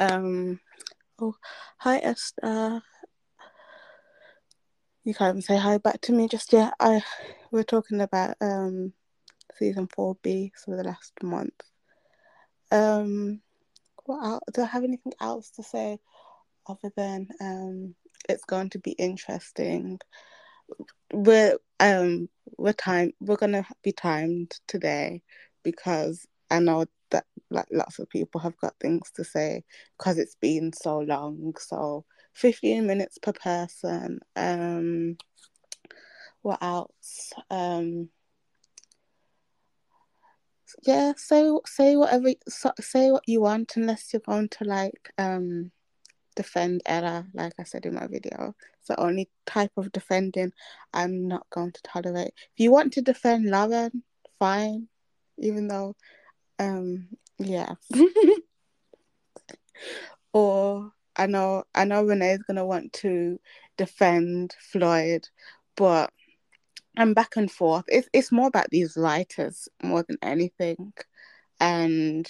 Um, oh, hi Esther. You can't even say hi back to me just yet. I we're talking about um season four B, so the last month. Um, what else? Do I have anything else to say other than um it's going to be interesting? We're um we're time we're gonna be timed today because I know that like lots of people have got things to say because it's been so long. So 15 minutes per person. Um what else? Um yeah, say say whatever say what you want unless you're going to like um defend Ella, like I said in my video. It's the only type of defending I'm not going to tolerate. If you want to defend Lauren, fine. Even though um yeah. or I know I know Renee's gonna want to defend Floyd, but I'm back and forth. It's it's more about these writers more than anything, and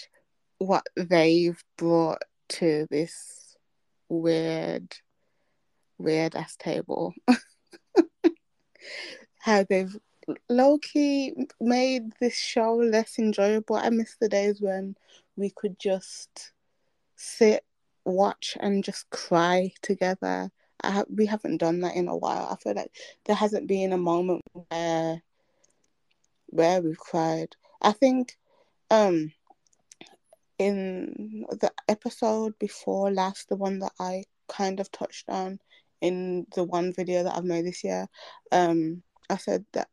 what they've brought to this weird, weird ass table. How they've low key made this show less enjoyable. I miss the days when we could just sit, watch, and just cry together. Ha- we haven't done that in a while. I feel like there hasn't been a moment where where we've cried. I think um in the episode before last, the one that I kind of touched on in the one video that I've made this year, um, I said that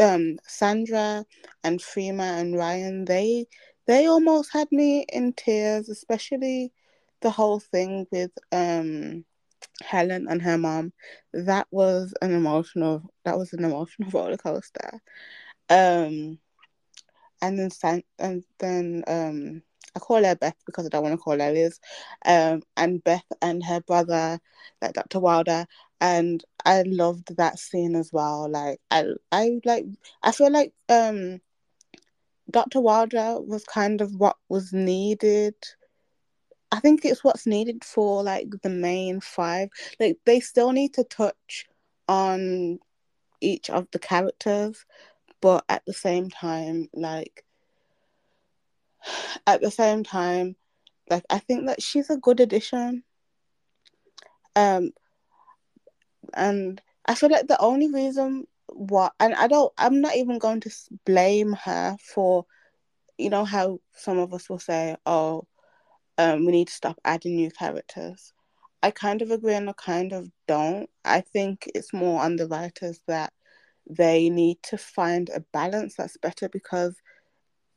um Sandra and Freema and Ryan, they they almost had me in tears, especially the whole thing with um Helen and her mom. That was an emotional that was an emotional roller coaster. Um and then and then um I call her Beth because I don't want to call her Liz. Um and Beth and her brother, like Dr. Wilder, and I loved that scene as well. Like I I like I feel like um Dr. Wilder was kind of what was needed. I think it's what's needed for like the main five. Like they still need to touch on each of the characters, but at the same time, like at the same time, like I think that she's a good addition. Um, and I feel like the only reason what, and I don't, I'm not even going to blame her for, you know, how some of us will say, oh, um, we need to stop adding new characters. I kind of agree and I kind of don't. I think it's more on the writers that they need to find a balance that's better because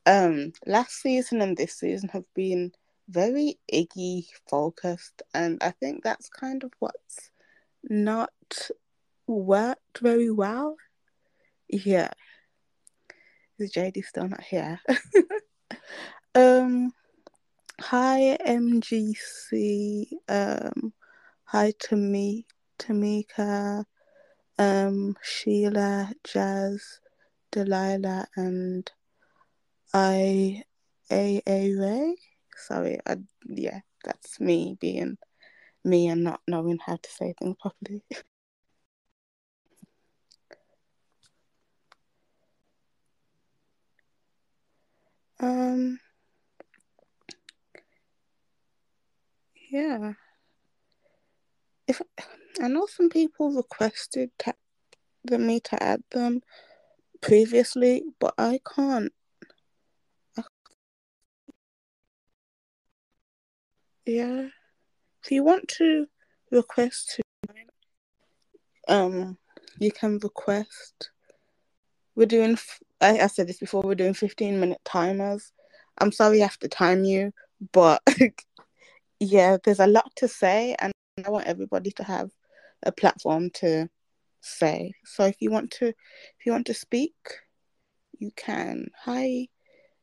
um last season and this season have been very Iggy focused and I think that's kind of what's not worked very well. Yeah. Is JD still not here? um hi MGC. Um hi to me Tamika, um Sheila, Jazz, Delilah and I A A Ray. Sorry, I, yeah, that's me being me and not knowing how to say things properly. um, yeah. If I know some people requested to, me to add them previously, but I can't. Yeah. If you want to request to, um, you can request. We're doing. I, I said this before. We're doing fifteen minute timers. I'm sorry I have to time you, but yeah, there's a lot to say, and I want everybody to have a platform to say. So if you want to, if you want to speak, you can. Hi,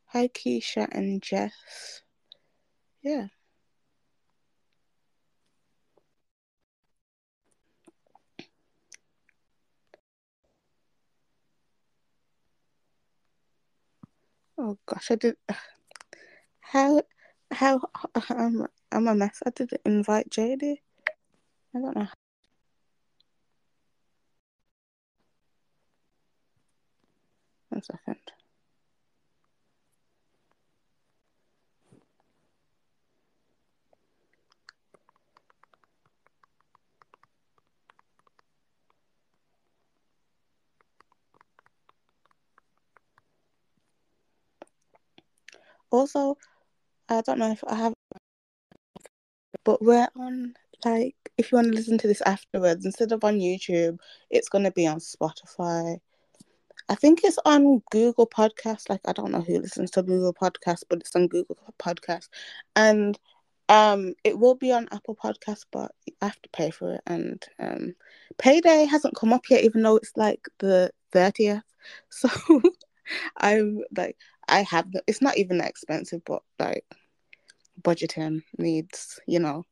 hi, Keisha and Jess. Yeah. Oh gosh, I did. How how um I'm a mess. I didn't invite JD. I don't know. One second. Also, I don't know if I have, but we're on like if you want to listen to this afterwards, instead of on YouTube, it's gonna be on Spotify. I think it's on Google Podcast. Like I don't know who listens to Google Podcast, but it's on Google Podcast, and um, it will be on Apple Podcast, but I have to pay for it. And um, payday hasn't come up yet, even though it's like the thirtieth. So I'm like, I have. The, it's not even that expensive, but like, budgeting needs, you know.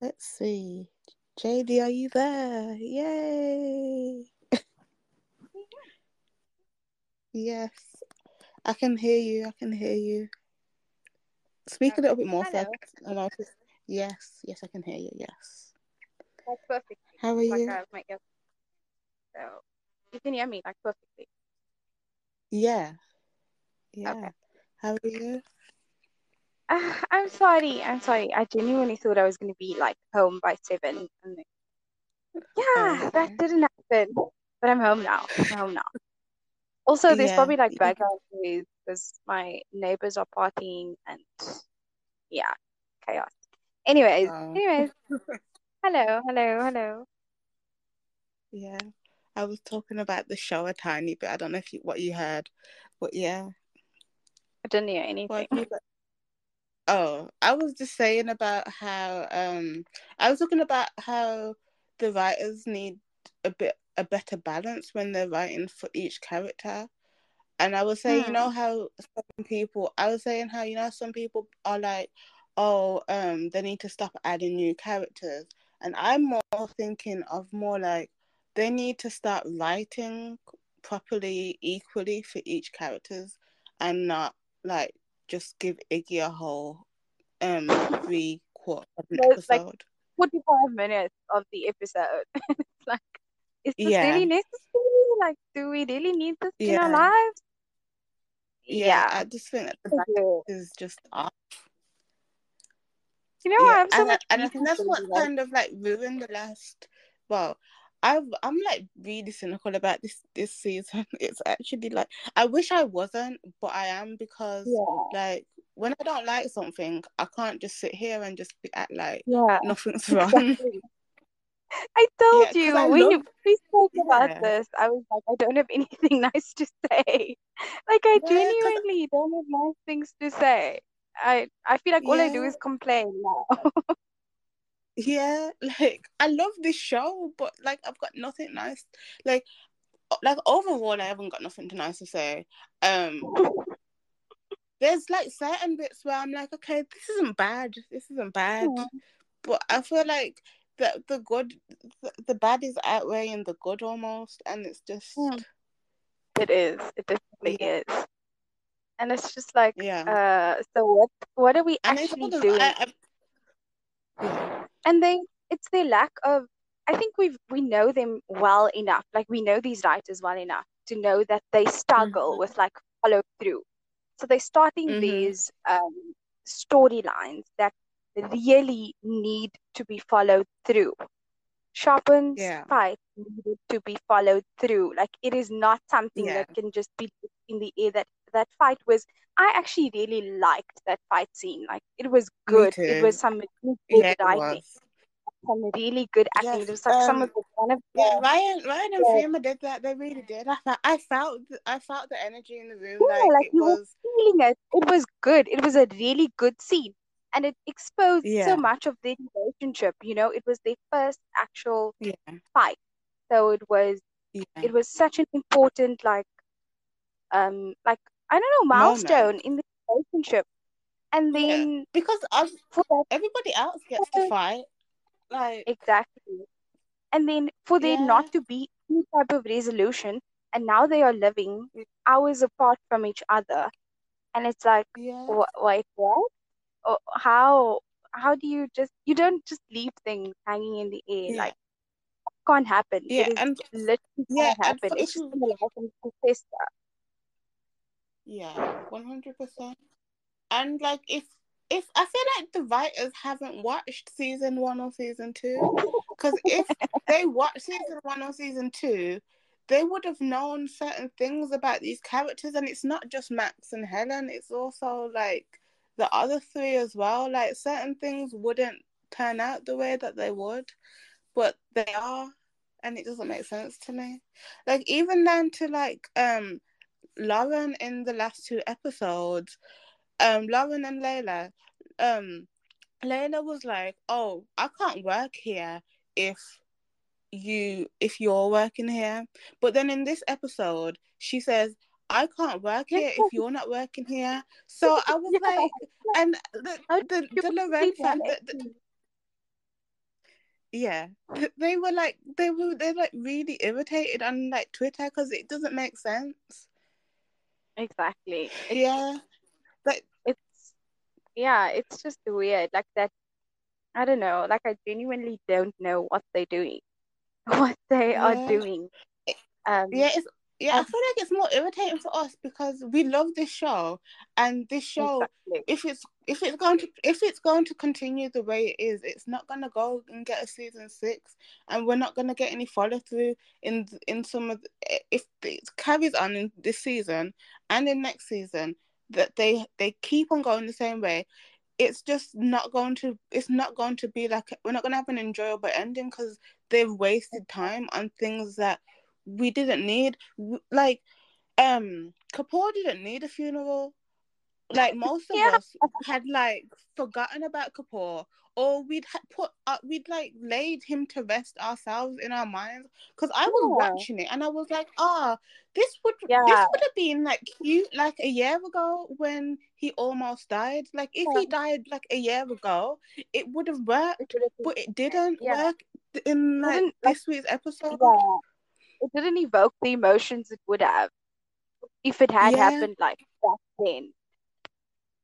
Let's see. JD, are you there? Yay! yes, I can hear you. I can hear you. Speak a little bit more, Hello. first. And I'll just- Yes, yes, I can hear you. Yes. Like perfectly. How are you? I have my. So you can hear me like perfectly. Yeah. Yeah. Okay. How are you? Uh, I'm sorry. I'm sorry. I genuinely thought I was going to be like home by seven. And then, yeah, okay. that didn't happen. But I'm home now. I'm home now. Also, there's Yeah. probably like background noise because my neighbors are partying and yeah, chaos. Anyways, Oh. anyways. Hello, hello, hello. Yeah. I was talking about the show a tiny bit. I don't know if you, what you heard, but yeah. I didn't hear anything. have you got? Oh, I was just saying about how um I was talking about how the writers need a bit a better balance when they're writing for each character. And I was saying, you know how some people I was saying how, you know, some people are like, Oh, um, they need to stop adding new characters. And I'm more thinking of more like they need to start writing properly, equally for each characters and not like just give Iggy a whole um three quarter of an it's like- episode. 45 minutes of the episode. it's like, is this Yeah. really necessary? Like, do we really need this in our lives? yeah, I just think that the back is just off. You know, I Yeah, have so and, I, much and I think that's what kind of like ruined the last. Well, I I'm like really cynical about this this season. It's actually like I wish I wasn't, but I am because Yeah, like when I don't like something, I can't just sit here and just be act like yeah, nothing's wrong. exactly. I told Yeah, you I when love- we spoke Yeah. about this, I was like, I don't have anything nice to say. Like, I Yeah, genuinely don't have nice things to say. I I feel like all I do is complain now. Yeah, like I love this show, but like I've got nothing nice. Like, like overall, I haven't got nothing to nice to say. Um, there's like certain bits where I'm like, okay, this isn't bad. This isn't bad. But I feel like the the good, the, the bad is outweighing the good almost, and it's just. It is. It definitely Yeah. is. And it's just like, yeah. uh, so what what are we and actually doing? I, I, And they it's their lack of I think we've we know them well enough. Like we know these writers well enough to know that they struggle Mhm. with like follow through. So they're starting Mhm. these um storylines that really need to be followed through. Sharpwin's Yeah. fight needed to be followed through. Like it is not something Yeah. that can just be in the air. That that fight was. I actually really liked that fight scene. Like it was good. It was some really good yeah, was. some really good acting. Yes, It was like some um, of the one of Yeah, Ryan, Ryan and Yeah. Fiona did that. They really did. I felt, I felt, I felt the energy in the room. yeah, Like like you were feeling it. It was good. It was a really good scene, and it exposed Yeah. so much of their relationship. You know, it was their first actual fight, so it was it was such an important like um like I don't know Moment. milestone in the relationship. And Yeah. then because for that everybody else gets to fight. Like, exactly. And then for there Yeah. not to be any type of resolution, and now they are living hours apart from each other. and it's like, Yeah. wh- wait, what? Or how? How do you just? You don't just leave things hanging in the air. Yeah. Like, can't happen. Yeah, It and literally yeah, can't happen. It's just in the life of Professor. Yeah, one hundred percent. And like, if if I feel like the writers haven't watched season one or season two, because if they watched season one or season two, they would have known certain things about these characters, and it's not just Max and Helen; it's also like the other three as well. Like certain things wouldn't turn out the way that they would, but they are, and it doesn't make sense to me. Like even down to like um Lauren in the last two episodes, um Lauren and Leyla, um Leyla was like, "Oh, I can't work here if you if you're working here." But then in this episode, she says, "I can't work here if you're not working here." So I was Yeah. like, and the the the put Lauren it fact on that the, yeah, they were like they were they like really irritated on like Twitter because it doesn't make sense. Exactly. It's Yeah, But it's yeah, it's just weird. Like that I don't know, like I genuinely don't know what they're doing. What they are doing. Um Yeah, it's yeah. I feel like it's more irritating for us because we love this show, and this show, exactly. if it's if it's going to if it's going to continue the way it is, it's not gonna go and get a season six, and we're not gonna get any follow through in in some of the, if it carries on in this season and in next season that they they keep on going the same way. It's just not going to. It's not going to be like we're not going to have an enjoyable ending because they've wasted time on things that we didn't need. Like, um, Kapoor didn't need a funeral. Like most of Yeah. us had like forgotten about Kapoor, or we'd ha- put uh, we'd like laid him to rest ourselves in our minds. Because I was Yeah. watching it and I was like, ah, this would this would have been like cute like a year ago when he almost died. Like if Yeah. he died like a year ago, it would have worked, It but it didn't yeah. work in like like this week's episode. yeah. It didn't evoke the emotions it would have if it had Yeah, happened like back then.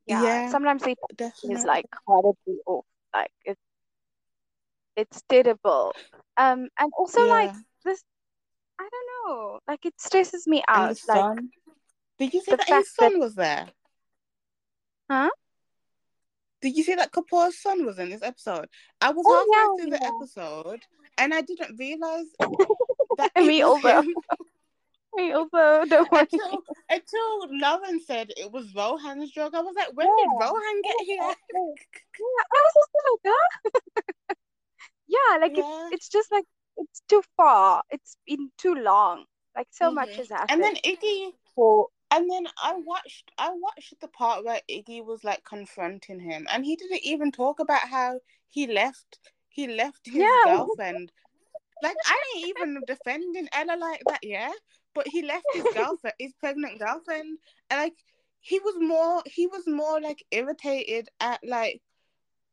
Yeah. yeah, Sometimes it is definitely. like horribly off. Like it's it's terrible. Um and also like this I don't know. Like it stresses me and out. the Like. Did you see the that his that son was there? huh? Did you see that Kapoor's son was in this episode? I was Oh halfway through yeah, the episode and I didn't realize that And me him Me also. Don't worry. until until Lauren said it was Rohan's drug. I was like, when Yeah. did Rohan get here? Yeah. I was also like, huh? Yeah, like it's yeah. it's just like it's too far. It's been too long. Like so much hmm has And then Iggy for and then I watched I watched the part where Iggy was like confronting him and he didn't even talk about how he left he left his yeah. girlfriend. Like I ain't even defending Ella like that, yeah. But he left his girlfriend, his pregnant girlfriend, and like he was more, he was more like irritated at like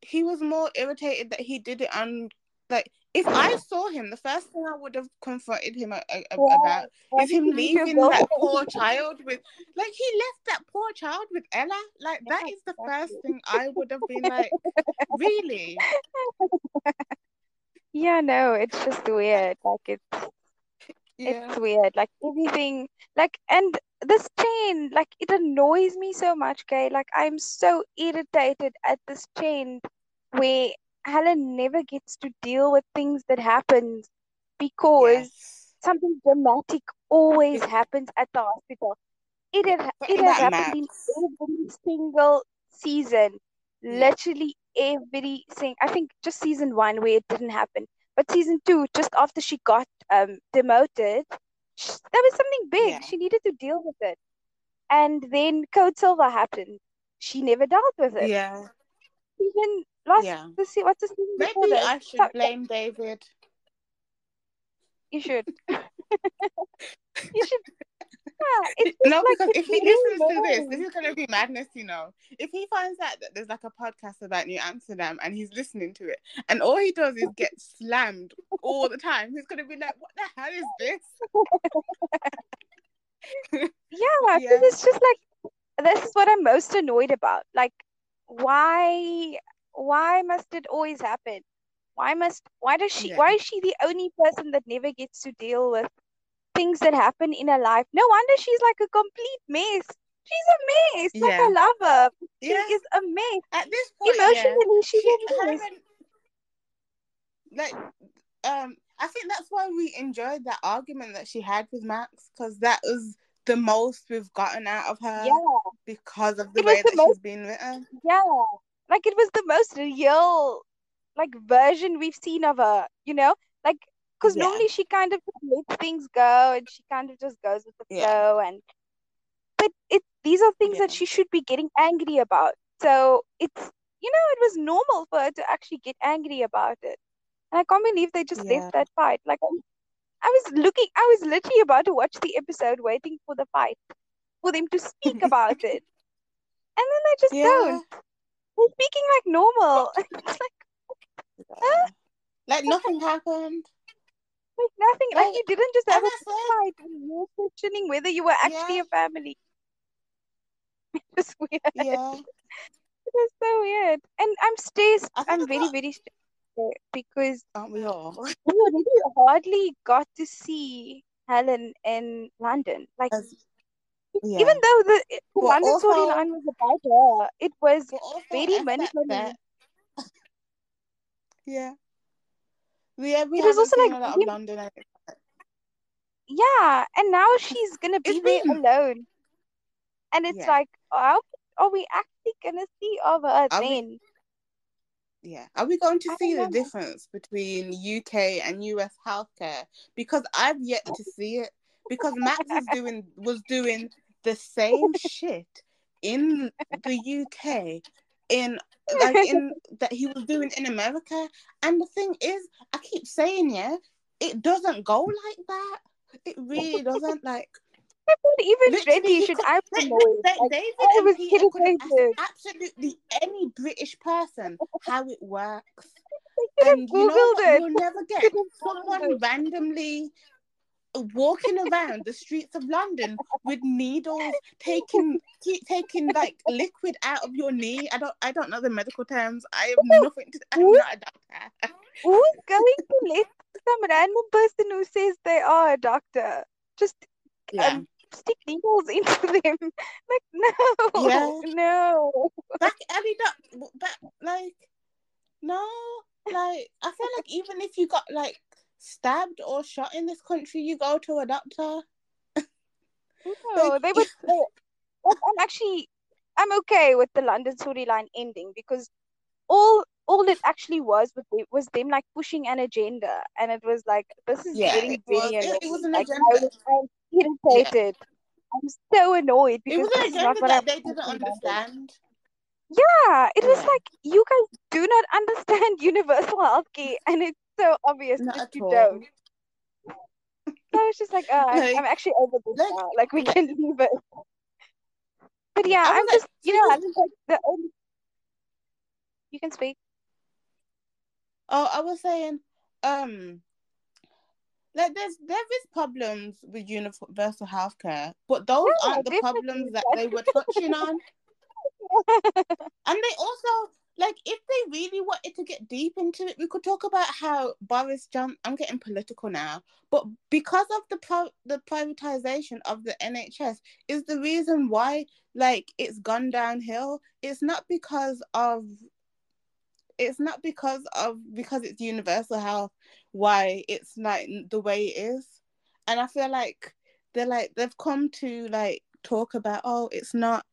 he was more irritated that he did it on like if I saw him, the first thing I would have confronted him a- a- Yeah. about is him you leave your leaving that poor child with like he left that poor child with Ella. Like that is the first thing I would have been like, really? Yeah, no, it's just weird. Like it's Yeah. it's weird. Like everything like and this chain, like it annoys me so much, okay? Like I'm so irritated at this chain where Helen never gets to deal with things that happens because Yes. something dramatic always happens at the hospital. It has it has happened in every single season. Yeah. Literally every sing I think just season one where it didn't happen. But season two, just after she got um demoted, sh there was something big. Yeah. She needed to deal with it. And then Code Silver happened. She never dealt with it. Yeah. Even last Yeah. the se- what's the season before Maybe this? I So should blame David. you should. You should. Yeah, it's No, like because if he listens to this, this is gonna be madness, you know. If he finds out that there's like a podcast about New Amsterdam and he's listening to it, and all he does is get slammed all the time, he's gonna be like, "What the hell is this?" Yeah, yeah, it's just like this is what I'm most annoyed about. Like, why why must it always happen? Why must why does she Yeah. why is she the only person that never gets to deal with things that happen in her life? No wonder she's like a complete mess. She's a mess. Like I Yeah. love her. She Yeah. is a mess. At this point, yeah, Emotionally, she's she, a mess. like, um, I think that's why we enjoyed that argument that she had with Max because that was the most we've gotten out of her Yeah, because of the way the that most- she's been written. yeah. Like it was the most real, like version we've seen of her. You know, because Yeah. normally she kind of lets things go and she kind of just goes with the Yeah. flow and. But it these are things that she should be getting angry about. So it's you know it was normal for her to actually get angry about it. And I can't believe they just Yeah. left that fight. Like I, I was looking, I was literally about to watch the episode, waiting for the fight, for them to speak about it, and then they just Yeah. don't. They're speaking like normal. it's like Yeah. Like nothing happened. Like nothing. Like Like, you didn't just have a fight. and You were questioning whether you were actually Yeah. a family. It was weird. yeah, It was so weird. And I'm stressed. I'm very very stressed because aren't we all? we already hardly got to see Helen in London. Like As- even though the, But London also- storyline was about her, it was very minimally. Yeah. Yeah, we uh, was haven't also seen like of London. and Yeah, and now she's gonna be there alone. And it's Yeah. like, how are we actually gonna see of her Are we- then? Yeah. Are we going to I see the know. difference between UK and US healthcare? Because I've yet to see it. Because Max is doing was doing the same shit in the UK in like in that he was doing in America. And the thing is, I keep saying, yeah, it doesn't go like that. It really doesn't like even Literally, Should I promote? Like, David I and was Peter could have asked absolutely any British person how it works. And you know what? It. You'll never get someone randomly walking around the streets of London with needles, taking keep taking like liquid out of your knee. I don't I don't know the medical terms. I have nothing to I'm not a doctor. Who's going to let some random person who says they are a doctor just Yeah. um, stick needles into them? Like, no, Yeah. no. That Ellie that that like no like I feel like even if you got like stabbed or shot in this country, you go to a doctor. No, Like, they would. I'm actually, I'm okay with the London storyline ending because all all it actually was was them, was them like pushing an agenda, and it was like this is Yeah, getting it was- it- annoying. it was an like, agenda. I was, I'm irritated. I'm so annoyed It because was an agenda that they didn't understand. Yeah, it was like you guys do not understand universal healthcare, and it's so obvious Not that you all. don't. So I was just like, oh, I'm, Like- I'm actually over this like, now. Like we can leave it. But Yeah, yeah, I I'm was like, just, you know, you- I was like the only. You can speak. Oh, I was saying, um, like there's there is problems with universal healthcare, but those Yeah, aren't the problems that they were touching on. And they also like if they really wanted to get deep into it, we could talk about how Boris Johnson. I'm getting political now, but because of the pro- the privatization of the NHS is the reason why like it's gone downhill. It's not because of it's not because of because it's universal health why it's like the way it is and i feel like they're like they've come to like talk about oh it's not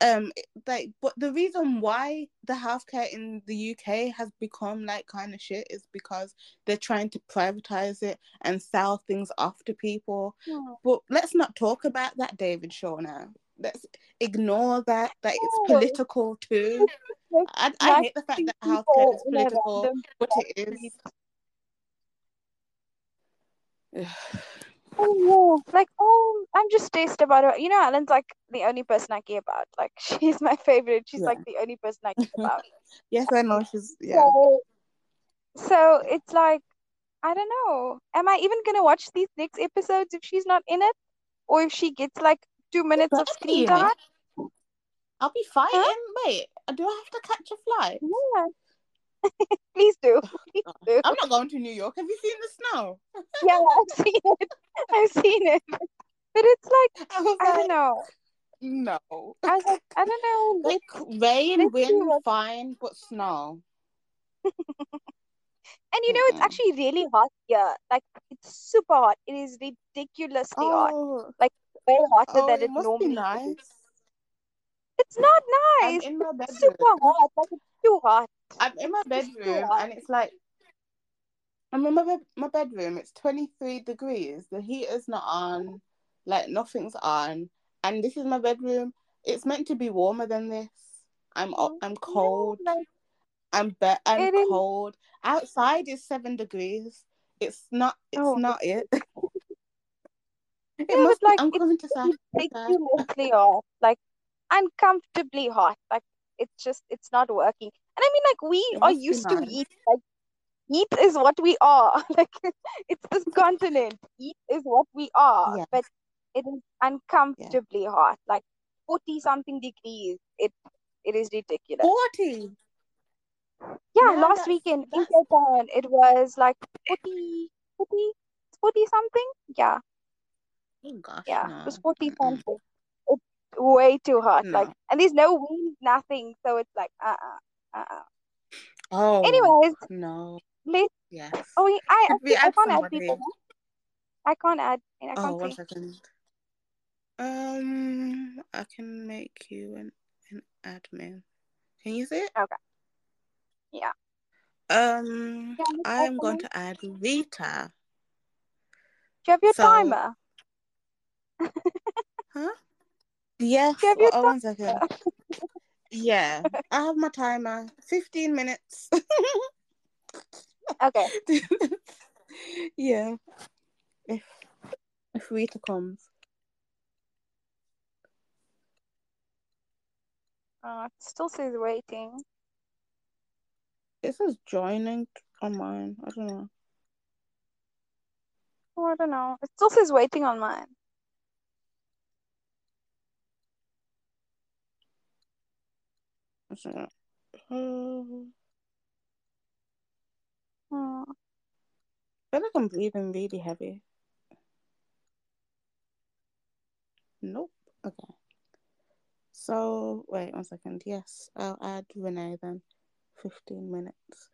um like but the reason why the healthcare in the uk has become like kind of shit is because they're trying to privatize it and sell things off to people. Hmm. but let's not talk about that david shaw now let's ignore that that it's political too. I, I hate the fact that healthcare is political, but it is. Oh like oh, I'm just stressed about her. You know, Alan's like the only person I care about. Like she's my favorite. She's Yeah. like the only person I care about. yes, I know she's yeah. So, so it's like I don't know. Am I even gonna watch these next episodes if she's not in it, or if she gets like two minutes of screen time? I'll be fighting. Huh? Wait, do I have to catch a flight? Yeah. Please do. Please do. I'm not going to New York. Have you seen the snow? yeah, I've seen it. I've seen it. But it's like I, I like, don't know. No. I was like, I don't know. Like rain, wind, fine, but snow. and you know, it's actually really hot here. Like it's super hot. It is ridiculously oh. hot. Like way hotter oh, than it, it normally nice. is. It's not nice. I'm in my. It's super hot. Like it's too hot. I'm in my bedroom and it's like I'm in my, bed- my bedroom. It's 23 degrees. The heater's not on. Like nothing's on. And this is my bedroom. It's meant to be warmer than this. I'm oh, I'm cold. I'm be- I'm cold. Is... Outside is seven degrees. It's not. It's oh. not it. it yeah, must like, I'm coming to say. Ridiculously off. Like uncomfortably hot. Like it's just it's not working. And I mean, like we are used to heat. Like heat is what we are. like it's this continent. Heat is what we are. Yes. But it is uncomfortably yeah. hot. Like forty something degrees. It it is ridiculous. Forty. Yeah, yeah last weekend in Town it was like 40, 40, 40 something. Yeah. Oh gosh. Yeah, no. it was forty something way too hot. No. Like, and there's no wind, nothing. So it's like, uh, uh-uh, uh, uh Oh. Anyways. No. Let's. Yes. Oh, I, I, I, can't add people. I can't add. I can't oh, one second. Um, I can make you an an admin. Can you see it? Okay. Yeah. Um, yeah, I am going to add Vita. Do you have your so... timer? huh? Yes. Do you have your oh, one second. yeah, I have my timer. Fifteen minutes. okay. yeah. If if Rita comes. Uh, it still says waiting. It says joining on mine. I don't know. Oh, I don't know. It still says waiting on mine. Oh. I feel like I'm breathing really heavy. Nope. Okay. So wait one second. Yes, I'll add Renee then. Fifteen minutes.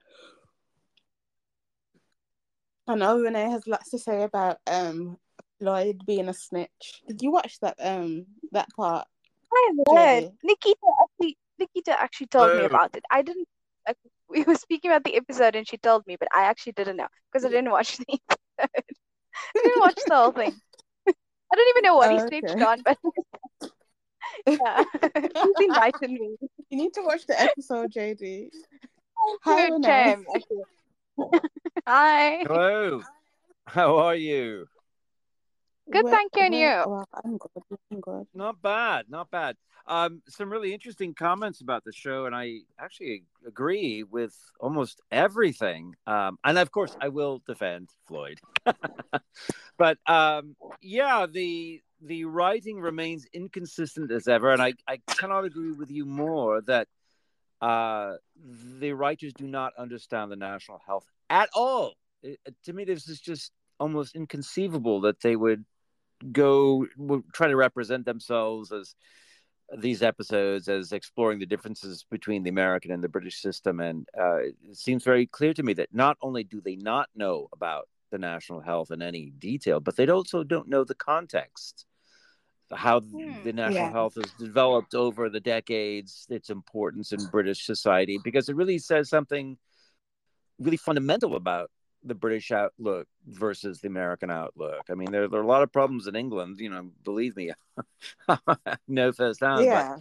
I know Renee has lots to say about um Floyd being a snitch. Did you watch that um that part? I did. Nikita actually Nikita actually told oh. me about it. I didn't. Like, we were speaking about the episode, and she told me, but I actually didn't know because I didn't watch the episode. I didn't watch the whole thing. I don't even know what oh, he snitched on, but yeah, he's invited me. You need to watch the episode, JD. Oh, Hi, Renee. Hi. Hello. How are you? Good, thank you, and you? Well, I'm good. I'm good. Not bad, not bad. Um, some really interesting comments about the show, and I actually agree with almost everything. Um, and of course, I will defend Floyd. but um, yeah, the the writing remains inconsistent as ever, and I, I cannot agree with you more that uh, the writers do not understand the national health at all. It, to me, this is just almost inconceivable that they would go try to represent themselves as these episodes as exploring the differences between the American and the British system. And uh, it seems very clear to me that not only do they not know about the national health in any detail, but they also don't know the context, how hmm, the national yeah. health has developed over the decades, its importance in British society, because it really says something really fundamental about the British outlook versus the American outlook. I mean, there, there are a lot of problems in England, you know, believe me, no firsthand, yeah.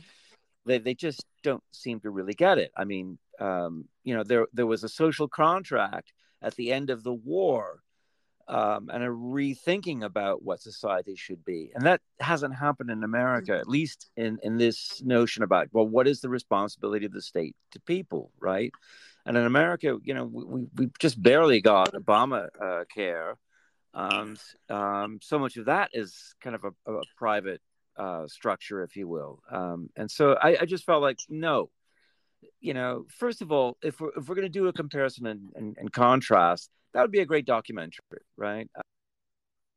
they, they just don't seem to really get it. I mean, um, you know, there, there was a social contract at the end of the war um, and a rethinking about what society should be. And that hasn't happened in America, at least in, in this notion about, well, what is the responsibility of the state to people, right? And in America, you know, we, we just barely got Obama uh, care. Um, um, so much of that is kind of a, a private uh, structure, if you will. Um, and so I, I, just felt like no, you know, first of all, if we're if we're going to do a comparison and, and, and, contrast, that would be a great documentary, right? I'm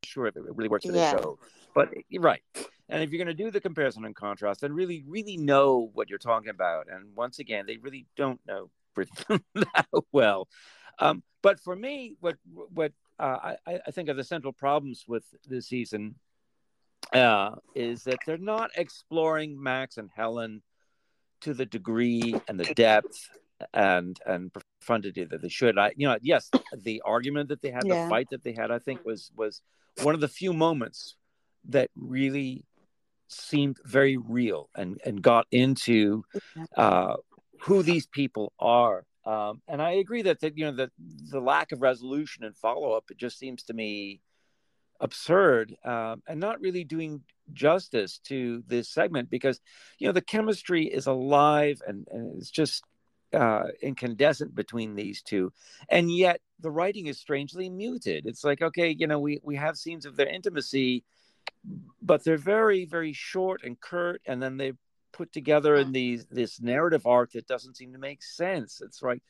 sure if it really works for yeah. the show, but right. And if you're going to do the comparison and contrast, then really, really know what you're talking about. And once again, they really don't know Britain that well. Um, but for me, what what uh, I, I think are the central problems with this season uh, is that they're not exploring Max and Helen to the degree and the depth and and profundity that they should. I, you know, yes, the argument that they had, yeah. the fight that they had, I think was was one of the few moments that really seemed very real and and got into uh, who these people are. Um, and I agree that you know the the lack of resolution and follow up it just seems to me absurd um, and not really doing justice to this segment because you know the chemistry is alive and, and it's just uh, incandescent between these two and yet the writing is strangely muted it's like okay you know we we have scenes of their intimacy but they're very very short and curt and then they put together in these this narrative arc that doesn't seem to make sense it's like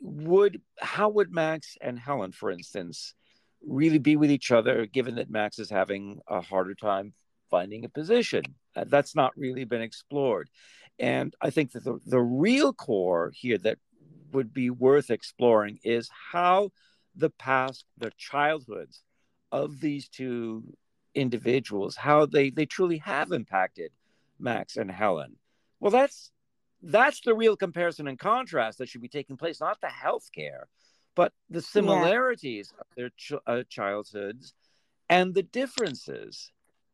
would how would max and helen for instance really be with each other, given that Max is having a harder time finding a position. Uh, that's not really been explored. And I think that the, the real core here that would be worth exploring is how the past, the childhoods of these two individuals, how they, they truly have impacted Max and Helen. Well, that's that's the real comparison and contrast that should be taking place, not the healthcare, but the similarities yeah. of their ch- uh, childhoods and the differences.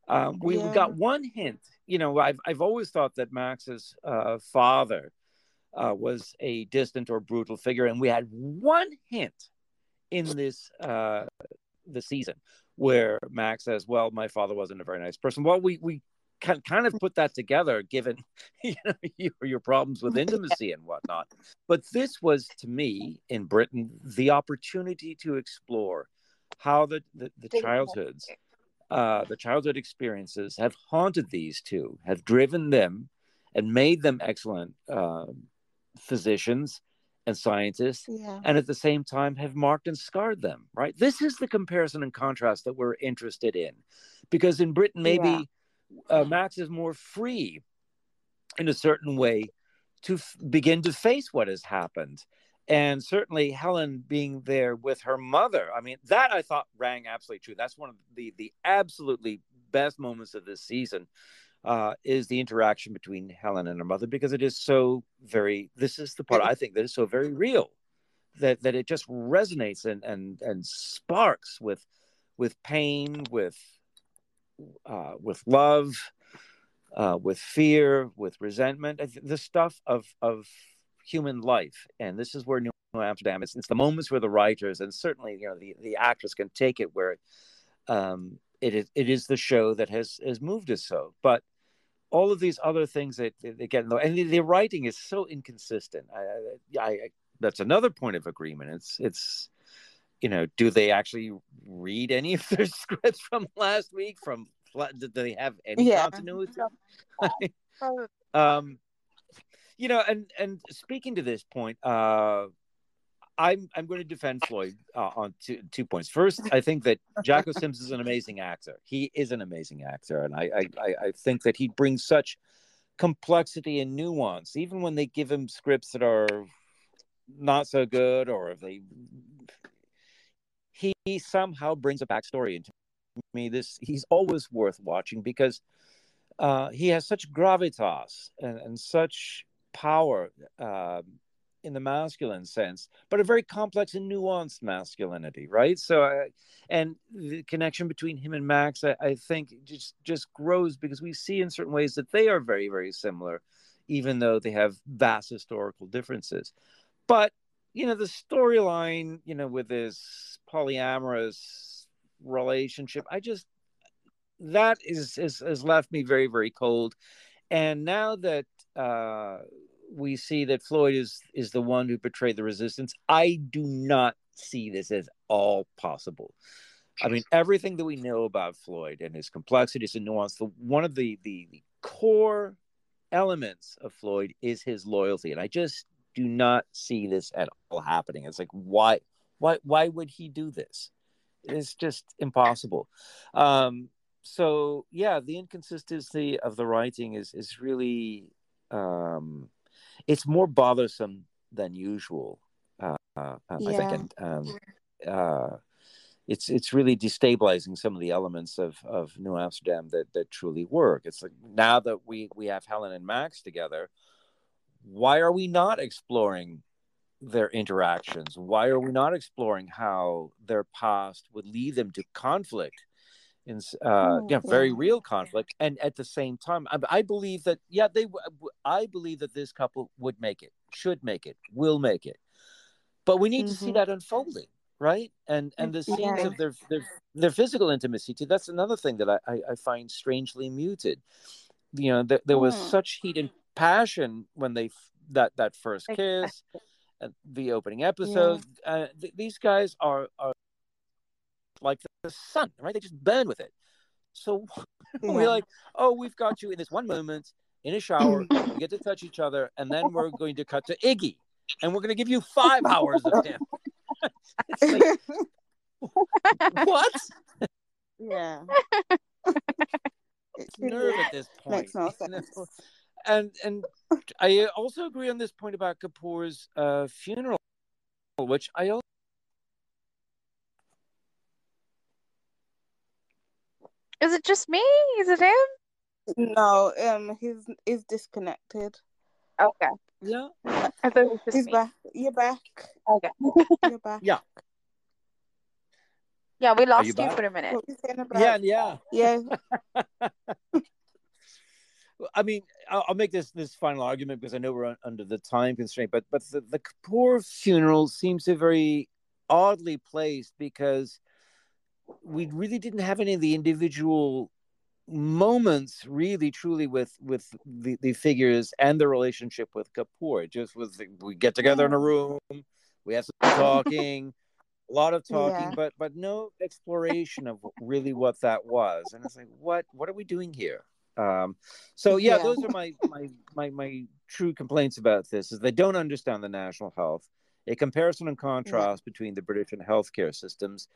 Um, we, yeah. we, got one hint. You know, I've I've always thought that Max's uh, father uh, was a distant or brutal figure, and we had one hint in this uh, the season where Max says, "Well, my father wasn't a very nice person." Well, we we can kind of put that together given you know, your, your problems with intimacy and whatnot. But this was to me in Britain the opportunity to explore how the, the, the childhoods, uh, the childhood experiences have haunted these two, have driven them and made them excellent uh, physicians and scientists, yeah. and at the same time have marked and scarred them, right? This is the comparison and contrast that we're interested in. Because in Britain, maybe. Yeah uh, Max is more free in a certain way to f- begin to face what has happened. And certainly Helen being there with her mother. I mean, that I thought rang absolutely true. That's one of the, the absolutely best moments of this season uh, is the interaction between Helen and her mother because it is so very, this is the part I think that is so very real that, that it just resonates and, and, and sparks with, with pain, with uh, with love, uh, with fear, with resentment, the stuff of of human life. And this is where New Amsterdam is. It's the moments where the writers and certainly you know the the actors can take it where um, it is it is the show that has has moved us so. But all of these other things that they get and the, the writing is so inconsistent. I, I, I, that's another point of agreement. It's it's you know, do they actually read any of their scripts from last week? From do they have any yeah. continuity? um, you know, and and speaking to this point, uh, I'm I'm going to defend Floyd uh, on two two points. First, I think that Jocko Sims is an amazing actor. He is an amazing actor, and I I, I think that he brings such complexity and nuance, even when they give him scripts that are not so good, or if they he somehow brings a backstory into me. This he's always worth watching because uh, he has such gravitas and, and such power uh, in the masculine sense, but a very complex and nuanced masculinity, right? So, uh, and the connection between him and Max, I, I think, just just grows because we see in certain ways that they are very, very similar, even though they have vast historical differences. But you know, the storyline, you know, with this polyamorous relationship, I just that is, is has left me very, very cold. And now that uh, we see that Floyd is is the one who betrayed the resistance, I do not see this as all possible. I mean, everything that we know about Floyd and his complexities and nuance, the, one of the, the, the core elements of Floyd is his loyalty. And I just do not see this at all happening. It's like, why, why, why would he do this? It's just impossible. Um, so yeah, the inconsistency of the writing is, is really, um, it's more bothersome than usual. Uh, uh, yeah. I think, and, um, uh, it's it's really destabilizing some of the elements of of New Amsterdam that that truly work. It's like now that we we have Helen and Max together, why are we not exploring their interactions? Why are we not exploring how their past would lead them to conflict? in uh, yeah, very real conflict. And at the same time, I, I, believe that yeah, they. I believe that this couple would make it, should make it, will make it. But we need mm-hmm. to see mm-hmm. that unfolding right and and the scenes yeah. of their, their their physical intimacy too that's another thing that i i, find strangely muted you know there, there was mm. such heat and passion when they that that first kiss and the opening episode yeah. uh, th- these guys are are like the sun right they just burn with it so yeah. we're like oh we've got you in this one moment in a shower we get to touch each other and then we're going to cut to iggy and we're going to give you five hours of him like, what? Yeah. it's nerve at this point. Makes no sense. And and I also agree on this point about Kapoor's uh, funeral, which I also. Is it just me? Is it him? No, um, he's he's disconnected. Okay. Yeah. I thought it was just He's me. back. You're back. Okay. You're back. Yeah. Yeah, we lost you you, for a minute. What were you saying about- Yeah, yeah. Yeah. I mean, I'll, I'll make this this final argument because I know we're un- under the time constraint, but but the, the Kapoor funeral seems to very oddly placed because we really didn't have any of the individual moments really truly with with the, the figures and the relationship with Kapoor. It just was we get together in a mm. room, we have some talking, a lot of talking, yeah. but but no exploration of really what that was. And it's like, what what are we doing here? Um, so yeah, yeah, those are my my my my true complaints about this is they don't understand the national health. A comparison and contrast yeah. between the British and healthcare systems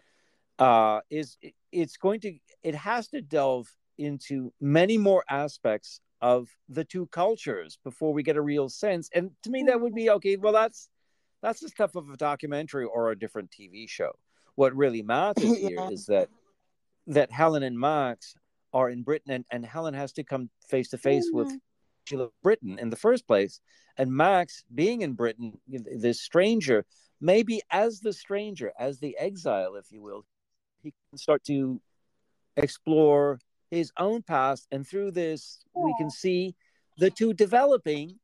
uh, is it's going to it has to delve into many more aspects of the two cultures before we get a real sense. And to me, that would be okay. Well, that's that's the stuff of a documentary or a different TV show. What really matters yeah. here is that that Helen and Max are in Britain, and, and Helen has to come face to face with mm-hmm. Sheila Britain in the first place, and Max being in Britain, this stranger, maybe as the stranger, as the exile, if you will, he can start to explore his own past, and through this, we can see the two developing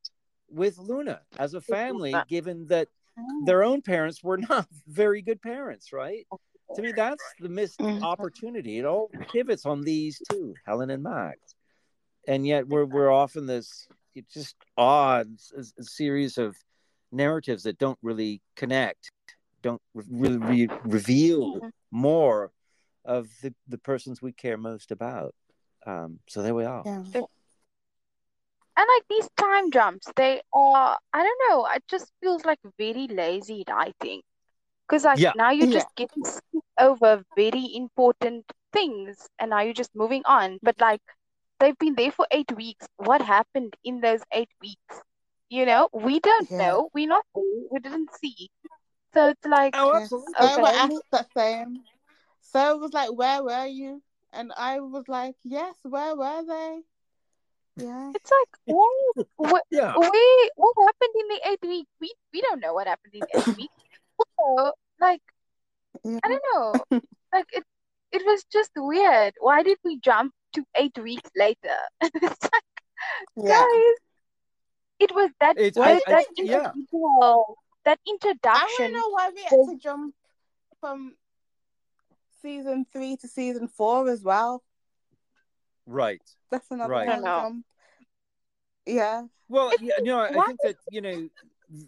with Luna as a family, given that oh. their own parents were not very good parents, right? Oh, To me, that's the missed mm-hmm. opportunity. It all pivots on these two, Helen and Max, and yet we're we're often this it's just odd a, series of narratives that don't really connect, don't really re- reveal mm-hmm. more of the, the persons we care most about. Um, so there we are. Yeah. And like these time jumps, they are, I don't know, it just feels like very lazy writing. Because like Yeah. now you're Yeah. just getting over very important things and now you're just moving on. But like they've been there for eight weeks. What happened in those eight weeks? You know, we don't Yeah. know. We're not. We didn't see. So it's like, Oh, Yes. absolutely. I were Okay. asked that same. So it was like, where were you? And I was like, yes, where were they? Yeah. it's like, what, what, Yeah. we, what happened in the eight weeks? We, we don't know what happened in the eight weeks. So, like, yeah. I don't know. Like it it was just weird. Why did we jump to eight weeks later? it's like, Yeah. guys, it was that It's was I, I, that yeah. individual, that I don't know why we had to jump from season three to season four as well. Right. That's another Right. I long don't know. jump. Yeah. Well, It's yeah, no, I why- think that you know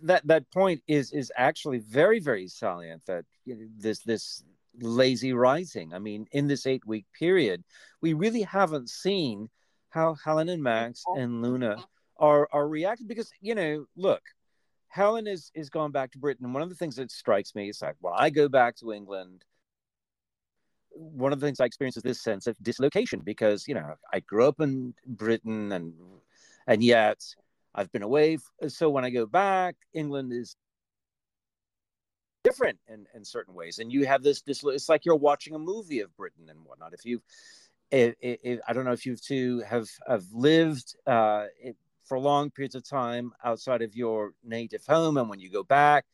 that that point is is actually very very salient. That this this lazy rising. I mean, in this eight week period, we really haven't seen how Helen and Max and Luna are are reacting because you know, look, Helen is is gone back to Britain, one of the things that strikes me is like when I go back to England, one of the things I experience is this sense of dislocation because you know I grew up in Britain and and yet I've been away. So when I go back, England is different in, in certain ways. And you have this, this, it's like you're watching a movie of Britain and whatnot. If you, if, if, I don't know if you two have, have lived uh, for long periods of time outside of your native home. And when you go back,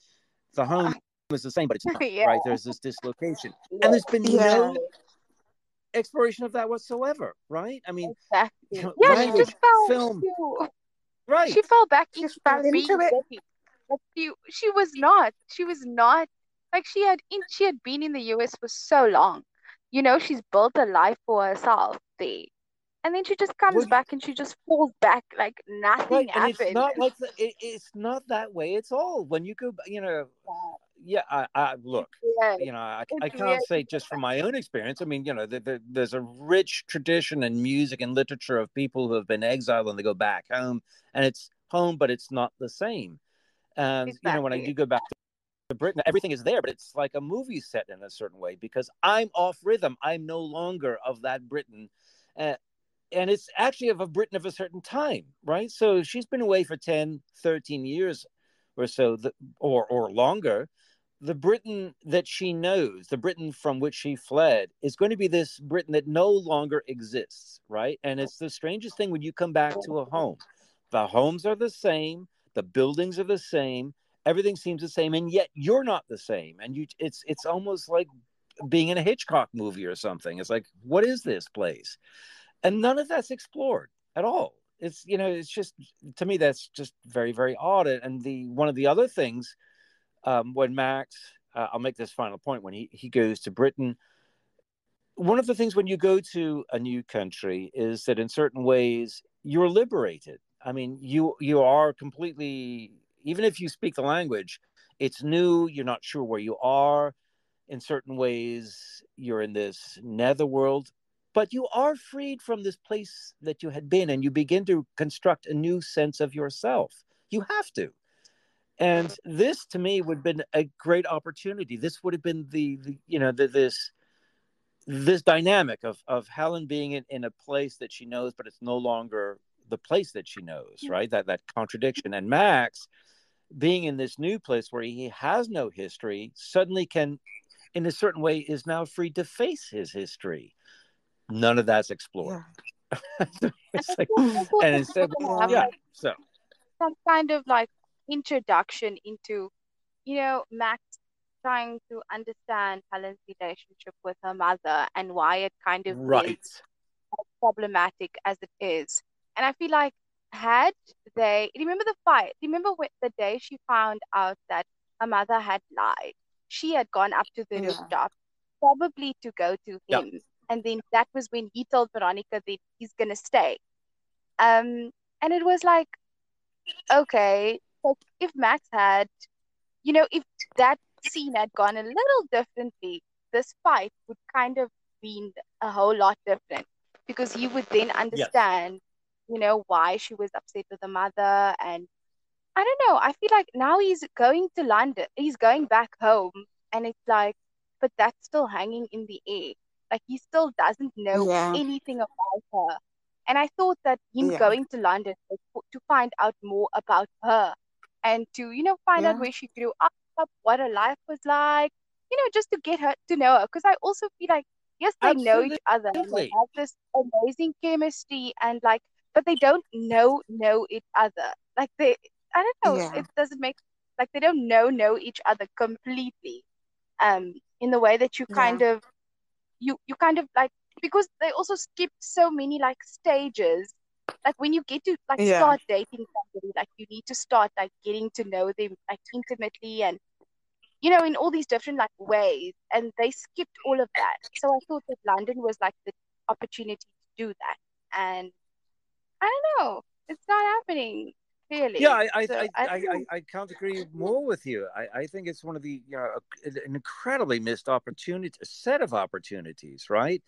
the home is the same, but it's not, yeah. right? There's this dislocation. And there's been yeah. no exploration of that whatsoever, right? I mean, exactly. yeah, language, just film, right? She fell back into, fell into it. Like she she was not. She was not like she had in she had been in the US for so long. You know, she's built a life for herself there. And then she just comes well, back and she just falls back like nothing right, happened. it's not like the, it, it's not that way at all. When you go, you know, yeah, I, I look, yeah. you know, I, I can't say just from my own experience. I mean, you know, the, the, there's a rich tradition in music and literature of people who have been exiled and they go back home, and it's home, but it's not the same. And exactly. you know, when I do go back to Britain, everything is there, but it's like a movie set in a certain way because I'm off rhythm. I'm no longer of that Britain. Uh, and it's actually of a Britain of a certain time, right? So she's been away for 10, 13 years or so, the, or, or longer. The Britain that she knows, the Britain from which she fled, is going to be this Britain that no longer exists, right? And it's the strangest thing when you come back to a home. The homes are the same, the buildings are the same everything seems the same and yet you're not the same and you it's it's almost like being in a hitchcock movie or something. It's like what is this place? And none of that's explored at all. It's you know it's just to me that's just very very odd and the one of the other things um, when max uh, i'll make this final point when he, he goes to britain one of the things when you go to a new country is that in certain ways you're liberated I mean, you you are completely even if you speak the language, it's new. You're not sure where you are. In certain ways, you're in this netherworld, but you are freed from this place that you had been, and you begin to construct a new sense of yourself. You have to. And this, to me, would have been a great opportunity. This would have been the, the you know, the, this this dynamic of of Helen being in, in a place that she knows, but it's no longer the place that she knows, right? That that contradiction. And Max being in this new place where he has no history suddenly can in a certain way is now free to face his history. None of that's explored. Yeah. like, and instead, yeah, so some kind of like introduction into, you know, Max trying to understand Helen's relationship with her mother and why it kind of right. is problematic as it is. And I feel like had they remember the fight, remember when, the day she found out that her mother had lied, she had gone up to the yeah. rooftop, probably to go to him. Yeah. And then that was when he told Veronica that he's gonna stay. Um, and it was like, okay, so if Max had, you know, if that scene had gone a little differently, this fight would kind of been a whole lot different because he would then understand yes you know, why she was upset with the mother. And I don't know. I feel like now he's going to London, he's going back home. And it's like, but that's still hanging in the air. Like he still doesn't know yeah. anything about her. And I thought that him yeah. going to London to find out more about her and to, you know, find yeah. out where she grew up, what her life was like, you know, just to get her to know her. Because I also feel like, yes, they Absolutely. know each other. They have this amazing chemistry and like but they don't know know each other. Like they, I don't know. Yeah. It doesn't make like they don't know know each other completely. Um, in the way that you kind yeah. of, you you kind of like because they also skip so many like stages. Like when you get to like yeah. start dating somebody, like you need to start like getting to know them like intimately and you know in all these different like ways and they skipped all of that so i thought that london was like the opportunity to do that and I don't know. It's not happening. Really. Yeah, I I, So I, I I, I, can't agree more with you. I, I think it's one of the you know an incredibly missed opportunity, a set of opportunities, right?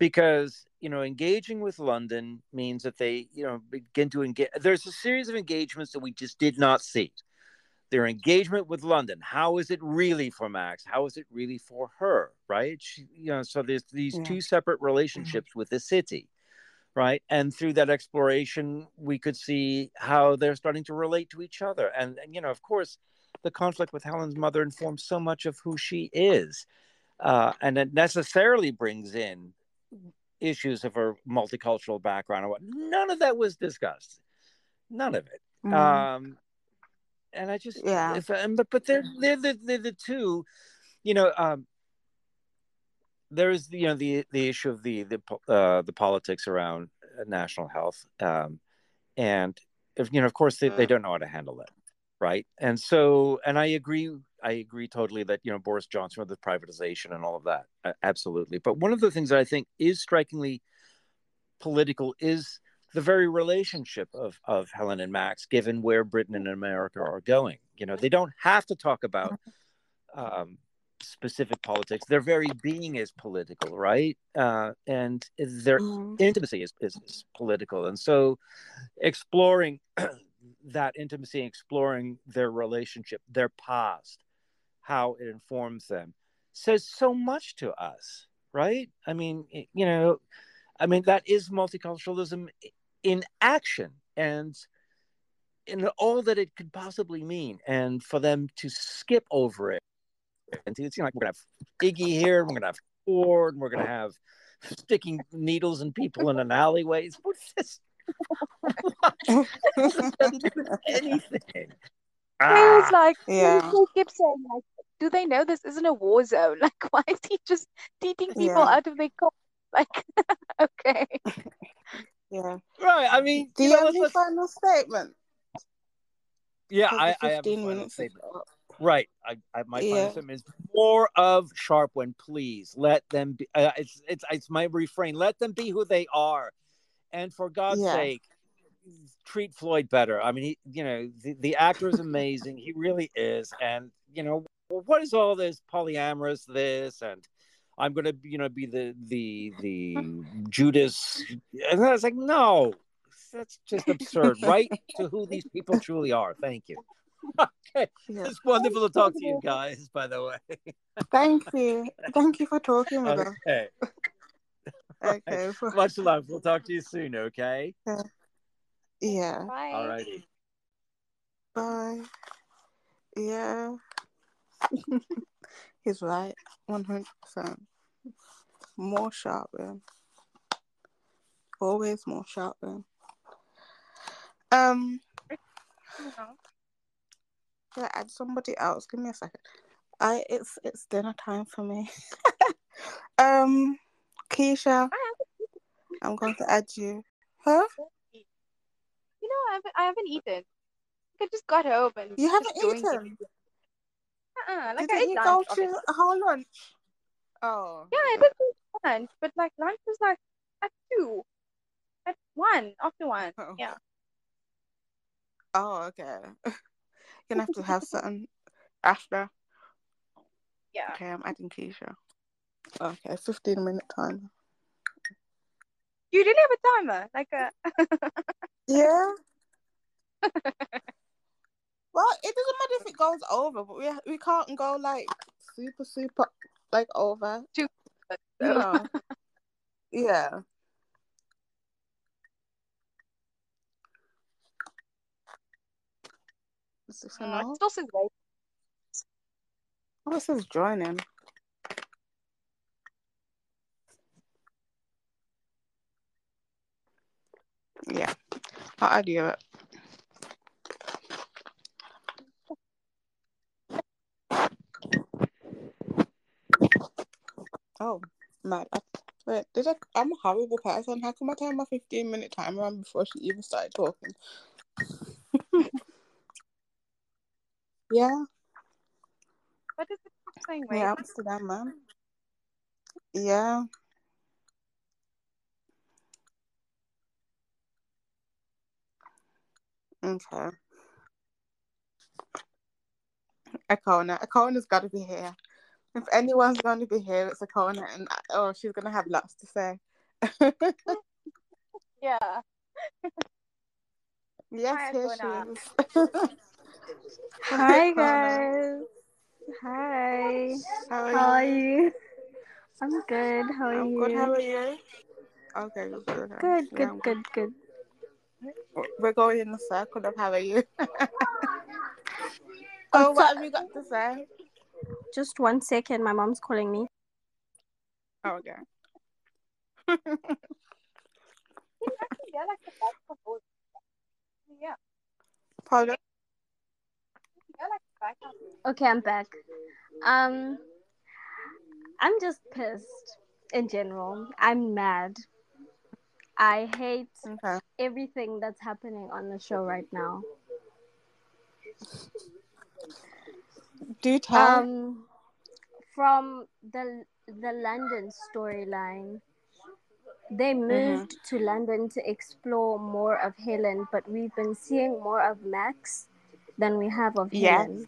Because you know engaging with London means that they you know begin to engage. There's a series of engagements that we just did not see. Their engagement with London. How is it really for Max? How is it really for her? Right? She, you know, so there's these Yeah. two separate relationships with the city right and through that exploration we could see how they're starting to relate to each other and, and you know of course the conflict with helen's mother informs so much of who she is uh, and it necessarily brings in issues of her multicultural background and what none of that was discussed none of it Mm. um and i just Yeah. if and but but they're they're the, they're the two you know um there's you know the the issue of the the uh, the politics around national health, um, and if you know, of course, they, they don't know how to handle it right? And so, and I agree, I agree totally that you know Boris Johnson with the privatization and all of that, uh, absolutely. But one of the things that I think is strikingly political is the very relationship of of Helen and Max, given where Britain and America are going. You know, they don't have to talk about um, specific politics. Their very being is political, right? Uh, and their Mm. intimacy is, is, is political. And so exploring that intimacy, exploring their relationship, their past, how it informs them, says so much to us, right? I mean, you know, I mean, that is multiculturalism in action and in all that it could possibly mean. And for them to skip over it and to, it seems like we're going to have Iggy here, we're going to have Ford, and we're going to have sticking needles in people in an alleyway. What's this? doesn't do with anything. I was Ah, like, Yeah. people keep saying like, do they know this isn't a war zone? Like, why is he just teaching people Yeah. out of their car? Like, okay. Yeah. right. I mean, Do you you know, have let's, any let's, final statement? yeah, I, I have a 15 final minutes statement. Right. I, I my final statement is more of Sharpwin, please. Let them be. Uh, it's it's it's my refrain. Let them be who they are, and for God's Yeah. sake, treat Floyd better. I mean, he, you know, the, the actor is amazing. he really is, and you know, what is all this polyamorous this and. I'm gonna, you know, be the the the Judas, and I was like, no, that's just absurd. Right to who these people truly are. Thank you. Okay, Yeah. it's wonderful to talk to you guys. By the way. Thank you. Thank you for talking with us. Okay. Okay. Much love. We'll talk to you soon. Okay. Yeah. Bye. All righty. Bye. Yeah. He's right. 100%. More sharpening. Always more sharpening. Um, should I add somebody else? Give me a second. I it's it's dinner time for me. um, Keisha, I'm going to add you. Huh? Know, I haven't, I haven't eaten. I just got home and You haven't eaten? Uh-uh, like I Didn't ate you go lunch. to obviously. a whole lunch? Oh. Yeah, I did eat lunch, but like lunch was like at two, at one, after one. Oh. Yeah. Oh, okay. You're gonna have to have something after. Yeah. Okay, I'm adding Keisha. Okay, 15 minute time. You didn't have a timer, like a. Yeah. well, it doesn't matter if it goes over, but we we can't go like super super like over. You know. yeah. Is this Uh, no? it still says wait. Oh, it says joining. Yeah, I'll add you it. Oh, mad. I, wait, did I, I'm a horrible person. How come I turn my 15 minute timer on before she even started talking? yeah, What is it saying? Wait. yeah, Amsterdam, man. Yeah. Okay. Akona. Akona's got to be here. If anyone's going to be here, it's Akona, and oh, she's going to have lots to say. Yeah. yes, Hi, here she is. Hi guys. Hi. How are How are you? you? I'm good. How are I'm you? good. How are you? Okay, good. good. Good, Yeah, good, good. We're going in a circle of how are you? Oh, so, what have you got to say? Just one second. My mom's calling me. Oh, okay. Yeah, like the back of both. Yeah, Pardon? yeah, like the back of Okay, I'm back. Um, I'm just pissed in general. I'm mad. I hate Okay. everything that's happening on the show right now. Do tell. Um, from the the London storyline, they moved to London to explore more of Helen, but we've been seeing more of Max than we have of Yes. Helen.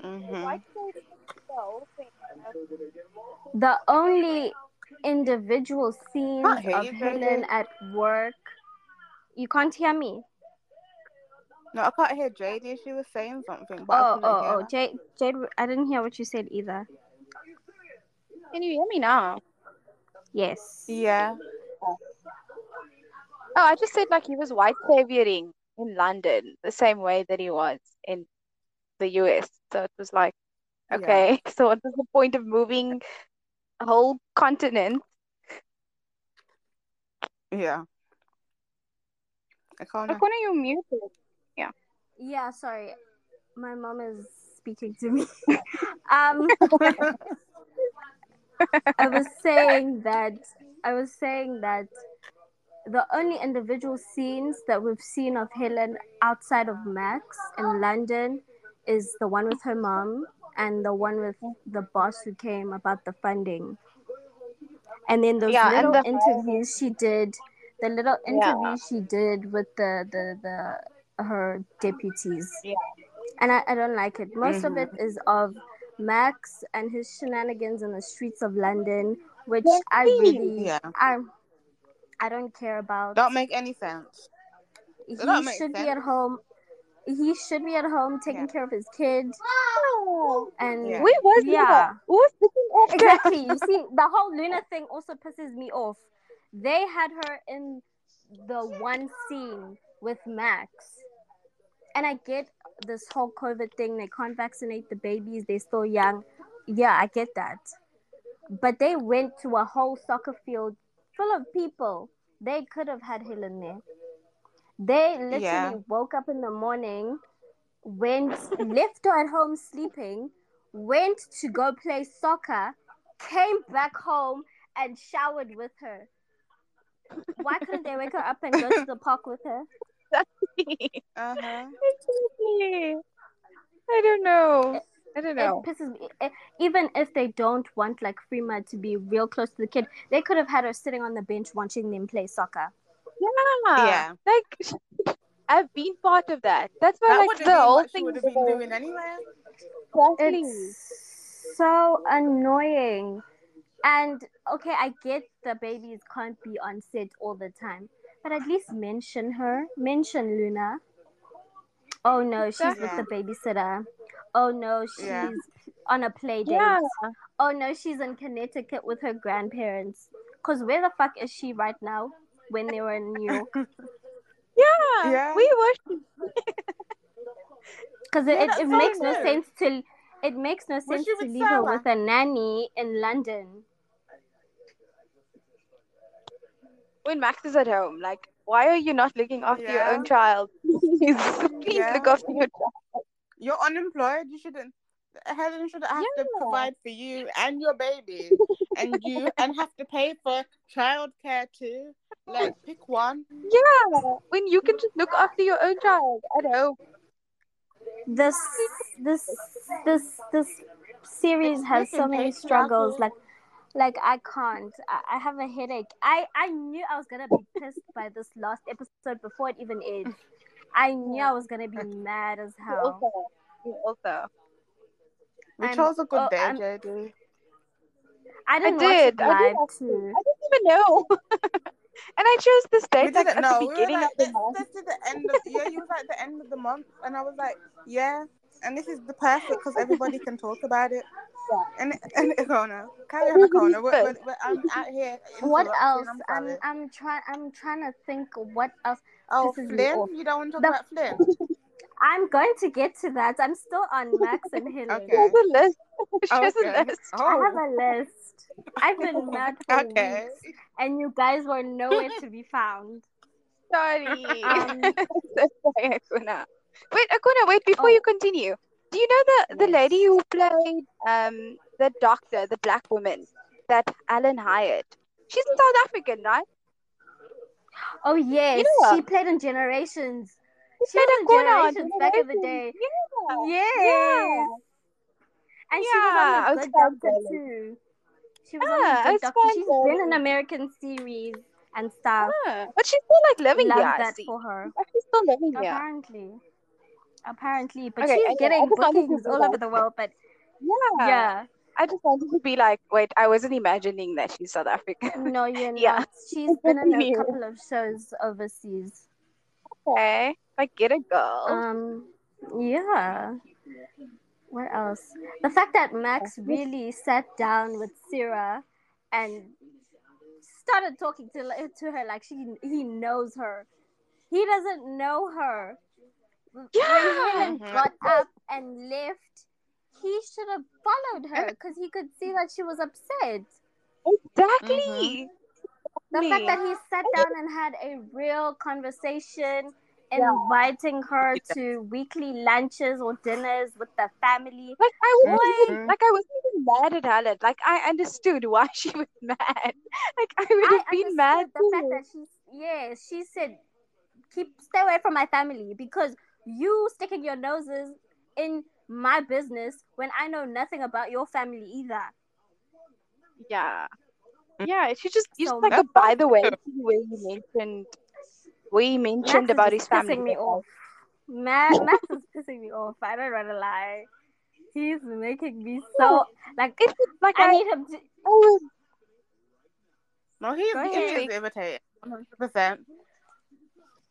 hmm Why did they fix the whole thing? The only individual scenes of you, Helen at work. You can't hear me. No, I can't hear JD. She was saying something, but I Oh, oh, oh. Jade, Jade, I didn't hear what you said either. Can you hear me now? Yes. Yeah. Oh, I just said like he was white savioring in London the same way that he was in the US. So it was like, Yeah. okay, so what was the point of moving a whole continent? Yeah. I can't. How come you muted? Yeah. Yeah, sorry. My mom is speaking to me. um, I was saying that I was saying that the only individual scenes that we've seen of Helen outside of Max in London is the one with her mom and the one with the boss who came about the funding. And then those Yeah, little the- interviews she did, the little Yeah. interviews she did with the the, the her deputies. Yeah. And I, I don't like it. Most of it mm-hmm. is of Max and his shenanigans in the streets of London, which I really Yeah. I I don't care about. Don't make any sense. he don't make should be at home. He should be at home taking Yeah. care of his kids and Yeah. Where was Yeah. Luna? Who was looking after exactly. You see, the whole Luna thing also pisses me off. They had her in the one scene with Max, and I get this whole COVID thing. They can't vaccinate the babies; they're still young. Yeah, I get that. But they went to a whole soccer field full of people. They could have had Helen there. They literally Yeah. woke up in the morning, went, left her at home sleeping, went to go play soccer, came back home and showered with her. Why couldn't they wake her up and go to the park with her? Uh huh. Exactly. I don't know. I don't know. It pisses me. eh, Even if they don't want like Freema to be real close to the kid, they could have had her sitting on the bench watching them play soccer. Yeah. Yeah. Like I've been part of that. That's why That like the whole thing would have been doing anyway. Exactly. It's so annoying. And okay, I get the babies can't be on set all the time, but at least mention her. Mention Luna. Oh no, she's with the babysitter. Oh no, she's Yeah. on a play date. Yeah. Oh no, she's in Connecticut with her grandparents. Cause where the fuck is she right now? When they were in New York, Yeah. Yeah. We were because Yeah, it, it, it so makes no sense to it makes no sense to with leave her with a nanny in London. when Max is at home. Like, why are you not looking after your own child? Please, please Yeah. look after your child. You're unemployed. You shouldn't. Helen should have to provide for you and your baby, and you and have to pay for childcare too. Like, pick one. Yeah, when you can just look after your own child at home. this this this this series It's has so many struggles patriarchal. like like i can't I, I have a headache i i knew i was gonna be pissed by this last episode before it even aired I knew I was gonna be mad as You hell. also, you also. We I'm- a good oh, day, I'm- JD. I I didn't did. watch it I did live too. I didn't even know. and I chose this We date like didn't at know. the We were like, of the let's, month. let's do the end of yeah. You was like the end of the month, and I was like, yeah. And this is the perfect because everybody can talk about it. Yeah. And and Kona, carry on, Kona. But, but, but I'm out here. What else? I'm I'm. I'm trying I'm trying to think what else. Oh, Flynn, you don't want to talk The- about Flynn? I'm going to get to that. I'm still on Max and Hillary. She has a list. She has a list. I have Oh, a list. I've been mad for okay. weeks, and you guys were nowhere to be found. Sorry. Um, sorry, Akona. Wait, Akona, wait, before Oh. you continue. Do you know the, the Yes. lady who played um the doctor, the black woman that Alan hired? She's in South African, right? Oh yes, Yeah. she played in Generations. She had a on back in the day. Yeah. Yes. Yeah. And Yeah, she was on the Good Doctor too. She was Yeah, on I the Good was Doctor. She's been in. American series and stuff. Huh. But she's still like living Love here, that for her. She's still living here. Apparently. Apparently. But Okay, she's I getting bookings all over the world. But Yeah. yeah. I just wanted to be like, wait, I wasn't imagining that she's South African. No, you're Yeah. not. She's been in a couple of shows overseas. Okay. Like, get a girl. Um, yeah. What else? The fact that Max really sat down with Sarah and started talking to to her like she he knows her. He doesn't know her. When Yeah. Helen Mhm. got up and left, he should have followed her because he could see that she was upset. Exactly. The fact that he sat down and had a real conversation, Yeah. Inviting her to weekly lunches or dinners with the family. Like I wasn't even Mhm. like I wasn't even mad at Helen. Like I understood why she was mad. Like I would I have been mad the fact too. that she's yes, she said, "Keep stay away from my family because you sticking your noses in my business when I know nothing about your family either." Yeah. Yeah, she just used So like a by the way true. where you mentioned where you Max mentioned is about his family. pissing me off. Ma- Max is pissing me off. I don't want to lie. He's making me so oh, like It's like I I, need him to. I No, he is, Go he ahead. is irritating, 100%.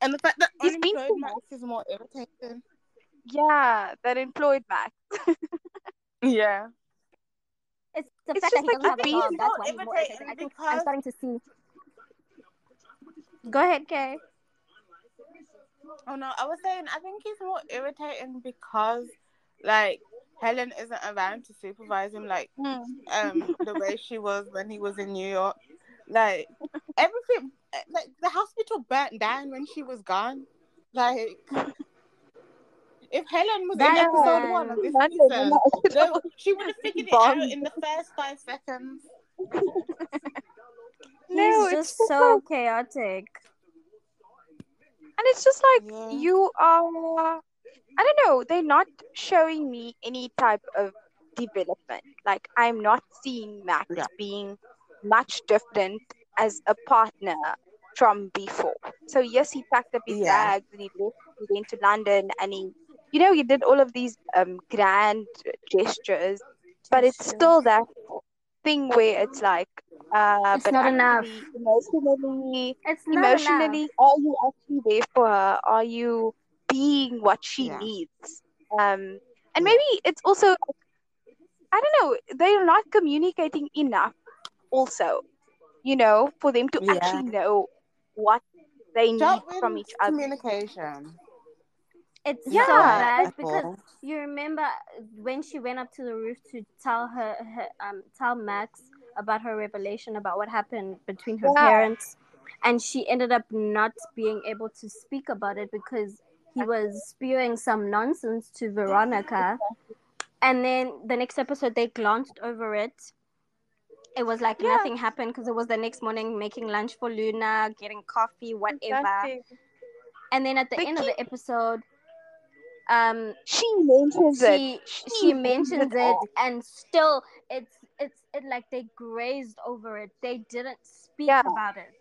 And the fact that He's been unemployed too Max is more irritating. yeah, that employed Max. Yeah. It's the It's fact just that he like doesn't have a job. That's why he's more irritating irritating. I think I'm starting to see. Go ahead, Kay. Oh no, I was saying I think he's more irritating because like Helen isn't around to supervise him like Hmm. um the way she was when he was in New York. Like everything like the hospital burnt down when she was gone. Like if Helen was in episode one of this London, season, no, she would have figured it out in the first five seconds. He's No, it's just just so chaotic. And it's just like Yeah. you are I don't know, they're not showing me any type of development. Like I'm not seeing Max Yeah. being much different as a partner from before. So yes, he packed up his Yeah. bags and he left he went to London and he you know, he did all of these um grand gestures, but it's still that thing where it's like uh It's but not enough. emotionally It's not enough. emotionally are you actually there for her are you being what she Yeah. needs um and maybe it's also i don't know they're not communicating enough also you know for them to Yeah. actually know what they need Stop from with each other communication. It's Yeah. so bad because you remember when she went up to the roof to tell her, her um tell Max about her revelation about what happened between her Yeah. parents and she ended up not being able to speak about it because he was spewing some nonsense to Veronica and then the next episode they glanced over it it was like Yeah. nothing happened because it was the next morning making lunch for Luna getting coffee whatever Exactly. and then at the end of the episode um she mentions it she she mentions it and still it's it's it like they grazed over it they didn't speak Yeah. about it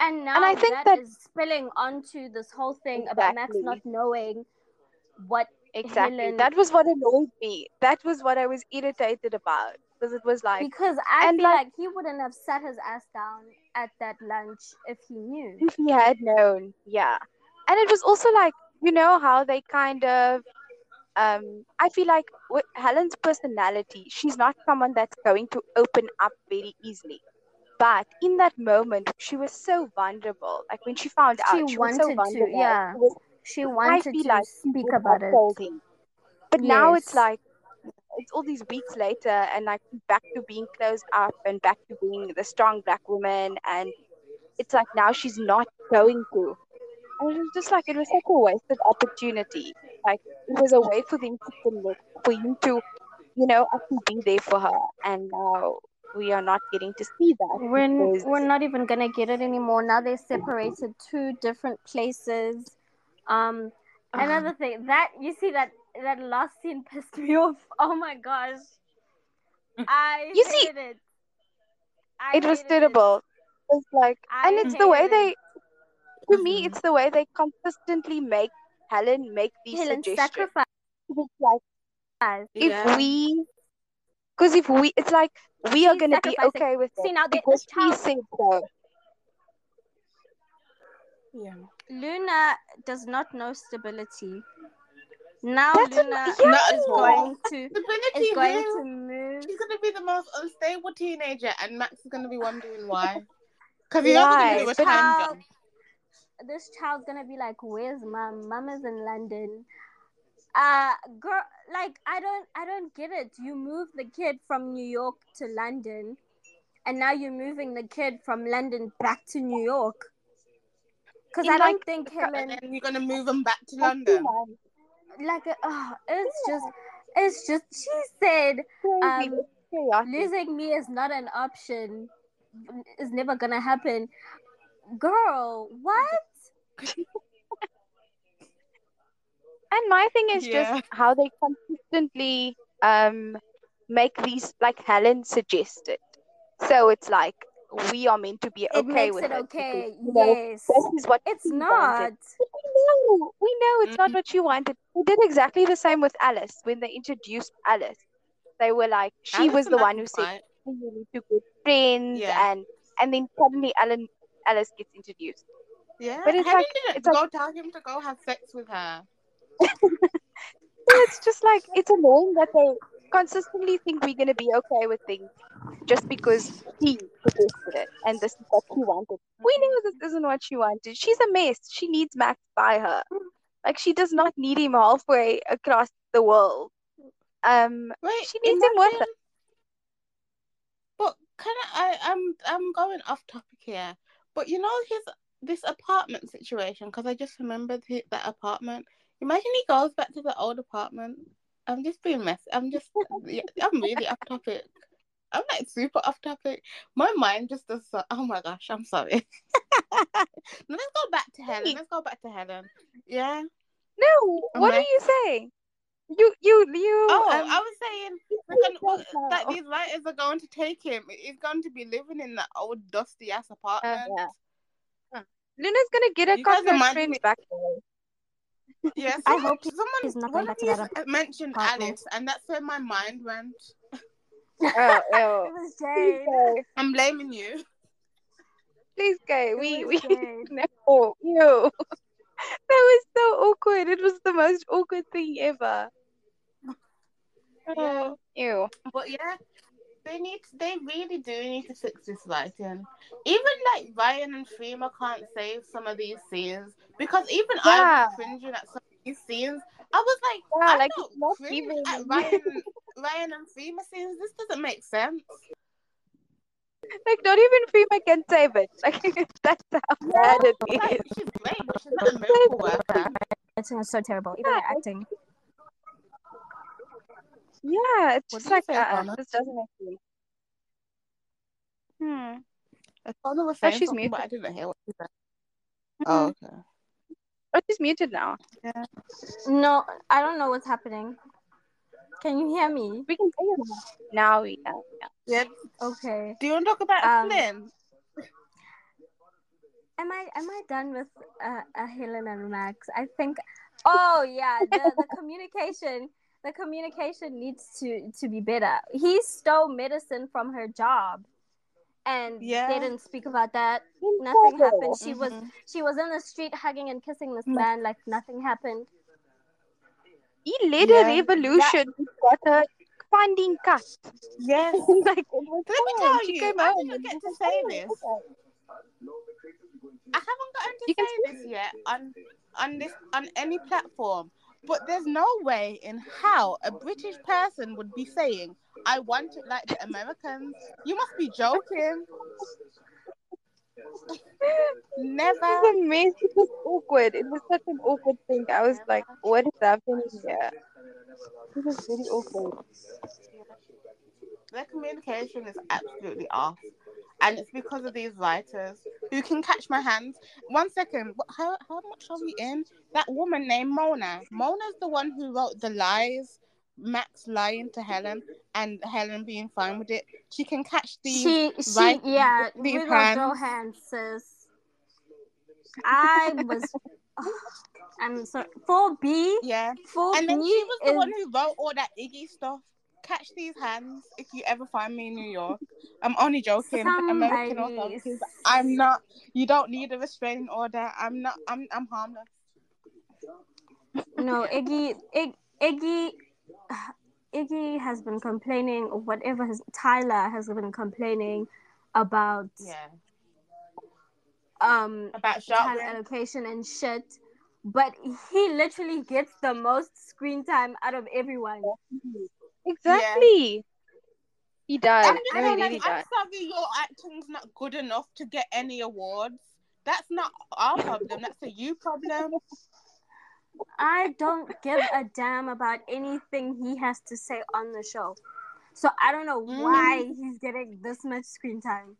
And now And I think that that- is spilling onto this whole thing about Max not knowing what Exactly. Helen- That was what annoyed me. That was what I was irritated about. Because it was like, because I feel like- like, he wouldn't have sat his ass down at that lunch if he knew. if he had known, yeah. And it was also like, you know how they kind of, um, I feel like with Helen's personality, she's not someone that's going to open up very easily. But in that moment, she was so vulnerable. Like when she found She out, she was so wanted to, yeah. She was She wanted to like speak about it. But now it's like it's all these weeks later, and like back to being closed up and back to being the strong black woman, and it's like now she's not going to. And it was just like it was like a wasted opportunity. Like it was a way for them to connect, for you to, you know, actually be there for her, and now we are not getting to see that. We're, n- because- we're not even gonna get it anymore. Now they're separated two different places. Um, another thing that you see that that last scene pissed me off. Oh my gosh, I You see, it. I it was hated it. terrible. It's like, and it's the way hated they, it. to me, Mhm. it's the way they consistently make Helen make these Helen suggestions. sacrifice. It's like if Yeah. we, because if we, it's like we are gonna be okay with it. See now, they, because this he child said so. Yeah. Luna does not know stability. Now That's an- Luna yeah. Is at going to Stability is going who? to move. She's gonna be the most unstable teenager, and Max is gonna be wondering why. Because you know they're gonna do a Why? Child- tangent. This child's gonna be like, "Where's mom? Mom is in London." Uh, girl, like I don't, I don't get it. You move the kid from New York to London, and now you're moving the kid from London back to New York. Because I don't think And Helen, then you're gonna move him back to London. like, uh, it's just, it's just. She said, Um, losing me is not an option is never gonna happen girl what And my thing is Yeah. just how they consistently um make these like Helen suggested. So it's like we are meant to be it okay makes with it it okay you know, yes this is what it's not we know, we know it's not Mhm. what you wanted. We did exactly the same with Alice when they introduced Alice. They were like, she Alice was the one who said fine. "Hey, you need to be friends, Yeah. and and then suddenly Alan Alice gets introduced. Yeah, But it's Helen like- it's like- go tell him to go have sex with her. It's just like it's annoying that they consistently think we're gonna be okay with things just because he suggested it and this is what she wanted. We know this isn't what she wanted. She's a mess. She needs Max by her. Like she does not need him halfway across the world. Um, Wait, she needs him with her. But can I, I? I'm I'm going off topic here. But you know his this apartment situation because I just remembered that apartment. Imagine he goes back to the old apartment. I'm just being messy. I'm just yeah, I'm really off topic. I'm like super off topic. My mind just does. So, oh my gosh, I'm sorry. Let's go back to Helen. Let's go back to Helen. Yeah. No, what are you saying? You you you Oh, um, I was saying gonna, that these writers are going to take him. He's going to be living in that old dusty ass apartment. yeah. Luna's gonna get a You guys cockroach friends me- back. Yes, I hope someone he's not one going of to you that mentioned apartment. Alice, and that's where my mind went. Oh, it oh. was Please Jade go. I'm blaming you. Please go. It We we Jade. no. Ew. That was so awkward. It was the most awkward thing ever. Yeah. Oh, ew. But yeah, they need. They really do need to fix this writing. Even like Ryan and Freema can't save some of these scenes because even I Yeah. was cringing at some of these scenes. I was like, Yeah, I like, don't not cringe even- at Ryan, Ryan and Freema scenes. This doesn't make sense. Like not even Freema can save it. Like that's how bad it Like, is. she's great, but she's not a miracle worker. It's so terrible. Even Yeah. the acting. Yeah, it's What just like say, uh, this doesn't make sense. Hmm. Connor was Oh, she's muted. I didn't hear what she said. Mhm. Oh, okay. Oh, she's muted now. Yeah. No, I don't know what's happening. Can you hear me? We can hear her now. Now we. Yeah. Yeah. Okay. Do you want to talk about Um, Flynn? am I am I done with uh, uh, Helen and Max? I think. Oh yeah, the the communication the communication needs to to be better. He stole medicine from her job, and Yeah. they didn't speak about that. Nothing Impossible. happened. She was Mhm. she was in the street hugging and kissing this Mm. man like nothing happened. He led Yeah. a revolution. He got her funding cut. Yes. like, it was Let me tell She you, came I home didn't get to say this. I haven't gotten to You can say this yet on on this on any platform. But there's no way in how a British person would be saying, "I want it like the Americans." You must be joking. Never. It was a mess. It was awkward. It was such an awkward thing. I was like, what is happening here? It was very awkward. Their communication is absolutely off. And it's because of these writers who can catch my hands. One second, how, how much are we in? That woman named Mona. Mona's the one who wrote the lies, Max lying to Helen, and Helen being fine with it. She can catch the. She she right- yeah, these will hands. hands, sis. I was oh, I'm sorry for B Yeah. for And then she was the is one who wrote all that Iggy stuff. Catch these hands if you ever find me in New York. I'm only joking. American authorities. I'm not. You don't need a restraining order. I'm not. I'm. I'm harmless. no Iggy Ig, Iggy Iggy has been complaining or whatever his Tyler has been complaining about Yeah. um About child allocation and shit. But he literally gets the most screen time out of everyone. Exactly. He does. I'm just No, he saying, really like, I'm sorry, your acting's not good enough to get any awards. That's not our problem. That's a you problem. I don't give a damn about anything he has to say on the show. So I don't know Mhm. why he's getting this much screen time.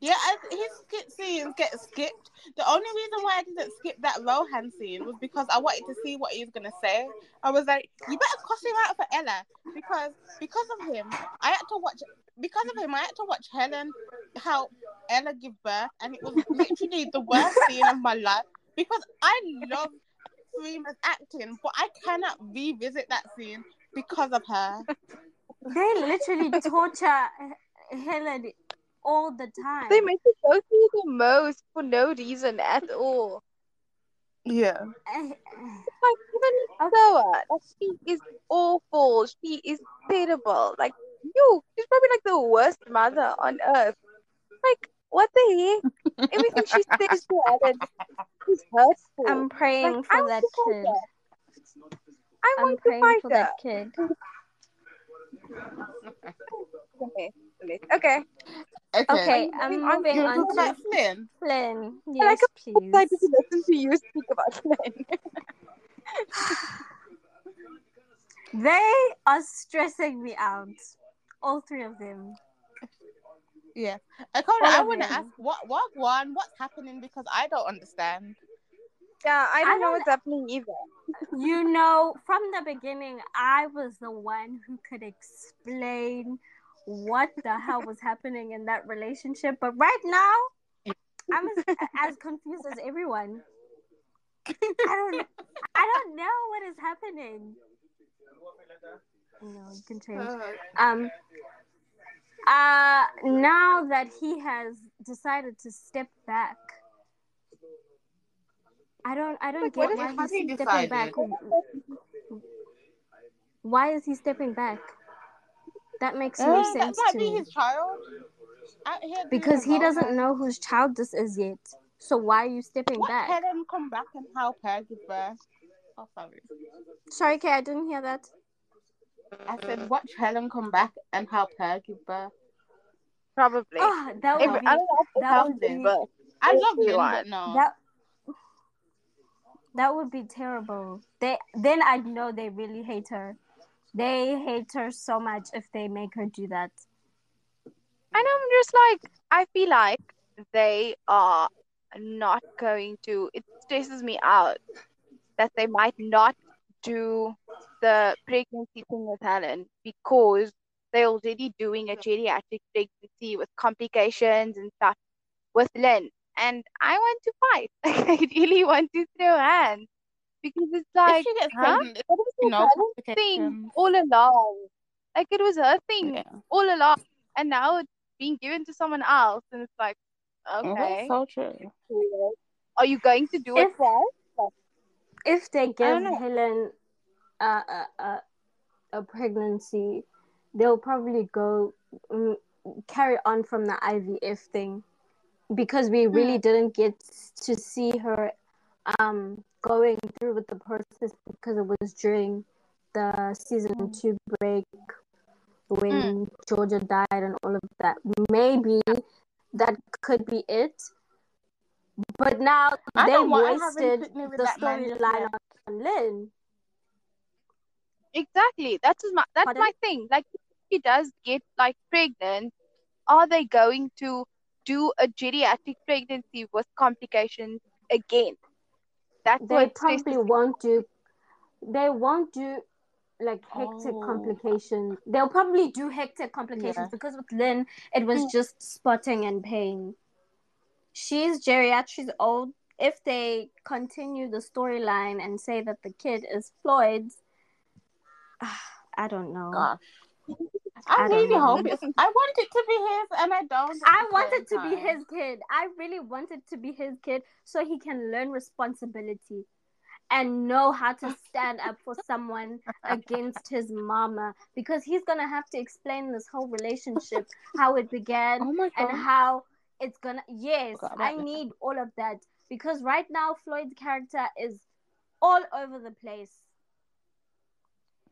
Yeah, his skip scenes get skipped. The only reason why I didn't skip that Rohan scene was because I wanted to see what he was gonna say. I was like, you better cross him out for Ella because because of him, I had to watch. Because of him, I had to watch Helen help Ella give birth, and it was literally the worst scene of my life because I love Freema's acting, but I cannot revisit that scene because of her. They literally torture Helen all the time. They make her go through the most for no reason at all. Yeah. Like even Noah, like she is awful. She is terrible. Like you, she's probably like the worst mother on earth. Like what the heck? Everything she says to Alan is hurtful. I'm praying Like, I for want that kid. her. I I'm want to praying fight for her. that kid. Okay. Okay. Okay. Okay, I'm moving You on talk to about Flynn. Flynn. I Yes, like I'm excited please. to listen to you speak about Flynn. They are stressing me out. All three of them. Yeah. Akona, All I want to ask what what one what's happening because I don't understand. yeah, I I don't know don't- what's happening either. You know, from the beginning, I was the one who could explain what the hell was happening in that relationship. But right now, I'm as, as confused as everyone. I don't, I don't know what is happening. No, you can change. Um, uh, now that he has decided to step back, I don't, I don't Like, get why he's he stepping back. Why is he stepping back? That makes Uh, no that sense might to be me. his child. Out Because he doesn't know whose child this is yet. So why are you stepping What back? Helen come back and help her give birth? Oh, sorry. Sorry, Kay, I didn't hear that. I said watch Helen come back and help her give birth. Probably. Oh, that would Every, be I don't know if that that would was be- but I love Lynn, Everyone. but no. that that would be terrible. They then I'd know they really hate her. They hate her so much if they make her do that. And I'm just like, I feel like they are not going to. It stresses me out that they might not do the pregnancy thing with Helen because they're already doing a geriatric pregnancy with complications and stuff with Lynn. and I want to fight. I really want to throw hands because it's like, if she gets huh? pregnant, was you a know, thing all along. Like it was her thing Yeah. all along, and now it's being given to someone else, and it's like, Oh, okay, that's so true. are you going to do it If- if they give. Helen a, a, a, a pregnancy, they'll probably go mm, carry on from the IVF thing because we really didn't get to see her um, going through with the process because it was during the season mm. two break when mm. Georgia died and all of that. Maybe that could be it. But now I they don't want to have wasted the storyline on Lynn. Exactly. That's my that's Pardon? my thing. Like if she does get like pregnant, are they going to do a geriatric pregnancy with complications again? That's They probably won't do. They won't do like hectic Oh. complications. They'll probably do hectic complications Yeah. because with Lynn, it was Mm. just spotting and pain. She's geriatric, she's old. If they continue the storyline and say that the kid is Floyd's, I don't know. Gosh. I I know. hope it's. I want it to be his, and I don't. I the want same it to be his kid. I really want it to be his kid so he can learn responsibility and know how to stand up for someone against his mama because he's gonna have to explain this whole relationship, how it began, Oh and how it's gonna. Yes, about I need all of that because right now Floyd's character is all over the place.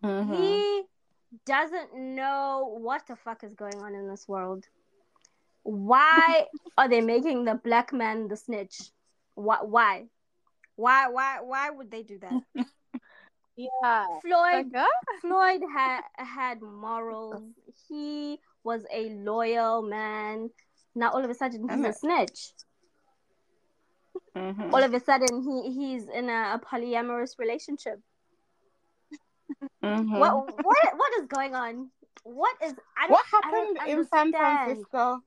Mhm. He doesn't know what the fuck is going on in this world. Why are they making the black man the snitch? Why? Why? Why? Why? Why would they do that? Yeah. Floyd. Like. Floyd had had morals. He was a loyal man. Now all of a sudden he's a snitch. Mhm. All of a sudden he he's in a, a polyamorous relationship. Mhm. What what what is going on? What is I don't What I happened in San. Francisco?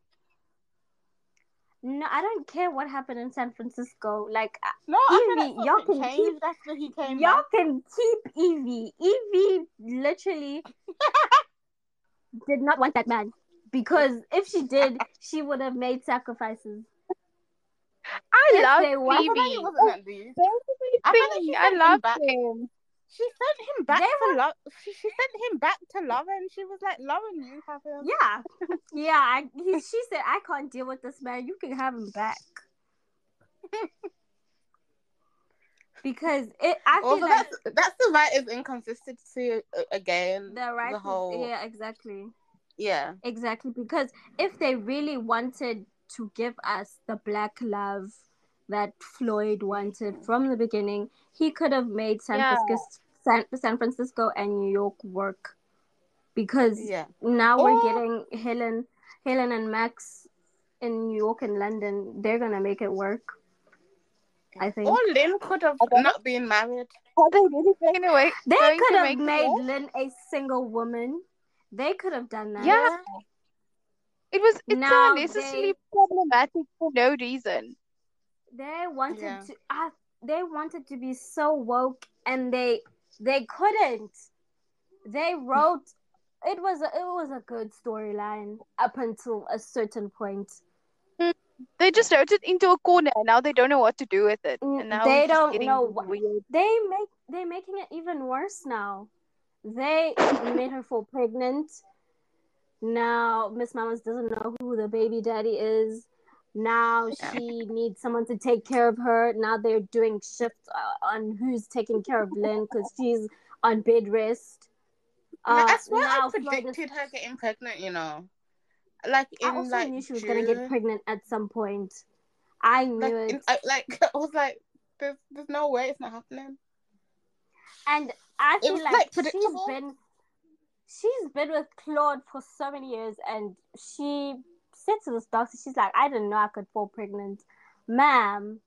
No, I don't care what happened in San Francisco. Like uh, No, I feel Evie, y'all can changed after he came y'all back. can keep Evie. Evie literally did not want that man because if she did, she would have made sacrifices. I If love Evie. want- I feel like Phoebe. it wasn't at I the feel like thing. she I sent him love him. She sent him back They to love. She, she sent him back to Lauren. And she was like, Lauren, you have him. Yeah, yeah. I, he, she said, "I can't deal with this man. You can have him back." because it, I Also, like that's that's the writer's inconsistency again. the right, the whole yeah, exactly. yeah. Exactly, because if they really wanted to give us the black love that Floyd wanted from the beginning, he could have made San, Yeah. Francisco, San, San Francisco and New York work. Because Yeah. now we're oh. getting Helen, Helen and Max in New York and London. They're gonna make it work. I think Or Lynn could have Okay. not been married. Are they really going away? they could have make it made work? Lynn a single woman. They could have done that. Yeah. It was it's Now so unnecessarily they- problematic for no reason. They wanted Yeah. to uh, they wanted to be so woke and they they couldn't they wrote it was a, it was a good storyline up until a certain point They just wrote it into a corner and now they don't know what to do with it. Mm, And now they it's don't know what- weird. they make they're making it even worse now they made her fall pregnant now miss mamas doesn't know who the baby daddy is now Yeah. she needs someone to take care of her now they're doing shifts uh, on who's taking care of lynn because she's on bed rest uh, I swear now I Floyd is- predicted her getting pregnant. You know, like in I also like knew she was June, gonna get pregnant at some point i knew Like, it in, I, like I was like, there's there's no way it's not happening. And I feel was, like, like, she's predictable. been she's been with Claude for so many years and she said to this doctor, she's like, I didn't know I could fall pregnant. Ma'am,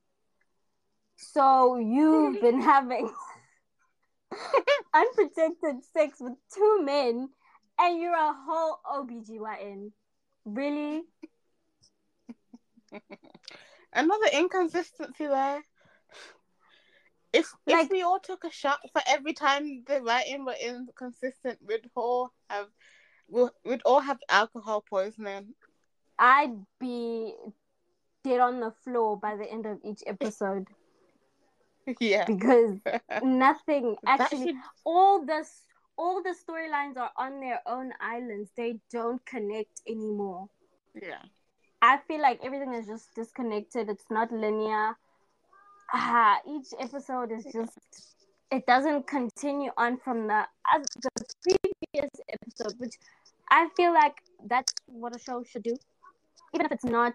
so you've been having unprotected sex with two men and you're a whole OBGYN. Really? Another inconsistency there. If if we all took a shot for every time the writing were inconsistent, we'd all have we'd all have alcohol poisoning. I'd be dead on the floor by the end of each episode yeah. because nothing actually should- all the all the storylines are on their own islands. They don't connect anymore. yeah. I feel like everything is just disconnected. It's not linear. Ah, each episode is just it doesn't continue on from the the previous episode, which I feel like that's what a show should do, even if it's not.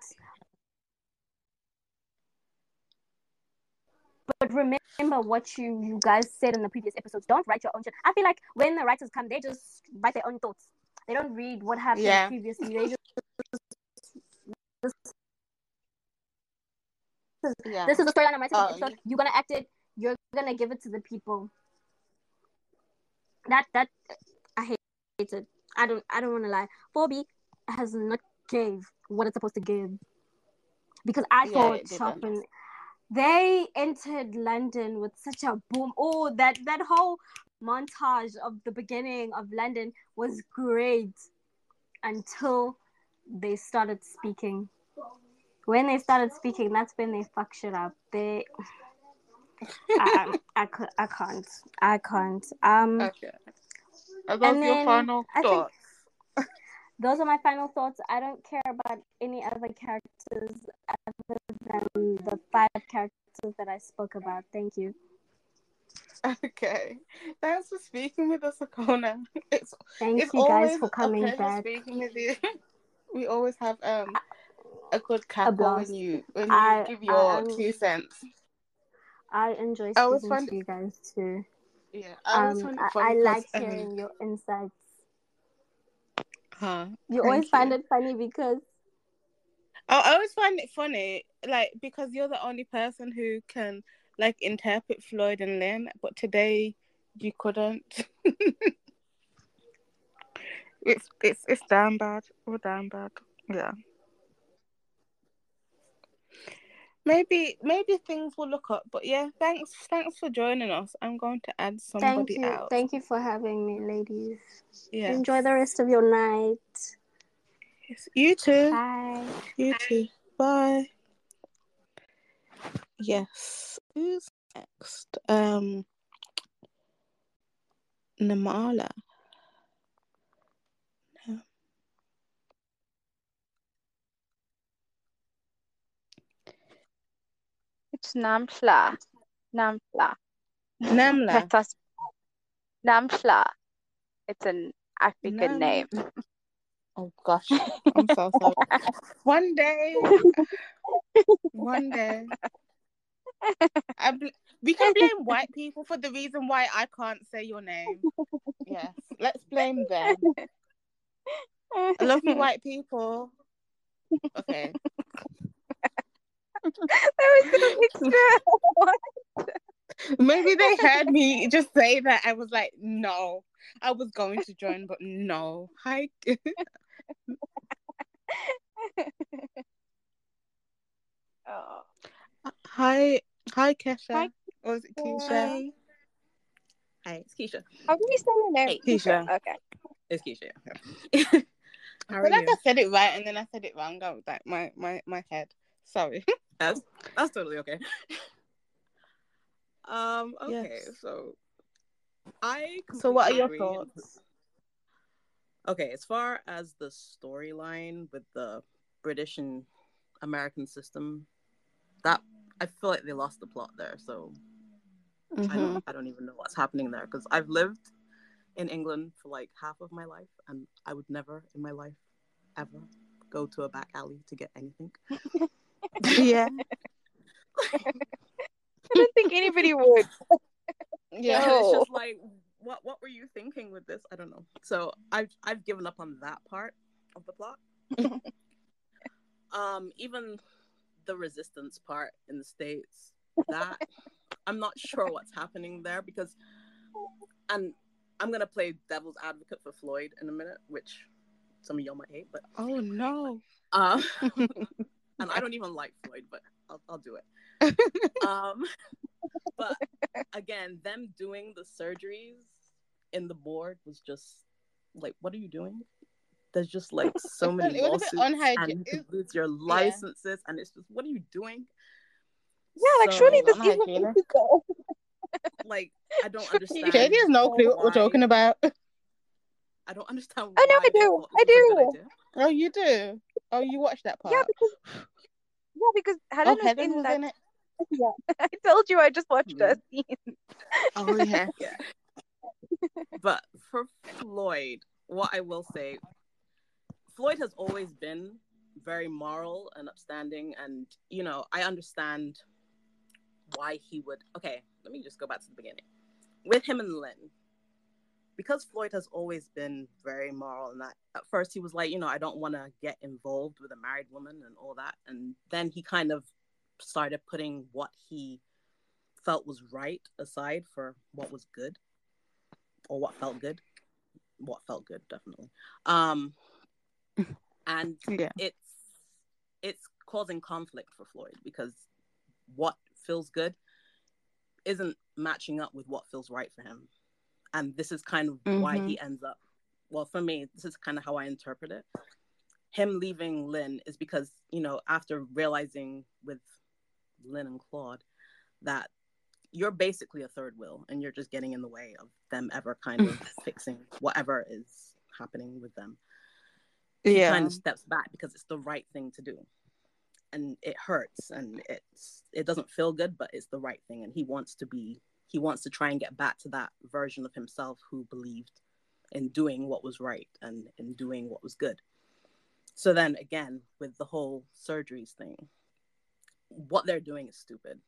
But remember what you you guys said in the previous episodes. Don't write your own shit. I feel like when the writers come, they just write their own thoughts. They don't read what happened Yeah. previously. They just Yeah. this is the storyline I'm writing Oh, episode. You're gonna act it. You're gonna give it to the people. That that I hate it. I don't I don't want to lie. 4B has not gave what it's supposed to give because I Yeah, thought shopping. They entered London with such a boom. Oh, that that whole montage of the beginning of London was great until they started speaking when they started speaking, that's when they fucked shit up. They, I, I, I, I can't, I can't. Um, Okay. Those your final I thoughts? Those are my final thoughts. I don't care about any other characters other than the five characters that I spoke about. Thank you. Okay. Thanks for speaking with us, Akona. It's Thank it's you guys for coming back. speaking with you. We always have um a good cackle when you when you I- give your two cents. I enjoy I speaking find- to you guys too. Yeah, I Um, I, funny like um, hearing your insights. Huh. You Thank always find it funny because I I always find it funny, like because you're the only person who can like interpret Floyd and Lynn, but today you couldn't. it's it's it's damn bad. Oh damn bad. Yeah. Maybe maybe things will look up, but yeah, thanks thanks for joining us. I'm going to add somebody thank you, else. thank you for having me, ladies. yeah. Enjoy the rest of your night. Yes. You too. Bye. You too. Bye. Yes. Who's next? Um Namala. Namfla. Namfla. Namla. Us. Namfla. It's an African Nam- name. Oh gosh. I'm so sorry. One day. One day. Bl- we can blame white people for the reason why I can't say your name. Yes. Let's blame them. I love you, white people. Okay. That was so extra. Maybe they heard me just say that. I was like, no. I was going to join, but no. Hi. oh. Hi. Hi, Kesha. Hi, Or is it Keisha? Hi. Hi, it's Keisha. How do you say your name? Hey, Keisha. Okay. It's Keisha. How I are feel like you? I said it right and then I said it wrong. I was like, my, my, my head. Sorry. That's that's totally okay. Um. Okay. Yes. So, I. So, what are your agree. thoughts? Okay, as far as the storyline with the British and American system, that I feel like they lost the plot there. So I Mhm. don't I don't even know what's happening there because I've lived in England for like half of my life, and I would never in my life ever go to a back alley to get anything. Yeah. I don't think anybody would. Yeah. And it's just like, what what were you thinking with this? I don't know. So I've I've given up on that part of the plot. um, even the resistance part in the states, that I'm not sure what's happening there because, and I'm gonna play devil's advocate for Floyd in a minute, which some of y'all might hate, but Oh no. uh, and I don't even like Floyd, but I'll, I'll do it. um, but again, them doing the surgeries in the board was just like, what are you doing? There's just like so many It was a lawsuits, unhygienic. and you could lose your licenses, and it's just, what are you doing? Yeah, like surely this I'm isn't illegal. like I don't understand. Katie has no clue what we're talking about. I don't understand. Oh, no, I do. I this was do. Oh, you do? Oh, you watched that part? Yeah, because yeah, because Helen oh, was Helen in was that. in it. Yeah, I told you I just watched hmm. her scene. Oh, yeah. But for Floyd, what I will say, Floyd has always been very moral and upstanding, and you know, I understand why he would. Okay, let me just go back to the beginning with him and Lynn. Because Floyd has always been very moral, and that at first he was like, you know, I don't want to get involved with a married woman and all that, and then he kind of started putting what he felt was right aside for what was good or what felt good what felt good definitely um and Yeah. it's it's causing conflict for floyd because what feels good isn't matching up with what feels right for him and this is kind of why mm-hmm. he ends up well for me this is kind of how i interpret it. Him leaving lynn is because you know after realizing with lynn and claude that you're basically a third wheel and you're just getting in the way of them ever kind of mm. fixing whatever is happening with them. He Yeah. kind of steps back because it's the right thing to do. And it hurts and it's it doesn't feel good but it's the right thing. And he wants to be he wants to try and get back to that version of himself who believed in doing what was right and in doing what was good. So then again with the whole surgeries thing what they're doing is stupid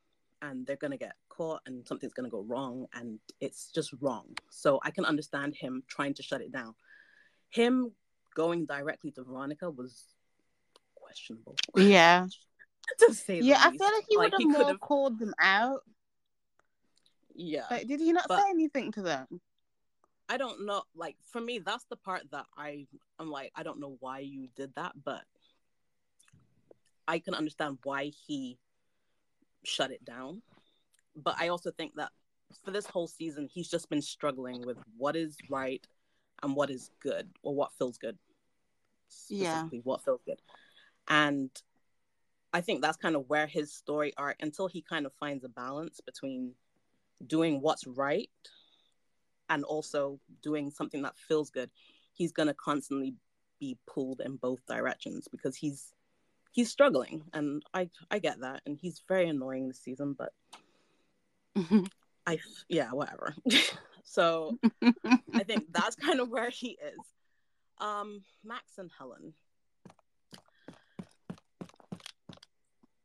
and they're going to get caught and something's going to go wrong and it's just wrong. So i can understand him trying to shut it down. Him going directly to veronica was questionable. Yeah. to say Yeah, I feel like he would have more called them out. Yeah Like, did he not But- say anything to them? i don't know like for me that's the part that i i'm like i don't know why you did that but i can understand why he shut it down but i also think that for this whole season he's just been struggling with what is right and what is good or what feels good Yeah. what feels good and i think that's kind of where his story arc until he kind of finds a balance between doing what's right and also doing something that feels good he's going to constantly be pulled in both directions because he's he's struggling. And i i get that. And he's very annoying this season but i yeah whatever. So i think that's kind of where he is. Um max and helen.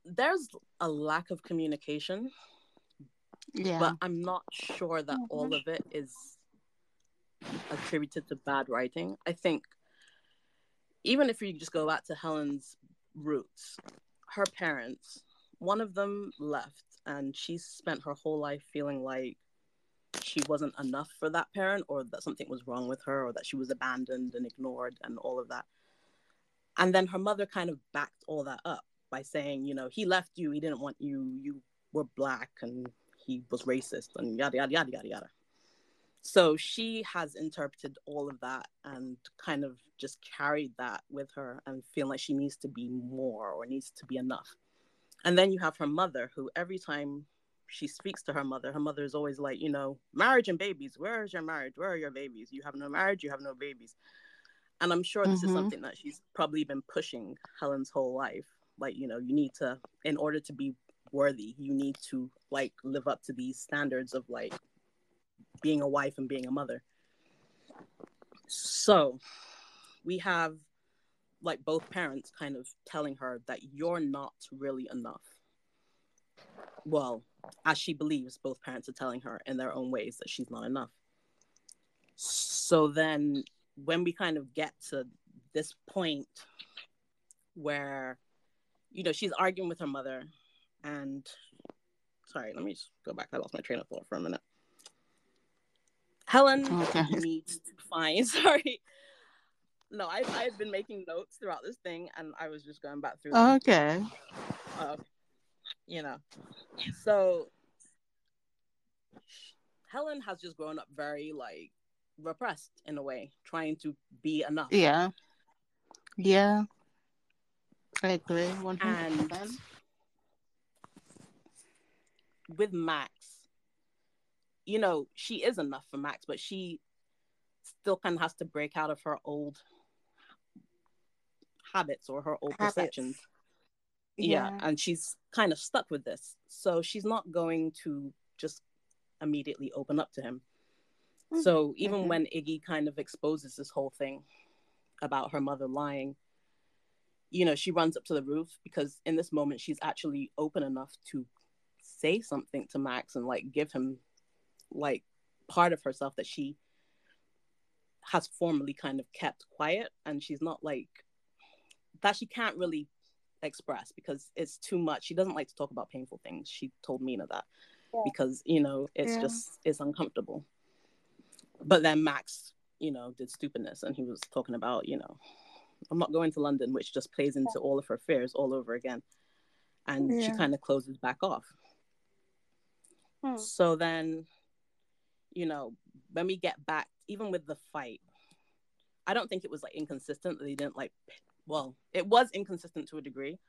There's a lack of communication yeah. but I'm not sure that oh, all of it is attributed to bad writing. I think even if you just go back to Helen's roots, her parents, one of them left and she spent her whole life feeling like she wasn't enough for that parent or that something was wrong with her or that she was abandoned and ignored and all of that. And then her mother kind of backed all that up by saying, you know, he left you, he didn't want you, you were black and he was racist and yada yada yada yada yada. So she has interpreted all of that and kind of just carried that with her and feeling like she needs to be more or needs to be enough. And then you have her mother, who every time she speaks to her mother, her mother is always like, you know, marriage and babies. Where is your marriage? Where are your babies? You have no marriage, you have no babies. And I'm sure this is Mhm. something that she's probably been pushing Helen's whole life. Like, you know, you need to, in order to be worthy, you need to like live up to these standards of like being a wife and being a mother. So we have like both parents kind of telling her that you're not really enough. Well, as she believes, both parents are telling her in their own ways that she's not enough. So then when we kind of get to this point where you know she's arguing with her mother and sorry let me just go back i lost my train of thought for a minute helen Okay. needs to find sorry no, I I had been making notes throughout this thing, and I was just going back through. Oh, okay. Uh, you know, so Helen has just grown up very like repressed in a way, trying to be enough. Yeah. Yeah. I agree. One hundred And percent. With Max, you know, she is enough for Max, but she still kind of has to break out of her old habits or her old Habits. perceptions. Yeah. Yeah. and she's kind of stuck with this. So she's not going to just immediately open up to him. So even Mhm. when Iggy kind of exposes this whole thing about her mother lying, you know, she runs up to the roof because in this moment she's actually open enough to say something to Max and like give him like part of herself that she has formerly kind of kept quiet and she's not like that she can't really express because it's too much. She doesn't like to talk about painful things. She told Mina that Yeah. because, you know, it's Yeah. just it's uncomfortable. But then Max, you know, did stupidness and he was talking about, you know, I'm not going to London, which just plays into all of her fears all over again. And she kind of closes back off. Hmm. So then, you know, when we get back, even with the fight, I don't think it was like inconsistent that they didn't like. Well, it was inconsistent to a degree,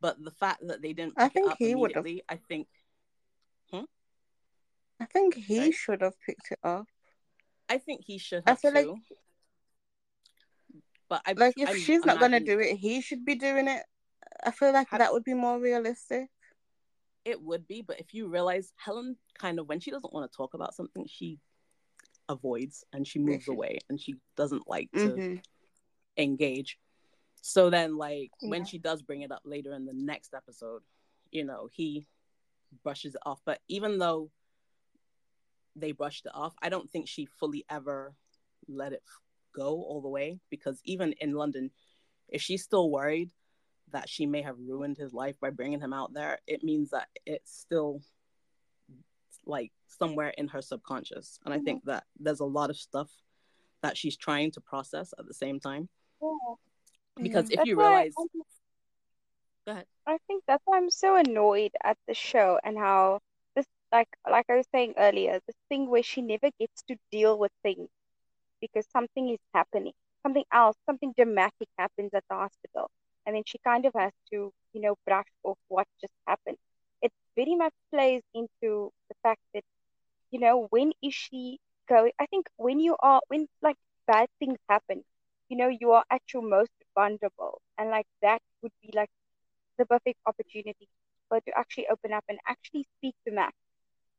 but the fact that they didn't I think it up he would've- immediately, I think, I think he should have picked it up. I think he should I have feel like- but I Like if I'm she's not gonna do it, he should be doing it. I feel like Have- that would be more realistic. It would be, but if you realize Helen kind of when she doesn't want to talk about something, she avoids and she moves away and she doesn't like to hmm engage. So then, like when she does bring it up later in the next episode, you know, he brushes it off. But even though they brushed it off, I don't think she fully ever let it go all the way because even in London, if she's still worried that she may have ruined his life by bringing him out there, it means that it's still like somewhere in her subconscious. And I think that there's a lot of stuff that she's trying to process at the same time Yeah. because if That's you realize go ahead I think that's why I'm so annoyed at the show and how this, like, like I was saying earlier, this thing where she never gets to deal with things because something is happening, something else, something dramatic happens at the hospital, and then she kind of has to, you know, brush off what just happened. It very much plays into the fact that, you know, when is she going? I think when you are, when like bad things happen, you know, you are at your most vulnerable, and like that would be like the perfect opportunity for her to actually open up and actually speak to Max.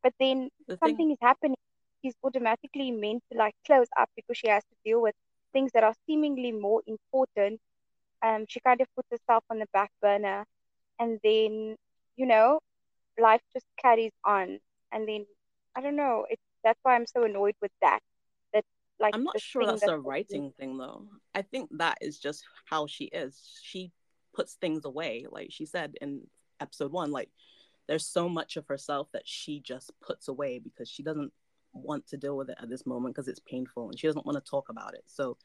But then the thing something is happening. She's automatically meant to like close up because she has to deal with things that are seemingly more important. Um, she kind of puts herself on the back burner, and then you know, life just carries on. And then I don't know. It's that's why I'm so annoyed with that. That like I'm not sure that's that a writing thing though. I think that is just how she is. She puts things away, like she said in episode one. Like there's so much of herself that she just puts away because she doesn't want to deal with it at this moment because it's painful and she doesn't want to talk about it. So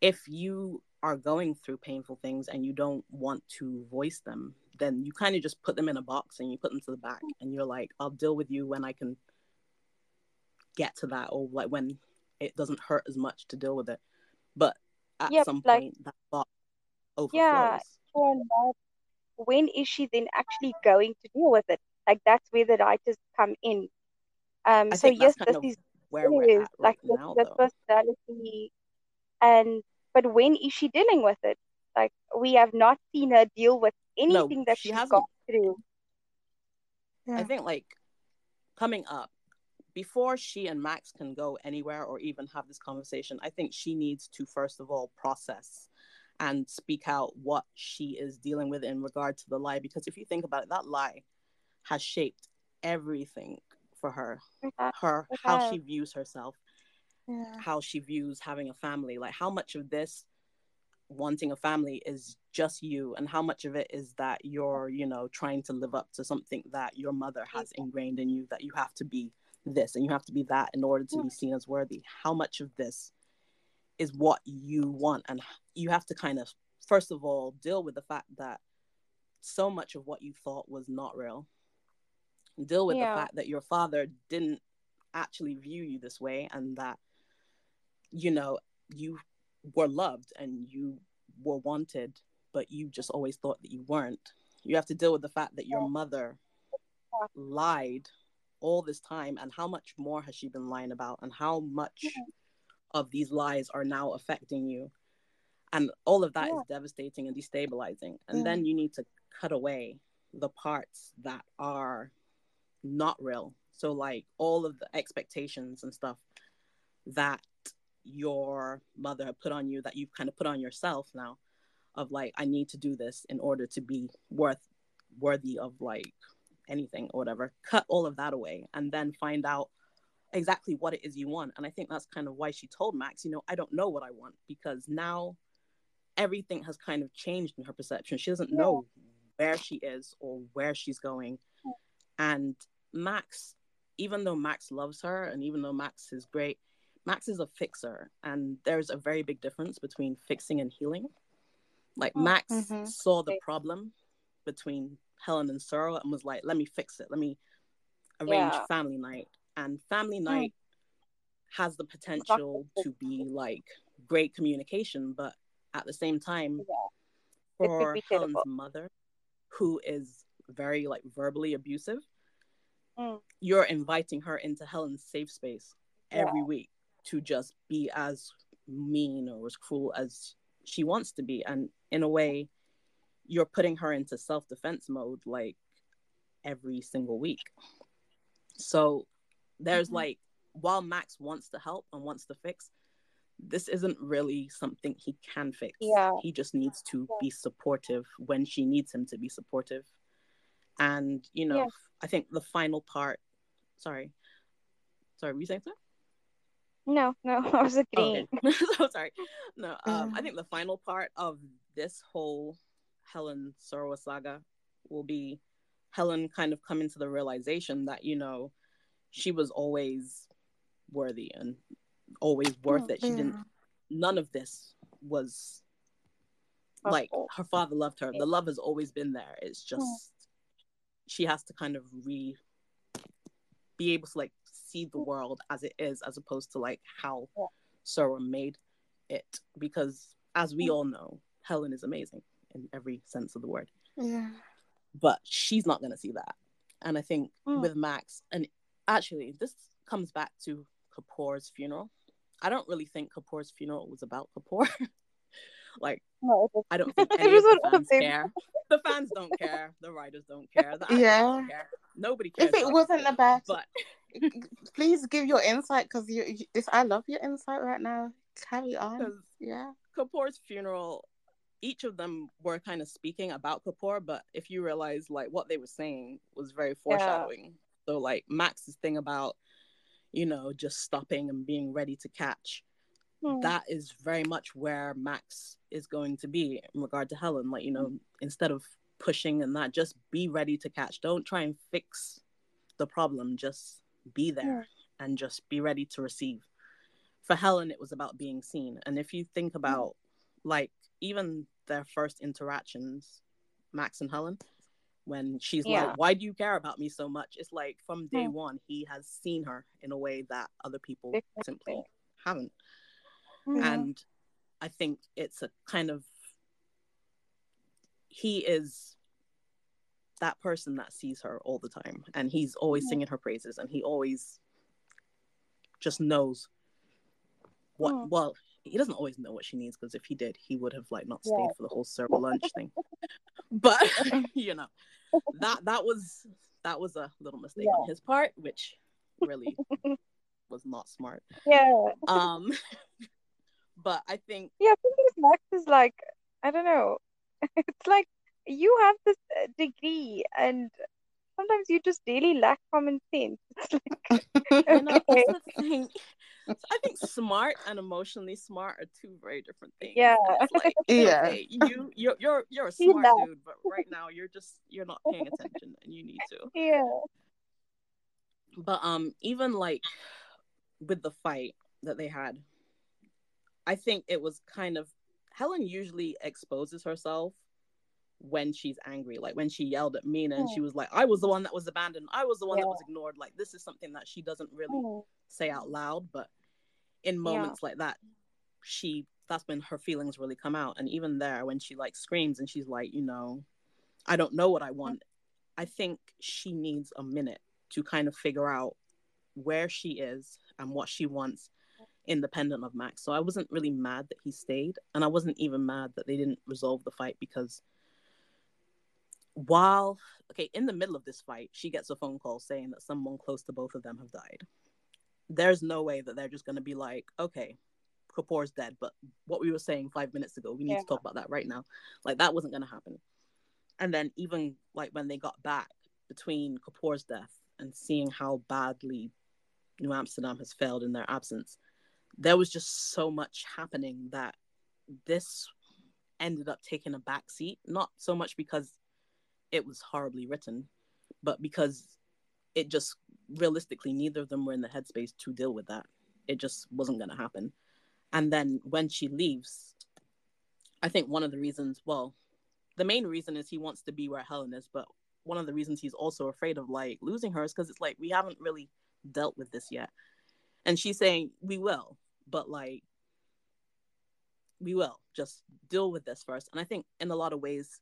if you are going through painful things and you don't want to voice them, then you kind of just put them in a box and you put them to the back and you're like, I'll deal with you when I can get to that or like when it doesn't hurt as much to deal with it. But at Yep, some like- point that box overflows. Yeah. when is she then actually going to deal with it? Like that's where the writers come in. Um, so yes, this is where we're is at right like now this personality, and but when is she dealing with it? Like we have not seen her deal with anything that she she's hasn't. gone through. Yeah. I think like coming up before she and Max can go anywhere or even have this conversation, I think she needs to first of all process and speak out what she is dealing with in regard to the lie. Because if you think about it, that lie has shaped everything for her. Her how she views herself, Yeah. how she views having a family. Like how much of this wanting a family is just you and how much of it is that you're you know trying to live up to something that your mother has ingrained in you that you have to be this and you have to be that in order to be seen as worthy how much of this is what you want and you have to kind of first of all deal with the fact that so much of what you thought was not real deal with Yeah. the fact that your father didn't actually view you this way and that you know you were loved and you were wanted but you just always thought that you weren't. You have to deal with the fact that your mother lied all this time and how much more has she been lying about and how much of these lies are now affecting you? And all of that is devastating and destabilizing. And Yeah. then you need to cut away the parts that are not real. So like all of the expectations and stuff that your mother had put on you that you've kind of put on yourself now of like i need to do this in order to be worth worthy of like anything or whatever. Cut all of that away and then find out exactly what it is you want. And i think that's kind of why she told max you know i don't know what i want because now everything has kind of changed in her perception. She doesn't know where she is or where she's going. And max even though max loves her and even though max is great max is a fixer and there's a very big difference between fixing and healing. Like max Mhm. saw the problem between helen and Sorrow and was like let me fix it. Let me arrange Yeah. family night. And family night has the potential to be like great communication but at the same time could for helen's terrible. mother who is very like verbally abusive Mm. you're inviting her into helen's safe space every week to just be as mean or as cruel as she wants to be. And in a way you're putting her into self-defense mode like every single week. So there's Mhm. like while max wants to help and wants to fix this isn't really something he can fix. Yeah. he just needs to be supportive when she needs him to be supportive. And you know Yeah. i think the final part sorry. Sorry were you saying something No, no, I was Oh, agreeing. okay. so sorry. No, um, I Mm. think the final part of this whole Helen Sorrow saga will be Helen kind of coming to the realization that you know she was always worthy and always worth it. She didn't. None of this was Her like fault. her father loved her. The love has always been there. It's just she has to kind of re be able to like see the world as it is as opposed to like how. Sorrow made it because as we all know Helen is amazing in every sense of the word Yeah. but she's not going to see that and I think Mm. with Max and actually this comes back to Kapoor's funeral I don't really think Kapoor's funeral was about Kapoor like No, I don't think any of the fans care. The fans don't care. The writers don't care. The Yeah. don't care. Nobody cares. If it wasn't the best, but please give your insight because you, you this I love your insight right now. Carry on. Yeah. Kapoor's funeral, each of them were kind of speaking about Kapoor, but if you realize like what they were saying was very foreshadowing. So like Max's thing about, you know, just stopping and being ready to catch. Hmm. That is very much where Max is going to be in regard to Helen. Like, you know, instead of pushing and that, just be ready to catch. Don't try and fix the problem. Just be there and just be ready to receive. For Helen, it was about being seen. And if you think about like even their first interactions, Max and Helen, when she's Yeah. like, Why do you care about me so much? It's like from day Hmm. one, he has seen her in a way that other people simply haven't. And I think it's a kind of he is that person that sees her all the time. And he's always singing her praises and he always just knows what Mhm. well he doesn't always know what she needs because if he did he would have like not Yeah. stayed for the whole server lunch thing. But you know that that was that was a little mistake on his part which really was not smart. Yeah, um but i think yeah. Sometimes Max is like, I don't know. It's like you have this uh, degree, and sometimes you just really lack common sense. It's like, you know okay, that's the thing i think smart and emotionally smart are two very different things Yeah. It's like Yeah. okay, you you're you're you're a smart that. dude but right now you're just you're not paying attention and you need to yeah, but um even like with the fight that they had I think it was kind of Helen usually exposes herself when she's angry. Like when she yelled at Mina and she was like, I was the one that was abandoned. I was the one Yeah. that was ignored. Like this is something that she doesn't really Mm. say out loud, but in moments like that, she that's when her feelings really come out. And even there, when she like screams and she's like, you know, I don't know what I want. I think she needs a minute to kind of figure out where she is and what she wants independent of Max. So I wasn't really mad that he stayed. And I wasn't even mad that they didn't resolve the fight because while okay, in the middle of this fight, she gets a phone call saying that someone close to both of them have died. There's no way that they're just gonna be like, okay, Kapoor's dead, but what we were saying five minutes ago, we need Yeah. to talk about that right now. Like that wasn't gonna happen. And then even like when they got back between Kapoor's death and seeing how badly New Amsterdam has failed in their absence, there was just so much happening that this ended up taking a back seat. Not so much because it was horribly written, but because it just realistically neither of them were in the headspace to deal with that. It just wasn't going to happen. And then when she leaves, I think one of the reasons, well, the main reason is he wants to be where Helen is, but one of the reasons he's also afraid of like losing her is because it's like we haven't really dealt with this yet. And she's saying we will, but like we will just deal with this first. And I think in a lot of ways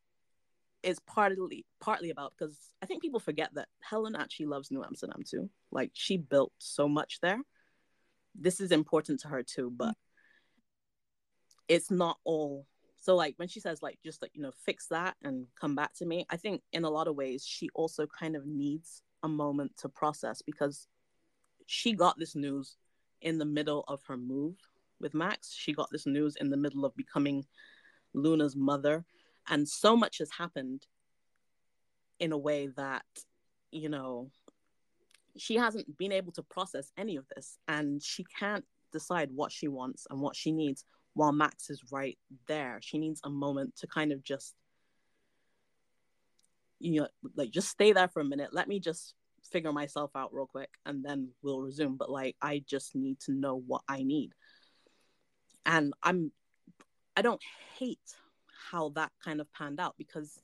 it's partly partly about because I think people forget that Helen actually loves New Amsterdam too. Like she built so much there. This is important to her too, but it's not all so like when she says like just like you know fix that and come back to me i think in a lot of ways she also kind of needs a moment to process because she got this news in the middle of her move with max she got this news in the middle of becoming luna's mother and so much has happened in a way that you know she hasn't been able to process any of this and she can't decide what she wants and what she needs while Max is right there. She needs a moment to kind of just, you know, like just stay there for a minute. Let me just figure myself out real quick and then we'll resume. But like, I just need to know what I need. And I'm, I don't hate how that kind of panned out because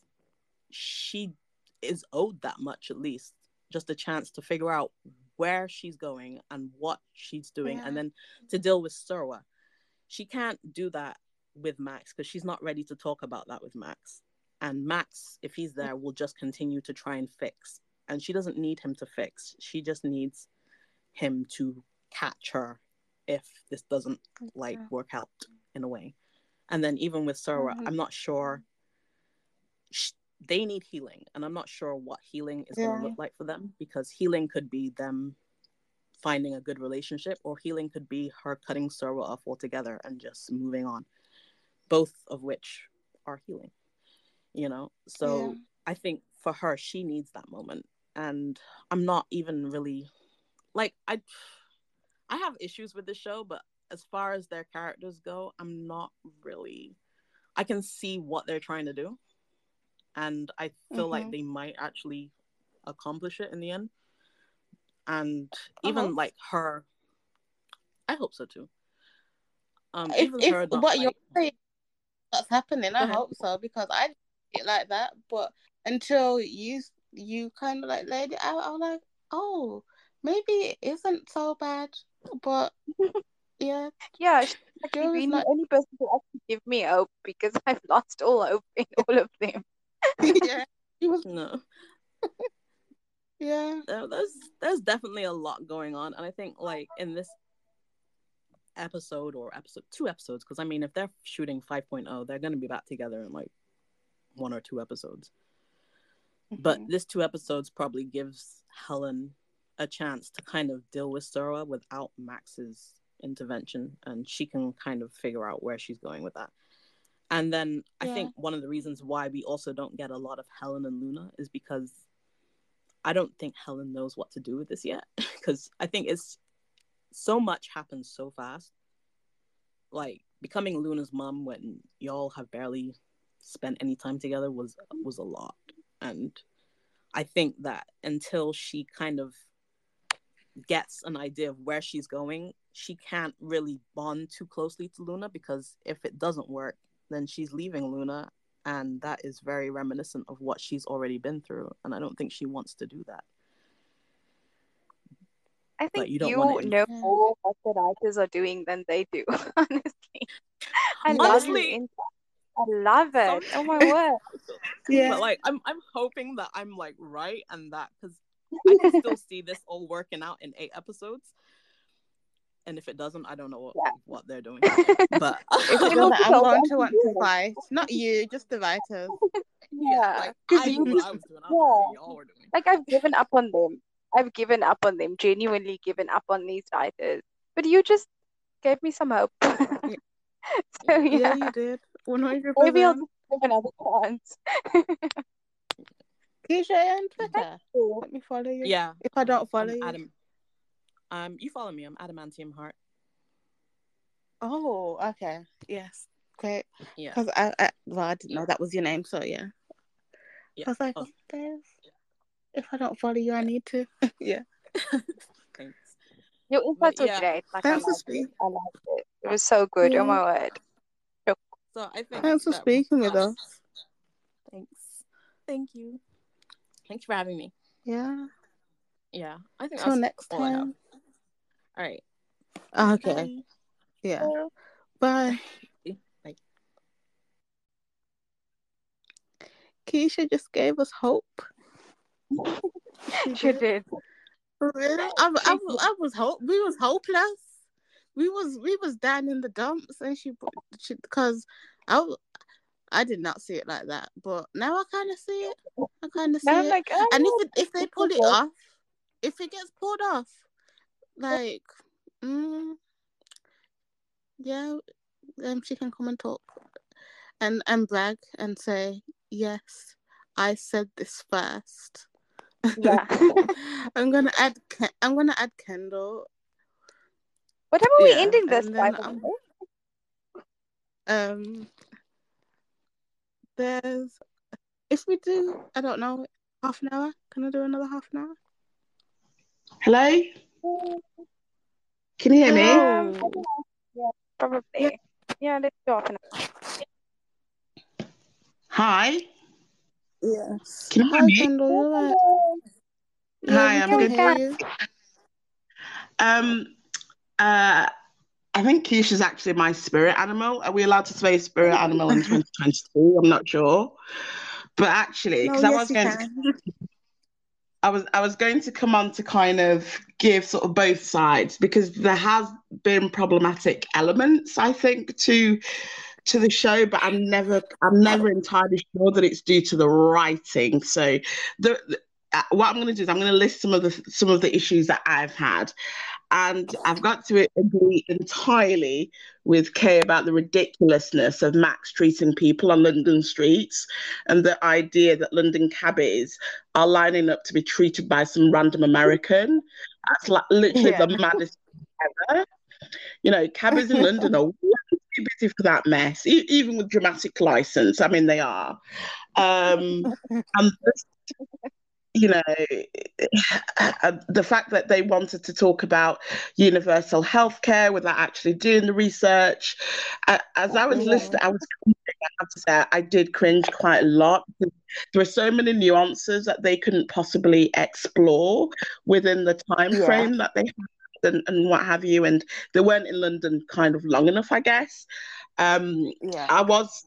she is owed that much at least just a chance to figure out where she's going and what she's doing Yeah. and then to deal with Surwa she can't do that with Max because she's not ready to talk about that with Max. And Max, if he's there, will just continue to try and fix. And she doesn't need him to fix. She just needs him to catch her if this doesn't like work out in a way. And then even with Sora, Mhm. I'm not sure. Sh- they need healing, and I'm not sure what healing is going to look like for them because healing could be them finding a good relationship, or healing could be her cutting Sorwa off altogether and just moving on. Both of which are healing, you know. So Yeah. I think for her, she needs that moment, and I'm not even really like I. I have issues with the show, but as far as their characters go, I'm not really. I can see what they're trying to do, and I feel like Mhm. they might actually accomplish it in the end. And even hope. like her, I hope so too. Um, If, even if her, what like, you're saying that's happening, I hope so because I didn't see it like that. But until you you kind of like laid it out, I was like, oh, maybe it isn't so bad. But yeah, Yeah, she's actually Joe is been the not. only person to actually give me hope because I've lost all hope in all of them. yeah, he was. no, Yeah, there- there's there's definitely a lot going on, and I think like in this episode or episode two episodes, because I mean, if they're shooting 5.0, they're gonna be back together in like one or two episodes. But Mhm. this two episodes probably gives Helen a chance to kind of deal with Sora without Max's intervention, and she can kind of figure out where she's going with that. And then I Yeah. think one of the reasons why we also don't get a lot of Helen and Luna is because I don't think Helen knows what to do with this yet. Because I think it's so much happens so fast. Like becoming Luna's mom when y'all have barely spent any time together was was a lot and i think that until she kind of gets an idea of where she's going, she can't really bond too closely to Luna because if it doesn't work, then she's leaving Luna. And that is very reminiscent of what she's already been through. And I don't think she wants to do that. I think you you, don't want know more what the writers are doing than they do, honestly. I Honestly- your insight. I love it. Oh my word. Yeah. But like I'm I'm hoping that I'm like right and that because I can still see this all working out in eight episodes. And if it doesn't, I don't know what, Yeah. what they're doing. But If it Well, doesn't, I'm going to want to fight. Not you, just the writers. Yeah. like Because I you knew I doing. I know y'all were doing. like I've given up on them. I've given up on them, genuinely given up on these writers. But you just gave me some hope. so yeah, Yeah, you did. One hundred maybe I'll percent. just give another chance. Keisha on Twitter. Let me follow you. Yeah. If I don't follow I'm you. Adam. Um, you follow me. I'm Adamantium Heart. Oh, okay. Yes. Great. Yeah. Because I, I, well, I didn't know that was your name, so yeah. Yeah. I was like, Oh. oh, there's. If I don't follow you, I need to. yeah. Thanks. Your insights were yeah. great. Like I Thanks for it. I liked it. It was so good. Yeah. Oh my word. So I think Thanks for that- speaking with us. Thanks. Thank you. Thanks for having me. Yeah. Yeah. I think Till next all I have. time. All right. Okay. Bye. Yeah. Bye. Bye. Keisha just gave us hope. She She did. did. For real? I, I, I was hope we was hopeless. We was we was down in the dumps, and she she because I did not see it like that, but now I kind of see it. I kind of see it. like, oh, and if it, if they pull it off, if it gets pulled off, like, mm, yeah, um, she can come and talk, and and brag and say, yes, I said this first. yeah. I'm gonna add. I'm gonna add Kendall. What time are we ending this by? the um. Um, there's if we do, I don't know, half an hour. Can I do another half an hour? Hello? Can you hear me? Um, yeah, probably. Yeah, let's go off an Hi. Yes. Can you hear Hi, me? Kendall. You alright? Yeah, Hi, I'm can good. hear you. Um uh I think Keisha's actually my spirit animal. Are we allowed to say spirit animal in 2022? I'm not sure. But actually, No, because I yes, was you going to. I was I was going to come on to kind of give sort of both sides because there has been problematic elements, I think, to to the show, but I'm never I'm never entirely sure that it's due to the writing. So the, the- uh, what I'm going to do is I'm going to list some of the some of the issues that I've had, and I've got to agree entirely with Kay about the ridiculousness of Max treating people on London streets, and the idea that London cabbies are lining up to be treated by some random American. That's like literally Yeah. the maddest thing ever. You know, cabbies in London are way too busy for that mess, e- even with dramatic license. I mean, they are. Um, and this, you know, the fact that they wanted to talk about universal healthcare without actually doing the research. As I was Yeah. listening, I was I have to say I did cringe quite a lot there were so many nuances that they couldn't possibly explore within the time Yeah. frame that they had and, and what have you. And they weren't in London kind of long enough, I guess. Um, Yeah. I was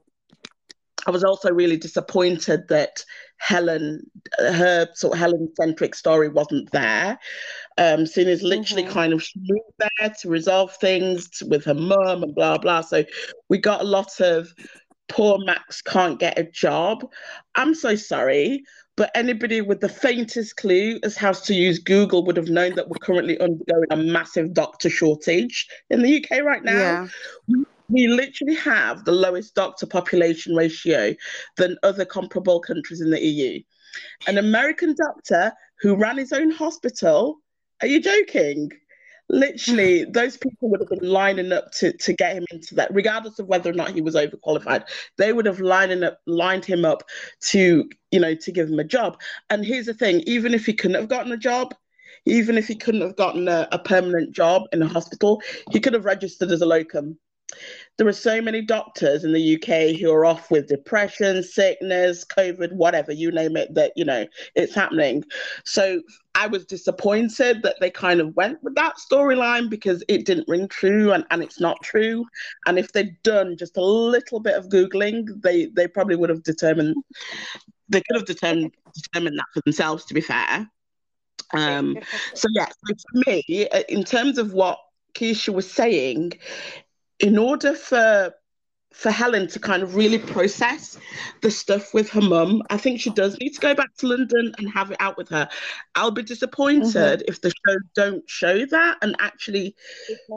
I was also really disappointed that Helen, her sort of Helen centric story wasn't there. Um, seeing as literally Mhm. kind of she moved there to resolve things with her mum and blah blah. So we got a lot of poor Max can't get a job. I'm so sorry, but anybody with the faintest clue as how to use Google would have known that we're currently undergoing a massive doctor shortage in the UK right now Yeah. We literally have the lowest doctor population ratio than other comparable countries in the EU. An American doctor who ran his own hospital. Are you joking? Literally, those people would have been lining up to, to get him into that, regardless of whether or not he was overqualified. They would have lining up, lined him up to, you know, to give him a job. And here's the thing: even if he couldn't have gotten a job, even if he couldn't have gotten a, a permanent job in a hospital, he could have registered as a locum there are so many doctors in the UK who are off with depression, sickness, COVID, whatever, you name it, that, you know, it's happening. So I was disappointed that they kind of went with that storyline because it didn't ring true and, and it's not true. And if they'd done just a little bit of Googling, they, they probably would have determined, they could have determined, determined that for themselves, to be fair. Um, so, yeah, so for me, uh, in terms of what Keisha was saying, in order for for Helen to kind of really process the stuff with her mum, I think she does need to go back to London and have it out with her. I'll be disappointed mm-hmm. if the show don't show that and actually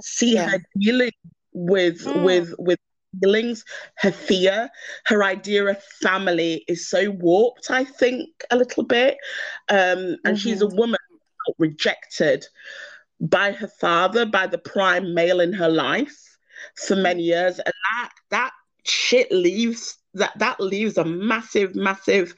see yeah. her dealing with mm. with with feelings, her fear, her idea of family is so warped, I think, a little bit. Um, and mm-hmm. she's a woman rejected by her father, by the prime male in her life for many years, and that that shit leaves that that leaves a massive, massive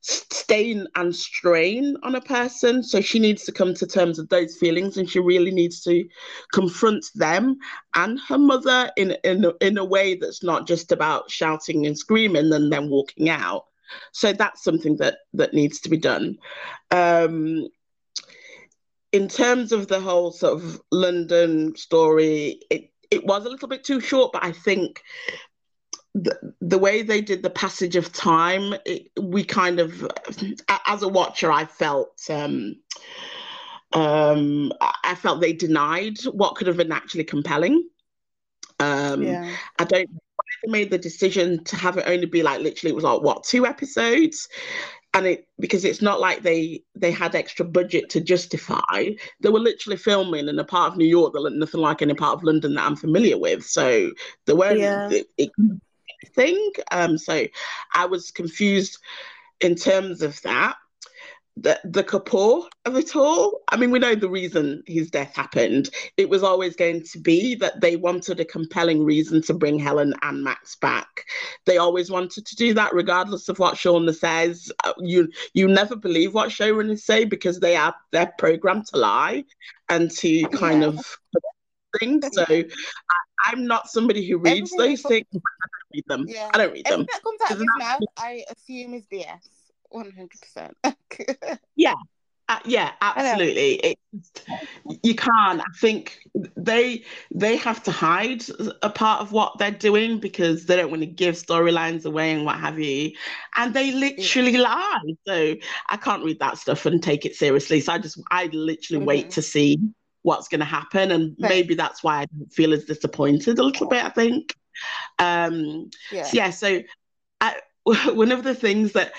stain and strain on a person. So she needs to come to terms with those feelings, and she really needs to confront them and her mother in in in a way that's not just about shouting and screaming and then walking out. So that's something that that needs to be done. Um, in terms of the whole sort of London story, it it was a little bit too short, but I think the, the way they did the passage of time, it, we kind of, as a watcher, I felt. Um, um, I felt they denied what could have been actually compelling. Um, yeah. I don't they made the decision to have it only be like literally it was like what two episodes and it because it's not like they they had extra budget to justify. They were literally filming in a part of new york that looked nothing like any part of london that i'm familiar with. So there weren't yeah. it, it thing um so i was confused in terms of that the, the Kapoor of it all. I mean, we know the reason his death happened. It was always going to be that they wanted a compelling reason to bring Helen and Max back. They always wanted to do that, regardless of what Schulner says. Uh, you you never believe what showrunners say because they are they're programmed to lie and to kind yeah. of things. So I, am not somebody who reads Everything those things. I don't read them. Yeah. I don't read Everything them. that comes out of his mouth, I assume is BS. One hundred percent. Yeah. Uh, yeah, absolutely. It, you can't. I think they they have to hide a part of what they're doing because they don't want to give storylines away and what have you, and they literally yeah. lie. So I can't read that stuff and take it seriously. So I just I literally mm-hmm. wait to see what's going to happen, and right. maybe that's why I feel as disappointed a little bit. I think. Um, yeah. So yeah. So I, one of the things that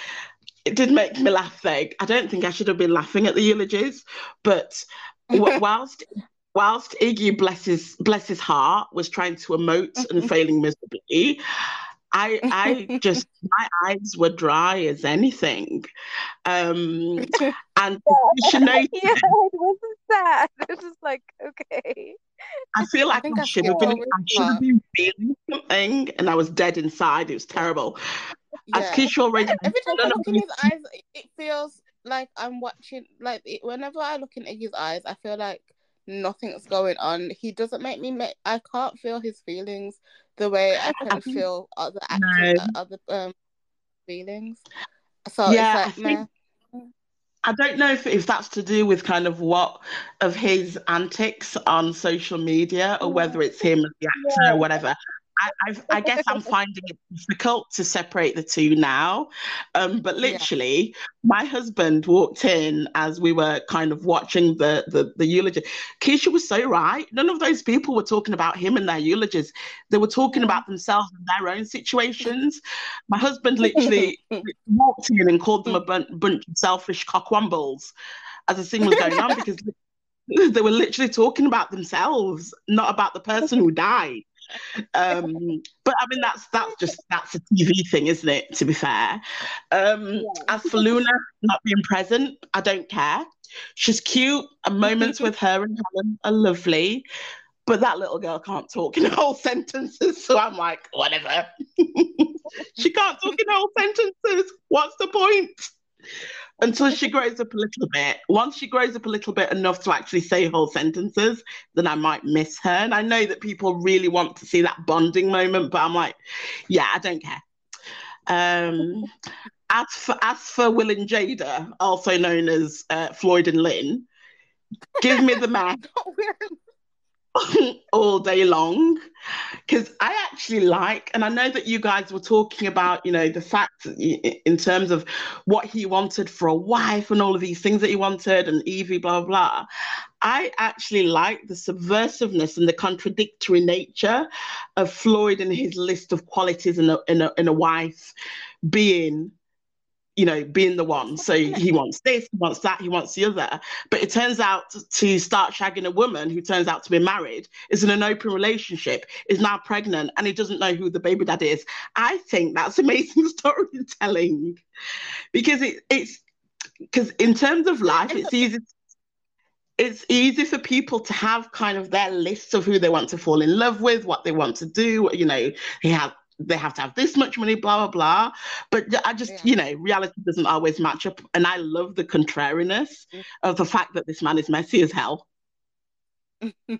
it did make me laugh though. I don't think I should have been laughing at the eulogies, but whilst whilst Iggy bless his bless his heart was trying to emote and failing miserably, I I just my eyes were dry as anything. Um and yeah, yeah, it wasn't sad. It was just like, okay. I feel like I, I should have been I should have been feeling something and I was dead inside. It was terrible. Yeah. As already every time I look in his eyes, it feels like I'm watching like it, whenever I look in Iggy's eyes, I feel like nothing's going on. He doesn't make me make I can't feel his feelings the way I can feel other actors, no. other um feelings. So yeah, like, I think, I don't know if, if that's to do with kind of what of his antics on social media or whether it's him as the actor yeah. or whatever. I, I, guess I'm finding it difficult to separate the two now. Um, but literally, yeah. my husband walked in as we were kind of watching the, the, the eulogy. Keisha was so right. None of those people were talking about him and their eulogies. They were talking about themselves and their own situations. My husband literally walked in and called them a bunch, bunch of selfish cockwombles as the thing was going on because they were literally talking about themselves, not about the person who died um, but I mean that's that's just that's a TV thing, isn't it? To be fair. Um, yeah. As for Luna not being present, I don't care. She's cute, and moments with her and Helen are lovely. But that little girl can't talk in whole sentences, so I'm like, whatever. she can't talk in whole sentences. What's the point? Until she grows up a little bit. Once she grows up a little bit enough to actually say whole sentences, then I might miss her. And I know that people really want to see that bonding moment, but I'm like, yeah, I don't care. Um, as for as for Will and Jada, also known as uh, Floyd and Lynn, give me the man all day long because I actually like, and I know that you guys were talking about, you know, the fact in terms of what he wanted for a wife and all of these things that he wanted, and Evie, blah, blah. I actually like the subversiveness and the contradictory nature of Floyd and his list of qualities in a, in a, in a wife being you know, being the one. So he wants this, he wants that, he wants the other. But it turns out to start shagging a woman who turns out to be married, is in an open relationship, is now pregnant, and he doesn't know who the baby dad is. I think that's amazing storytelling because it, it's because in terms of life, it's easy. It's easy for people to have kind of their lists of who they want to fall in love with, what they want to do. You know, he has they have to have this much money, blah, blah, blah. But I just, yeah. you know, reality doesn't always match up. And I love the contrariness mm. of the fact that this man is messy as hell. he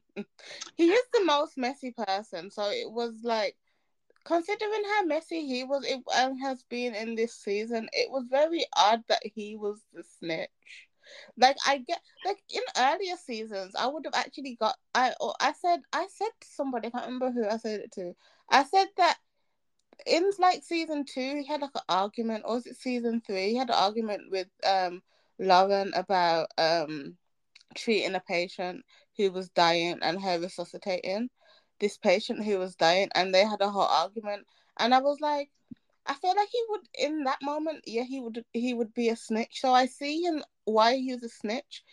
is the most messy person. So it was like, considering how messy he was, it um, has been in this season, it was very odd that he was the snitch. Like I get like in earlier seasons, I would have actually got I or I said I said to somebody, I can't remember who I said it to. I said that in like season two, he had like an argument, or was it season three? He had an argument with um Lauren about um treating a patient who was dying and her resuscitating this patient who was dying, and they had a whole argument. And I was like, I feel like he would in that moment, yeah, he would he would be a snitch. So I see him why he was a snitch.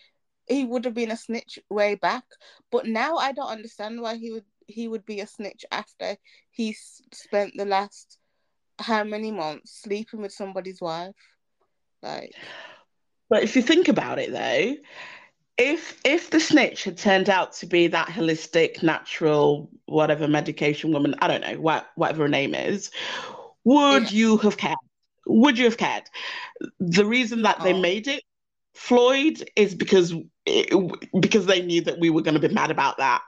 He would have been a snitch way back, but now I don't understand why he would he would be a snitch after he spent the last how many months sleeping with somebody's wife like but if you think about it though if if the snitch had turned out to be that holistic natural whatever medication woman i don't know what whatever her name is would yeah. you have cared would you have cared the reason that oh. they made it floyd is because it, because they knew that we were going to be mad about that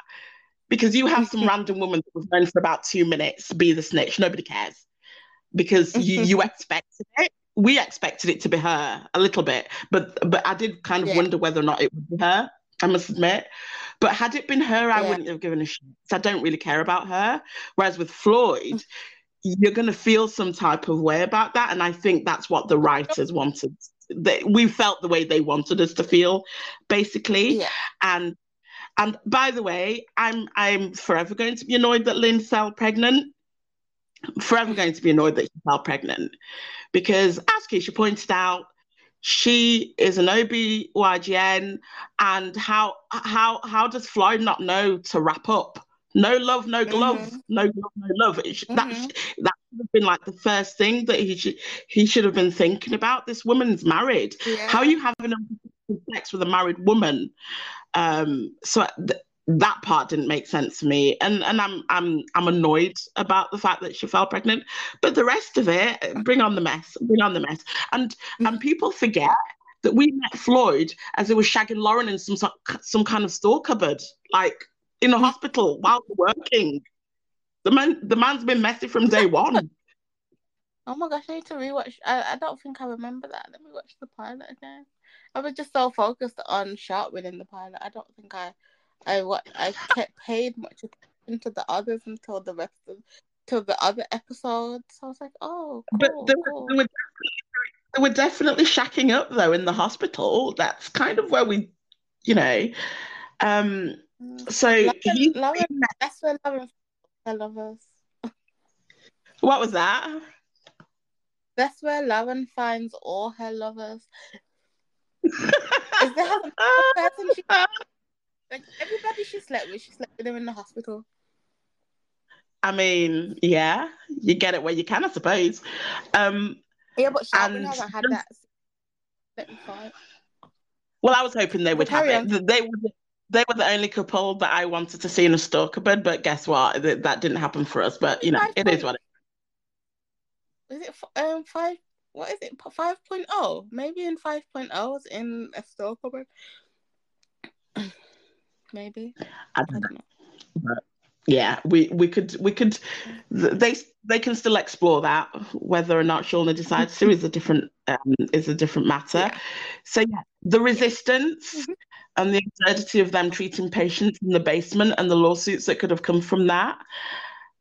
because you have some random woman that was known for about two minutes to be the snitch. Nobody cares because you, you expected it. We expected it to be her a little bit, but but I did kind of yeah. wonder whether or not it would be her. I must admit. But had it been her, I yeah. wouldn't have given a shit. I don't really care about her. Whereas with Floyd, you're going to feel some type of way about that, and I think that's what the writers wanted. They, we felt the way they wanted us to feel, basically, yeah. and and by the way, I'm I'm forever going to be annoyed that Lynn fell pregnant. Forever going to be annoyed that she fell pregnant. Because as Keisha pointed out, she is an OB/GYN, and how how how does Floyd not know to wrap up? No love, no glove, mm-hmm. no love, no love. It, mm-hmm. That that should have been like the first thing that he should he should have been thinking about. This woman's married. Yeah. How are you having sex with a married woman? Um, so th- that part didn't make sense to me, and and I'm I'm I'm annoyed about the fact that she fell pregnant. But the rest of it, bring on the mess, bring on the mess, and and people forget that we met Floyd as he was shagging Lauren in some some kind of store cupboard, like in a hospital while working. The man the man's been messy from day one. Oh my gosh, I need to rewatch. I, I don't think I remember that. Let me watch the pilot again. I was just so focused on Sharp winning the pilot. I don't think I, I what I kept paid much attention to the others until the rest of till the other episodes. So I was like, oh, cool, but they, cool. Were, they, were they were definitely shacking up though in the hospital. That's kind of where we, you know, um. Mm. So Lauren, he, Lauren, that's where Lauren her lovers. What was that? That's where Lauren finds all her lovers. Is there a person she like everybody she slept with? She slept with them in the hospital. I mean, yeah, you get it where you can, I suppose. Um, yeah, but Shelby hasn't had that. Well, I was hoping they would have it. They were they were the only couple that I wanted to see in a stalker bed, but guess what? That, that didn't happen for us. But you know, it is what it is. It um five what is it? 5.0? Maybe in 5.0 was in a store cupboard. Maybe. I don't know. But yeah, we we could we could they they can still explore that. Whether or not Schulner decides to is a different um, is a different matter. Yeah. So yeah, the resistance Mhm. and the absurdity of them treating patients in the basement and the lawsuits that could have come from that.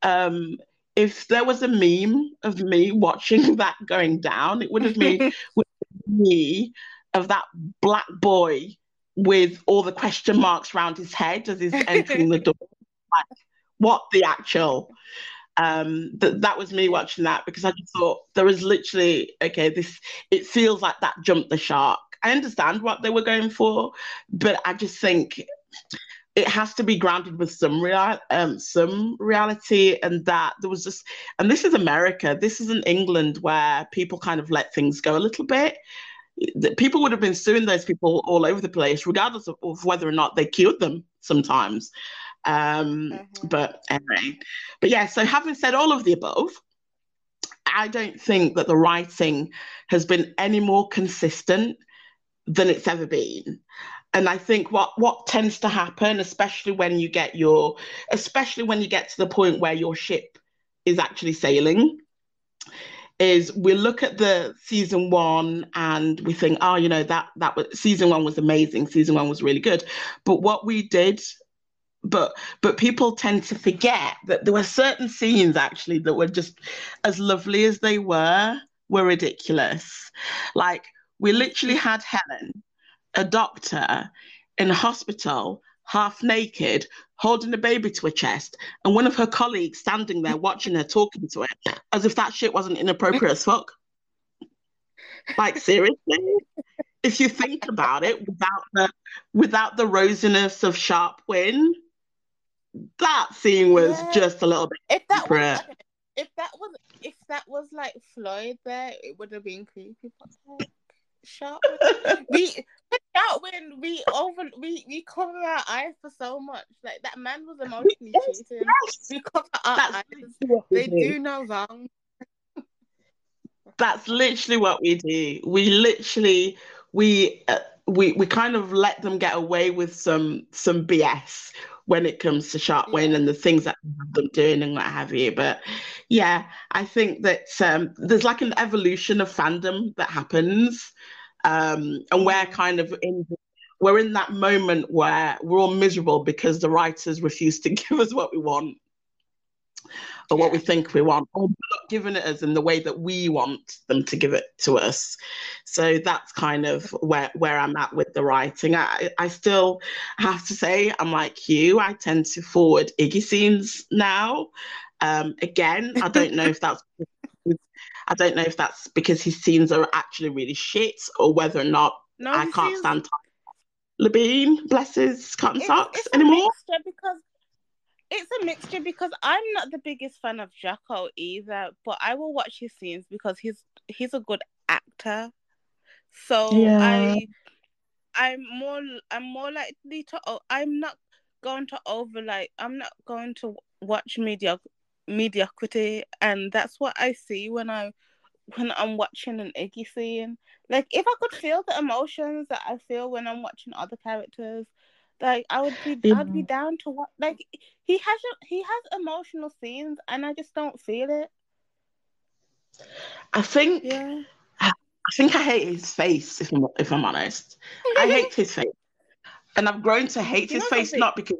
Um, if there was a meme of me watching that going down, it would have been me of that black boy with all the question marks around his head as he's entering the door. Like, what the actual? Um, that that was me watching that because I just thought there was literally okay. This it feels like that jumped the shark. I understand what they were going for, but I just think it has to be grounded with some real um some reality and that there was just and this is America. This isn't England where people kind of let things go a little bit people would have been suing those people all over the place, regardless of, of whether or not they killed them sometimes. Um, Mhm. But anyway, but yeah, so having said all of the above, I don't think that the writing has been any more consistent than it's ever been. And I think what what tends to happen, especially when you get your, especially when you get to the point where your ship is actually sailing, is we look at the season one and we think, oh, you know, that that was season one was amazing, season one was really good. But what we did, but but people tend to forget that there were certain scenes actually that were just as lovely as they were, were ridiculous. Like we literally had Helen, a doctor, in a hospital, half naked, holding a baby to her chest, and one of her colleagues standing there watching her talking to it as if that shit wasn't inappropriate as fuck. Like seriously, if you think about it, without the without the rosiness of Sharpwin, that scene was Yeah. just a little bit. If that was if that was if that was like Floyd there, it would have been creepy. Sharp we Sharp when we over we, we cover our eyes for so much. Like that man was emotionally Yes, cheating. yes. We cover our That's eyes. literally what we They do. do no wrong. That's literally what we do. We literally we uh, we we kind of let them get away with some some BS when it comes to Sharpwin and the things that them doing and what have you. But yeah, I think that um, there's like an evolution of fandom that happens, um, and we're kind of in we're in that moment where we're all miserable because the writers refuse to give us what we want or what we think we want, or not giving it us in the way that we want them to give it to us. So that's kind of where where I'm at with the writing. I I still have to say I'm like you. I tend to forward Iggy scenes now. Um, again, I don't know if that's I don't know if that's because his scenes are actually really shit or whether or not No, I can't seems- stand Labine, bless his cotton it's, socks it's a anymore. mixture because it's a mixture because I'm not the biggest fan of Jocko either, but I will watch his scenes because he's he's a good actor. So Yeah. I I'm more I'm more likely to I'm not going to over like I'm not going to watch media mediocrity and that's what I see when I when I'm watching an Iggy scene. Like if I could feel the emotions that I feel when I'm watching other characters, like I would be I'd be down to what like he has he has emotional scenes and I just don't feel it. I think Yeah. I think I hate his face, if I'm, if I'm honest. I hate his face. And I've grown to hate You his face, something? not because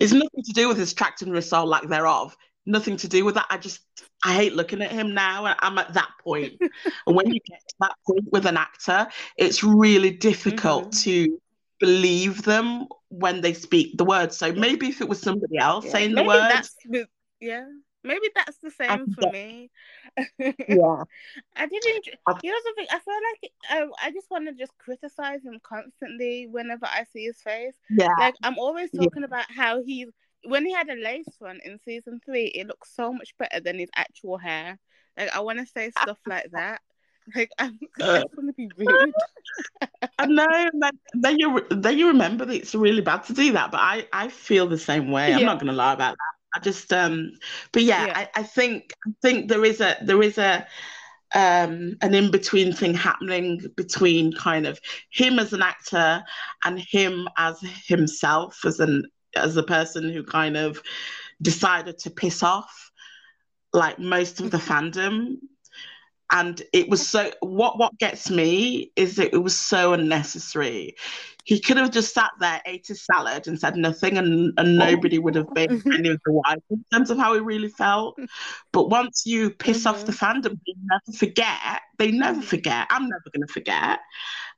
it's nothing to do with his attractiveness or lack thereof. Nothing to do with that. I just, I hate looking at him now. And I'm at that point. and when you get to that point with an actor, it's really difficult to believe them when they speak the words. So maybe if it was somebody else Yeah. saying the words, yeah. Maybe that's the same can for me. yeah. I didn't. You know something? I feel like I, I just want to just criticize him constantly whenever I see his face. Yeah. Like I'm always Yeah. talking about how he's when he had a lace front in season three, it looks so much better than his actual hair. Like I want to say stuff like that. Like I'm Uh. to be rude. I know. Then, then you then you remember that it's really bad to do that, but I I feel the same way. I'm not going to lie about that. I just um, but yeah, Yeah. I, I think I think there is a there is a um, an in between thing happening between kind of him as an actor and him as himself as an as a person who kind of decided to piss off like most of the fandom and it was so what what gets me is that it was so unnecessary he could have just sat there ate his salad and said nothing and, and nobody would have been any of the wise in terms of how he really felt but once you piss mm-hmm. off the fandom they never forget they never forget i'm never going to forget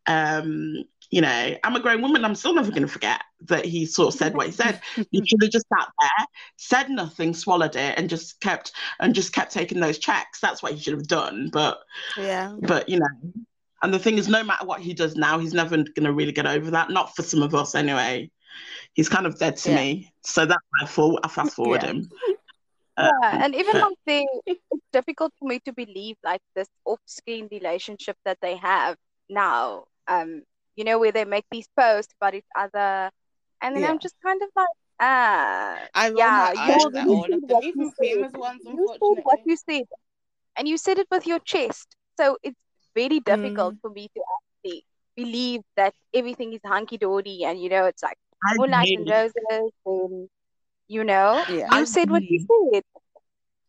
um you know, I'm a grown woman. I'm still never going to forget that he sort of said what he said. you should have just sat there, said nothing, swallowed it, and just kept and just kept taking those checks. That's what he should have done. But yeah, but you know, and the thing is, no matter what he does now, he's never going to really get over that. Not for some of us, anyway. He's kind of dead to yeah. me. So that's why I, for- I fast forward yeah. him. Yeah, and even like they, it's difficult for me to believe like this off-screen relationship that they have now. Um, you know, where they make these posts about each other. And then yeah. I'm just kind of like, ah, I yeah, you, you, all of them, even famous ones, you said what you said, and you said it with your chest. So it's very difficult mm. for me to actually believe that everything is hunky dory, and you know, it's like moonlight and roses, and you know, yeah. you I said what you said.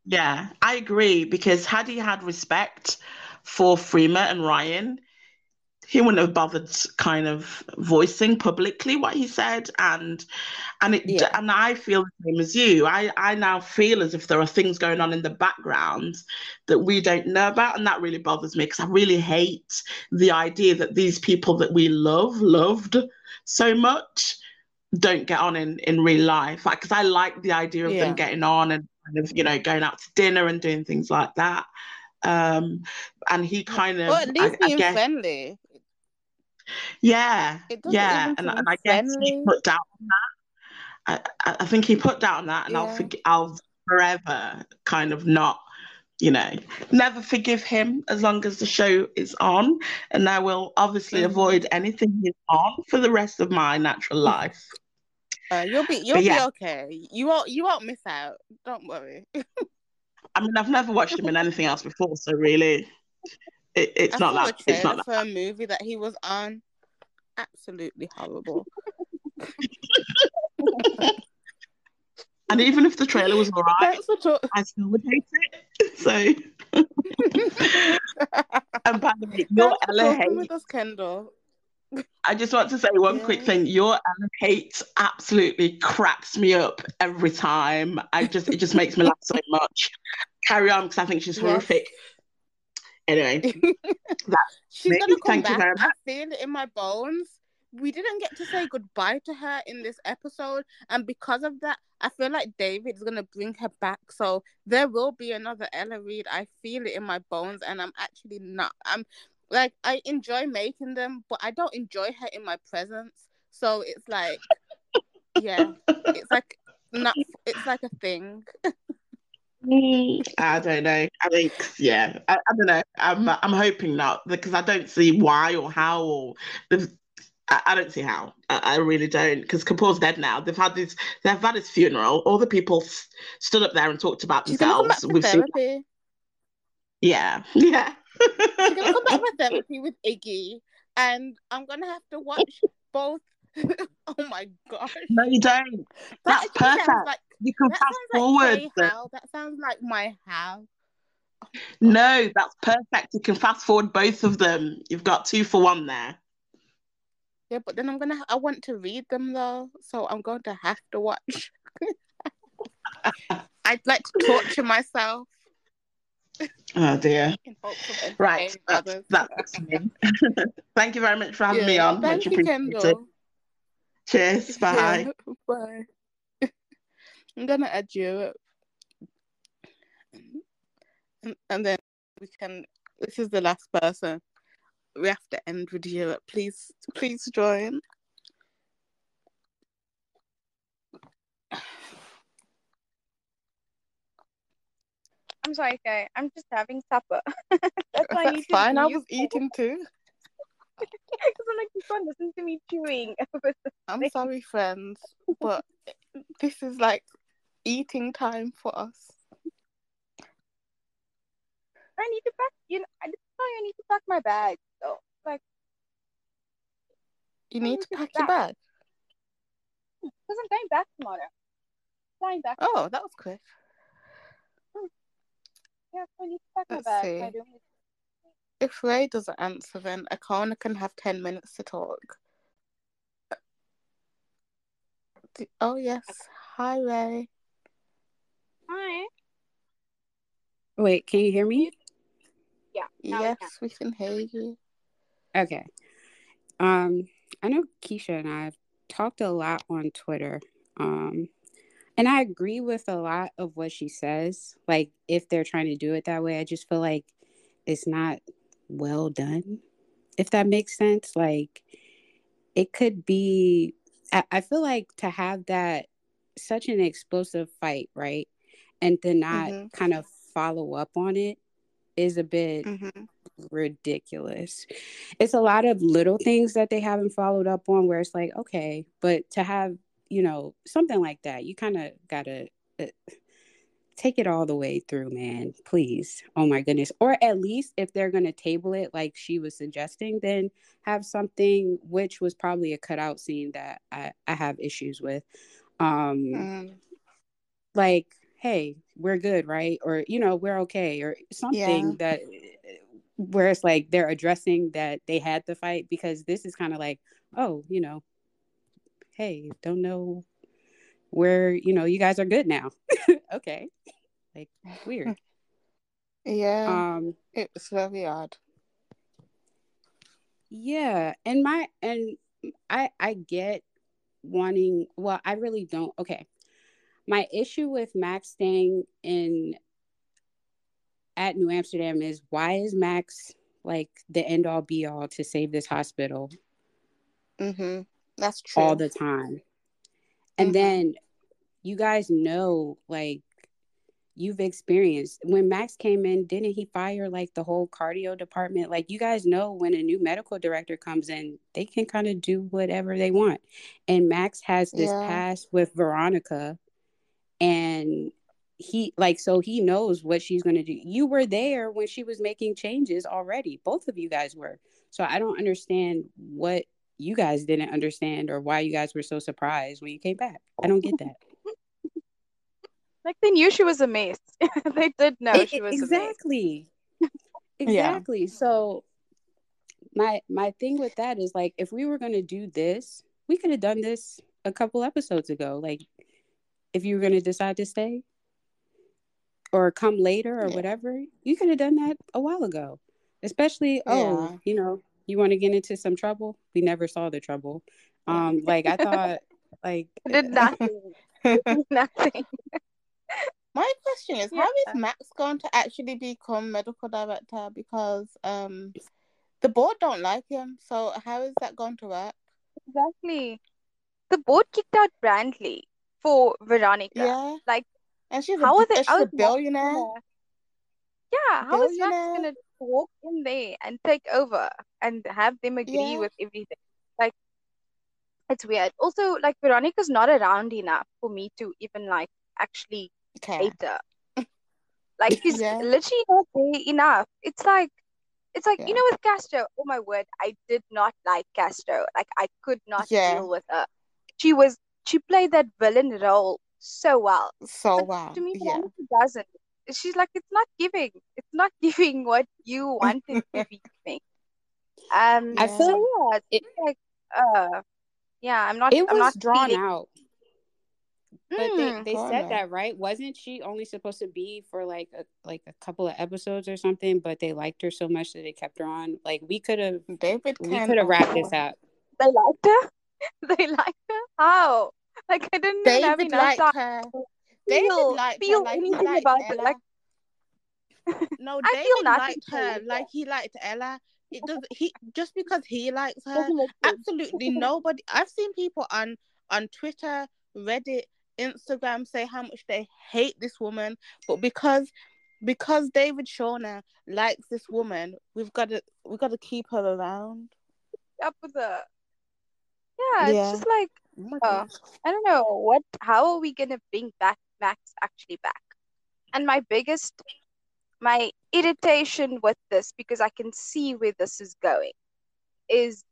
Yeah, I agree because had he had respect for Freema and Ryan, he wouldn't have bothered kind of voicing publicly what he said. And and it yeah. and I feel the same as you. I I now feel as if there are things going on in the background that we don't know about. And that really bothers me because I really hate the idea that these people that we love loved so much don't get on in in real life. Like because I like the idea of yeah. them getting on and kind of you know going out to dinner and doing things like that. Um and he kind of well, at least I, being I guess, friendly yeah, yeah, and, and I guess he put down on that. I, I think he put down that, and yeah. I'll forget. I'll forever kind of not, you know, never forgive him as long as the show is on, and I will obviously mm-hmm. avoid anything he's on for the rest of my natural life. Uh, you'll be you'll yeah. be okay. You won't you won't miss out. Don't worry. I mean, I've never watched him in anything else before, so really, it, it's I not that. It's not for that. a movie that he was on. Absolutely horrible. and even if the trailer was alright, I still would hate it. So. and by the way, your Ella hate. With us, Kendall. I just want to say one yeah. quick thing. Your Ella hate absolutely cracks me up every time. I just it just makes me laugh so much. Carry on because I think she's yes. horrific. Anyway, she's gonna come Thank back. I feel it in my bones. We didn't get to say goodbye to her in this episode, and because of that, I feel like David is gonna bring her back. So there will be another Ella Reed. I feel it in my bones, and I'm actually not. I'm like I enjoy making them, but I don't enjoy her in my presence. So it's like, yeah, it's like not. It's like a thing. I don't know. I think, yeah, I, I, don't know. I'm I'm hoping not because I don't see why or how or the. I, I don't see how. I, I really don't because Kapoor's dead now. They've had this. They've had his funeral. All the people s- stood up there and talked about She's themselves. We've seen. Yeah, yeah. She's gonna come back for therapy with Iggy, and I'm gonna have to watch both. oh my god. No, you don't. That's that perfect. Like you can fast forward. Like that sounds like my house. Oh no, that's perfect. You can fast forward both of them. You've got two for one there. Yeah, but then I'm gonna. I want to read them though, so I'm going to have to watch. I'd like to torture myself. Oh dear. Right, that's, that's me. Thank you very much for having yeah. me on. Thank much you, appreciated. Kendall. Cheers. Bye. Yeah, bye. I'm gonna add you, and, and then we can. This is the last person. We have to end with you. Please, please join. I'm sorry, Kay. I'm just having supper. That's why That's fine. I was eating too. Because I'm like, you can't listen to me chewing. I'm sorry, friends, but this is like eating time for us. I need to practice. you know, I didn't know you need to pack my bag. So like, You need need to pack your pack. bag. because I'm going back tomorrow. Flying back. Oh, that was quick. Hmm. Yeah, so I need to pack my Let's bag. see. My room is If Ray doesn't answer, then Akona can have 10 minutes to talk. Oh, yes. Hi, Ray. Hi. Wait, can you hear me? Yeah. Now we Yes, can. we can hear you. Okay. Um, I know Keisha and I have talked a lot on Twitter. Um, and I agree with a lot of what she says. Like, if they're trying to do it that way, I just feel like it's not well done. If that makes sense. Like, it could be, I, I feel like to have that such an explosive fight, right? And to not Mhm. kind of follow up on it is a bit Mm-hmm. ridiculous. It's a lot of little things that they haven't followed up on where it's like, okay, but to have, you know, something like that, you kind of got to uh, take it all the way through, man. Please. Oh my goodness. Or at least if they're going to table it like she was suggesting, then have something which was probably a cutout scene that I, I have issues with. Um Mm. like hey we're good right or you know we're okay or something that where it's like they're addressing that they had the fight because this is kind of like oh you know hey don't know where you know you guys are good now okay Yeah, um was very odd. yeah and my and i i get wanting well i really don't okay my issue with max staying in at new amsterdam is why is max like the end all be all to save this hospital Mm-hmm. That's true. all the time and Mhm. then you guys know like you've experienced. When max came in didn't he fire like the whole cardio department? Like you guys know when a new medical director comes in they can kind of do whatever they want. And max has this Yeah. past with veronica and he like so he knows what she's going to do. You were there when she was making changes already. Both of you guys were. So i don't understand what you guys didn't understand or why you guys were so surprised when you came back. I don't get that Like they knew she was a mess. they did know E- she was exactly exactly so my my thing with that is like if we were going to do this we could have done this a couple episodes ago like if you were going to decide to stay or come later or Yeah. whatever you could have done that a while ago especially oh Yeah. you know you want to get into some trouble we never saw the trouble um like i thought like Did nothing. Nothing. My question is, Yeah. how is Max going to actually become medical director? Because um, the board don't like him. So how is that going to work? Exactly. The board kicked out Brantley for Veronica. Yeah. Like, And she's how a, and How she's a is Max billionaire. gonna? Yeah, how is Max gonna walk in there and take over and have them agree Yeah. with everything? Like, it's weird. Also, like Veronica's not around enough for me to even like actually Okay. hate her. Like she's Yeah. literally not there enough. It's like it's like you know with Castro, oh my word, I did not like Castro. Like I could not Yeah. deal with her. She was she played that villain role so well. So But wow. to me, Yeah. Veronica doesn't. She's like, it's not giving. It's not giving what you wanted to be giving. Um, i feel so yeah, it, it's like, uh, yeah, I'm not, it I'm was not drawn feeling. out But they, Mm, they Oh said that right? Wasn't she only supposed to be for like a like a couple of episodes or something? But they liked her so much that they kept her on. Like we could have David we could have Oh wrapped this up. they liked her. They liked her. How? Like I didn't even have David enough liked time her. to David feel liked her like he anything liked about it. Ella. Like No, I feel David nothing liked her towards like he liked Ella. It does he just because he likes her. Doesn't make sense. Absolutely nobody. I've seen people on on Twitter, Reddit, Instagram say how much they hate this woman, but because because David Schulner likes this woman, we've got to we've got to keep her around. Up with her. Yeah, it's Yeah. just like Oh uh. I don't know what. How are we gonna bring back Max actually back? And my biggest my irritation with this because I can see where this is going is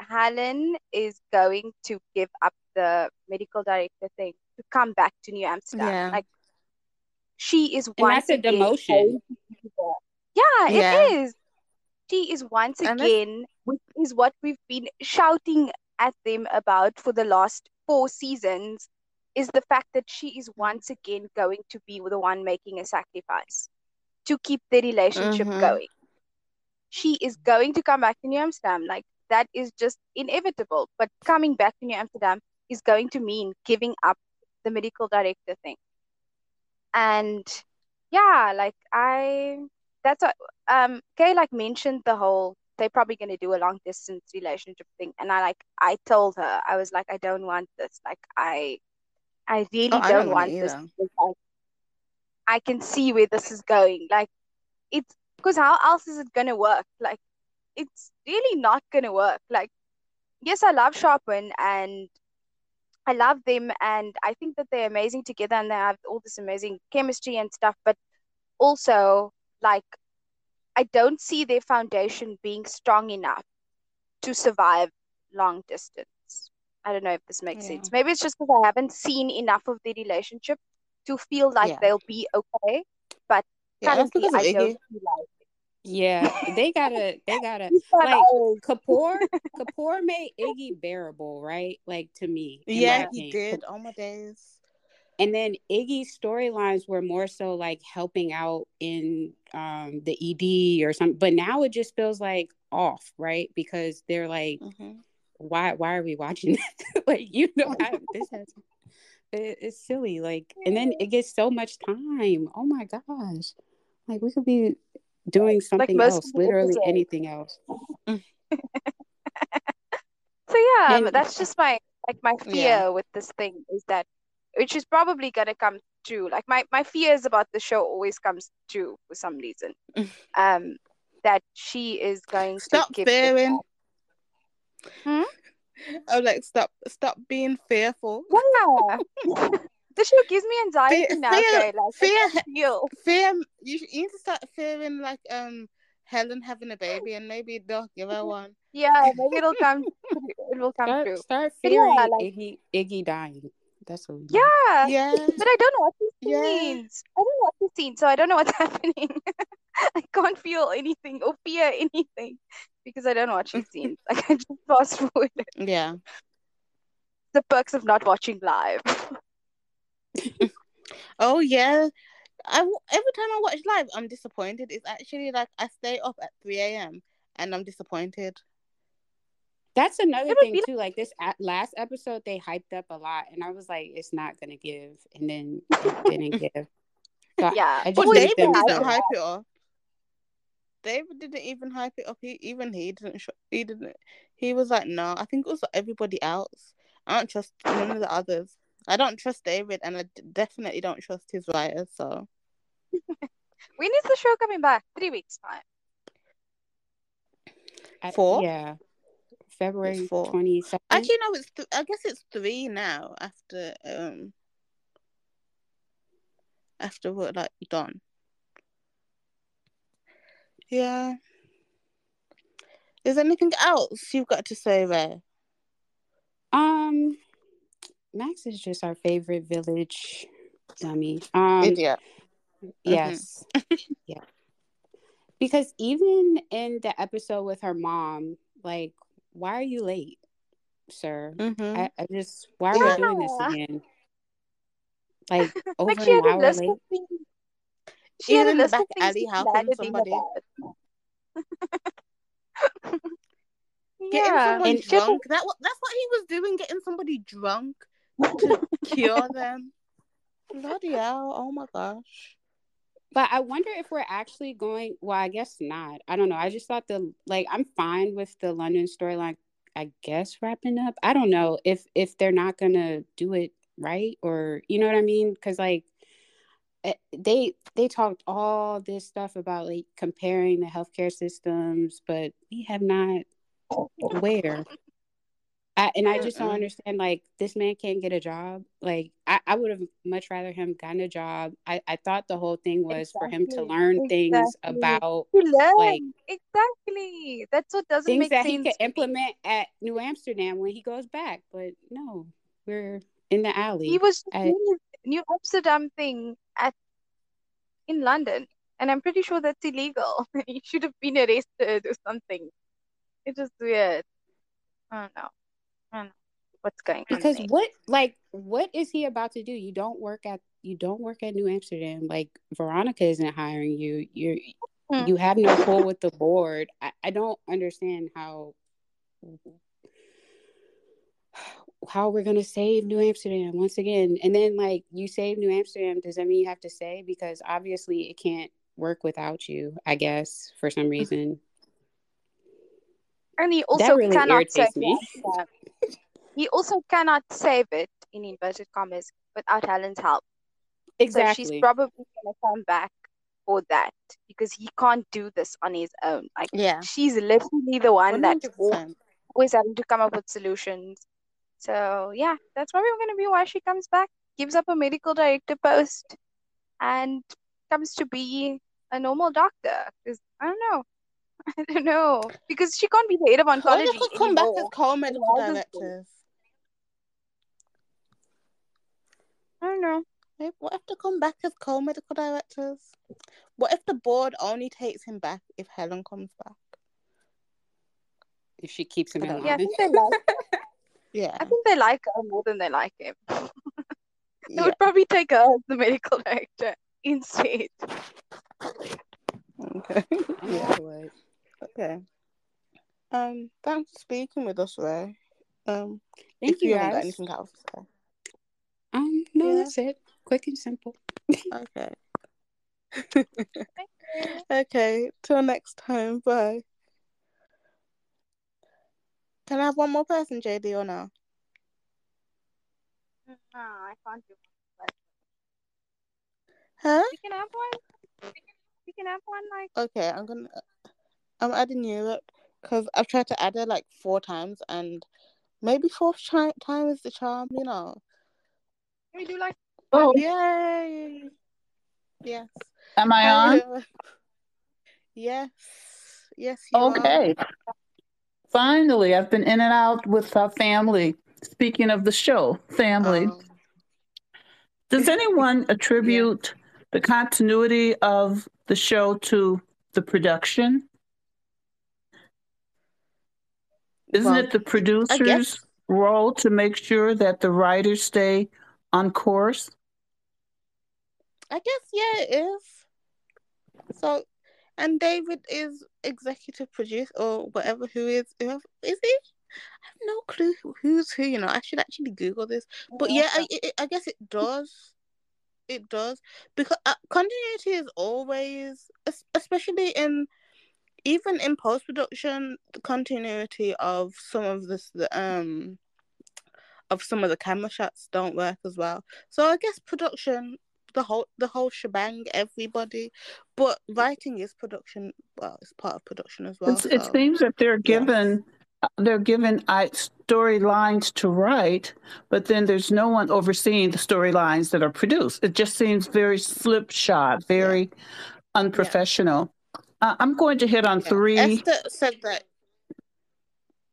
Helen is going to give up the medical director thing to come back to New Amsterdam. Yeah. Like she is And once that's a again demotion. going to do. Yeah, Yeah. it is. She is once And it's- again, which is what we've been shouting at them about for the last four seasons, is the fact that she is once again going to be the one making a sacrifice to keep the relationship Mhm. going. She is going to come back to New Amsterdam. Like that is just inevitable. But coming back to New Amsterdam is going to mean giving up the medical director thing. And yeah, like I that's what um Kay like mentioned the whole they're probably gonna do a long distance relationship thing. And I like I told her, I was like, I don't want this. Like I I really Oh, don't don't want this I, I can see where this is going. Like it's because how else is it gonna work? Like it's really not gonna work. Like yes, I love Sharpwin and I love them and I think that they're amazing together and they have all this amazing chemistry and stuff, but also like I don't see their foundation being strong enough to survive long distance. I don't know if this makes Yeah. sense. Maybe it's just because I haven't seen enough of their relationship to feel like Yeah. they'll be okay. But Yeah, currently, I don't feel like Yeah, they gotta, they gotta like. Kapoor. Kapoor made Iggy bearable, right? Like to me, Yeah, he opinion. did. Oh my days. And then Iggy's storylines were more so like helping out in um the ED or something. But now it just feels like off, right? Because they're like, hmm why why are we watching this? like, you know, I, this has it, it's silly. Like, and then it gets so much time. Oh my gosh. Like we could be doing something most else, literally episodes. anything else. So yeah, And- that's just my like my fear Yeah. with this thing is that which is probably gonna come true. Like my my fears about the show always comes true for some reason. Um, that she is going to Stop give fearing. Hmm? Oh, like stop, stop being fearful. Yeah, the show gives me anxiety Fear, now. fear, Okay, like fear, I feel. fear. You, you need to start fearing like um Helen having a baby, and maybe they'll give her one. Yeah, maybe it'll come. It will come Start true. start But fearing yeah, like Iggy Iggy dying. That's what we need. yeah, Yeah, but I don't know what this yeah. means. I don't know what this means, so I don't know what's happening. I can't feel anything or fear anything because I don't know what she's seen. Like I just fast forward it. Yeah. the perks of not watching live. Oh yeah. I w- every time I watch live, I'm disappointed. It's actually like I stay up at three a.m. and I'm disappointed. That's another thing too. Like this a- last episode, they hyped up a lot, and I was like, "It's not gonna give," and then it didn't give. So Yeah, I But just always David them hype didn't hype it up. David didn't even hype it up. He even he didn't. Sh- he didn't. He was like, no. I think it was everybody else. I don't trust none of the others. I don't trust David, and I definitely don't trust his writers. So When is the show coming back? Three weeks time. I- four. yeah, February It's four. twenty second. Actually, no. It's. Th- I guess it's three now. After um. After we're like done. Yeah. Is there anything else you've got to say, Ray? Um, Max is just our favorite village dummy. Um, Idiot. yes, yeah. Because even in the episode with her mom, like, why are you late, sir? Mm-hmm. I, I just why are we doing this again? Like over Like she an had a hour list late. of things. She He had a list of back things alley she helping somebody. Getting Yeah, someone And- she had a- drunk. That that's what he was doing, getting somebody drunk to cure them. Bloody hell. Oh my gosh. But I wonder if we're actually going. Well, I guess not. I don't know. I just thought the like I'm fine with the London storyline. I guess wrapping up. I don't know if if they're not gonna do it right or you know what I mean? Because like eh, they they talked all this stuff about like comparing the healthcare systems, but we have not where I, and I just don't understand. Like this man can't get a job. Like I, I would have much rather him gotten a job. I, I thought the whole thing was for him to Exactly. learn things Exactly. about To learn. like exactly. That's what doesn't things make that sense. he could to implement at New Amsterdam when he goes back. But no, we're in the alley. He was just I, doing his New Amsterdam thing at in London, and I'm pretty sure that's illegal. He should have been arrested or something. It's just weird. I don't know. I what's going on because what like what is he about to do? You don't work at you don't work at New Amsterdam. Like Veronica isn't hiring you. You're Hmm. you have no pull with the board. I, I don't understand how how we're gonna save New Amsterdam once again. And then like you save New Amsterdam, does that mean you have to say? Because obviously it can't work without you, I guess, for some reason. And he also really cannot save me. Amsterdam. He also cannot save it in inverted commas without Helen's help. Exactly. So she's probably gonna come back for that because he can't do this on his own. Like Yeah, she's literally the one one that's hundred al- percent. always having to come up with solutions. So yeah, that's probably gonna be why she comes back, gives up a medical director post, and comes to be a normal doctor. Because I don't know, I don't know, because she can't be the head of Or they oncology could come back as anymore. co-medical Why directors. I don't know. Hey, What if they come back as co-medical directors? What if the board only takes him back if Helen comes back? If she keeps him I in don't Yeah, I think they like. Yeah, I think they like her more than they like him. They yeah. would probably take her as the medical director instead. Okay. I know Yeah. I would. Okay. Um, thanks for speaking with us, Ray. Um, Thank if you you haven't got guys. anything else to say. Um, no, Yeah. that's it. Quick and simple. Okay. Okay. Till next time. Bye. Can I have one more person, JD, or no? No, I can't do one. Huh? We can have one. We can have one like Okay, I'm gonna. I'm adding you because I've tried to add her like four times, and maybe fourth chi- time is the charm. You know. we do like Oh, Yay! Yes. am I on? you? Yes. Yes, you are. Okay. Finally, I've been in and out with our family. Speaking of the show, family, Um, does anyone attribute the continuity of the show to the production? Isn't well, it the producer's role to make sure that the writers stay on course? I guess yeah, it is. So, and David is executive producer or whatever. Who is whoever is he? I have no clue who's who. You know, I should actually Google this. But yeah, I, it, I guess it does. It does because uh, continuity is always, especially in even in post production, the continuity of some of this the um of some of the camera shots don't work as well. So I guess production, the whole the whole shebang, everybody, but writing is production. Well, it's part of production as well. It's, it seems that they're given uh, they're given uh, storylines to write, but then there's no one overseeing the storylines that are produced. It just seems very slipshod, very yeah, unprofessional. Uh, I'm going to hit on three. Esther said that.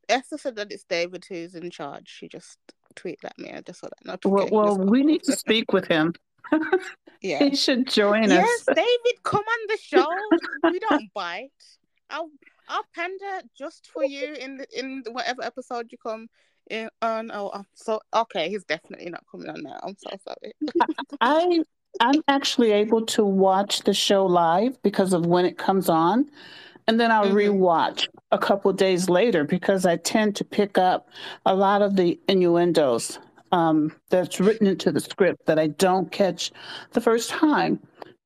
Esther said that it's David who's in charge. She just tweeted at me. I just saw that Well, well, well. we need to speak with him. yeah. he should join us. Yes, David, come on the show. We don't bite. I'll I'll pander just for you in the, in whatever episode you come in on. Oh, I'm so okay. He's definitely not coming on now. I'm so sorry. I I'm actually able to watch the show live because of when it comes on, and then I'll hmm rewatch a couple days later because I tend to pick up a lot of the innuendos um, that's written into the script that I don't catch the first time.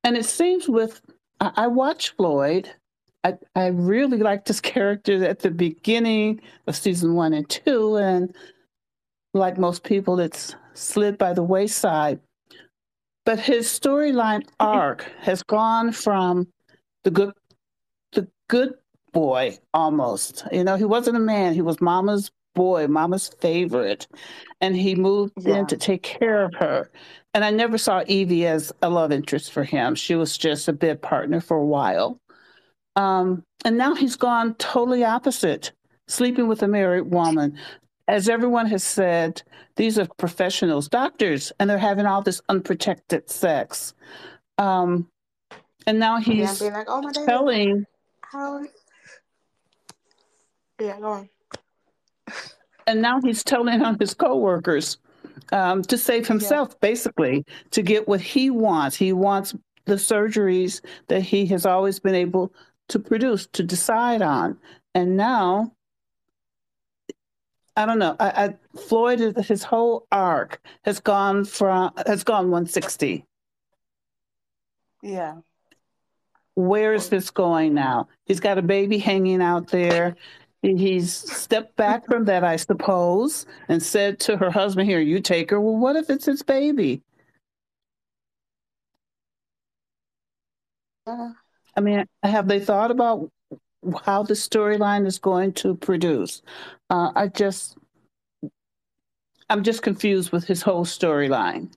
And it seems with I, I watch Floyd. I, I really liked his character at the beginning of season one and two, and like most people, it's slid by the wayside. But his storyline arc has gone from the good the good boy almost. You know, he wasn't a man, he was mama's boy, mama's favorite. And he moved Yeah. in to take care of her. And I never saw Evie as a love interest for him. She was just a bid partner for a while. Um, and now he's gone totally opposite, sleeping with a married woman. As everyone has said, these are professionals, doctors, and they're having all this unprotected sex. Um, and now Yeah, he's being like, oh my telling how? Yeah, go on. and now he's telling on his coworkers um, to save himself, basically, to get what he wants. He wants the surgeries that he has always been able to produce, to decide on, and now. I don't know. I, I, Floyd, his whole arc has gone from has gone 160. Yeah. Where is this going now? He's got a baby hanging out there. He's stepped back from that, I suppose, and said to her husband, Here, you take her. Well, what if it's his baby? I mean, have they thought about how the storyline is going to produce? Uh, I just, I'm just confused with his whole storyline.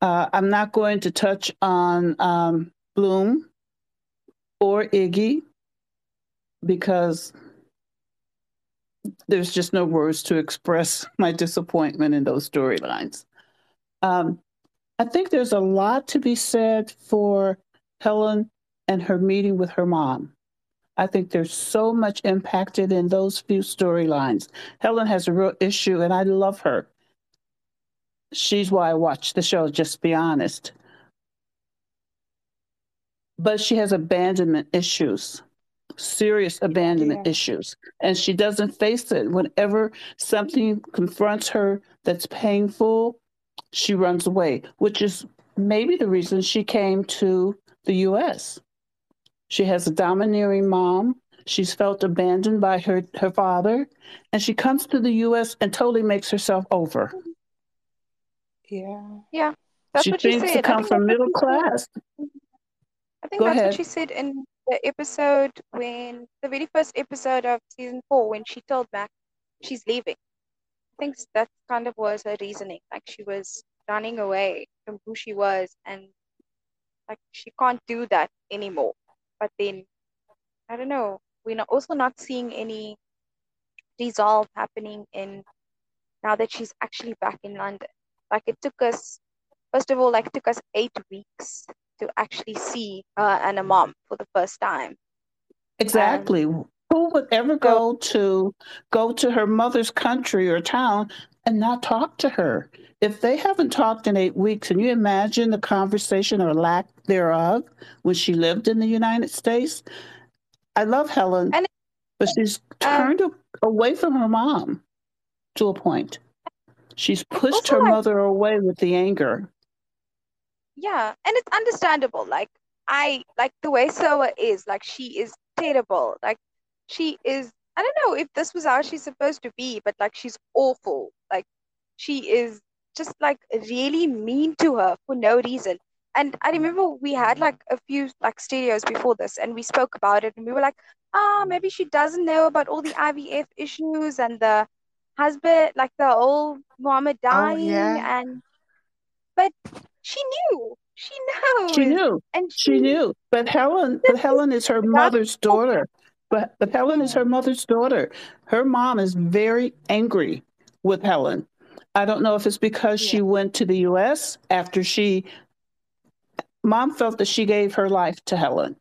Uh, I'm not going to touch on um, Bloom or Iggy because there's just no words to express my disappointment in those storylines. Um, I think there's a lot to be said for Helen and her meeting with her mom. I think there's so much impacted in those few storylines. Helen has a real issue, and I love her. She's why I watch the show, just be honest. But she has abandonment issues, serious abandonment Yeah. issues. And she doesn't face it. Whenever something confronts her that's painful, she runs away, which is maybe the reason she came to the US. She has a domineering mom. She's felt abandoned by her, her father. And she comes to the US and totally makes herself over. Yeah. Yeah. That's she what she thinks said. to I come think from that's what middle she said. class. I think Go that's ahead. what she said in the episode when the very first episode of season four when she told Mac she's leaving. I think that kind of was her reasoning. Like she was running away from who she was and like she can't do that anymore. But then I don't know. We're not, also not seeing any resolve happening in now that she's actually back in London. Like it took us first of all, like it took us eight weeks to actually see her and a mom for the first time. Exactly. Who would ever go to go to her mother's country or town and not talk to her? If they haven't talked in eight weeks, can you imagine the conversation or lack thereof when she lived in the United States? I love Helen, And- but she's uh, turned a- away from her mom to a point. She's pushed her like- mother away with the anger. Yeah, and it's understandable. Like I like the way Soa is. Like she is terrible. Like she is. I don't know if this was how she's supposed to be, but like she's awful. Like she is just like really mean to her for no reason. And I remember we had like a few like studios before this, and we spoke about it, and we were like, ah, maybe she doesn't know about all the IVF issues and the husband, like the old mama dying, yeah. and but she knew. She knows. She knew. And She knew, but Helen, but Helen is her mother's daughter. But but Helen is her mother's daughter. Her mom is very angry with Helen. I don't know if it's because she went to the U.S. after she. Mom felt that she gave her life to Helen.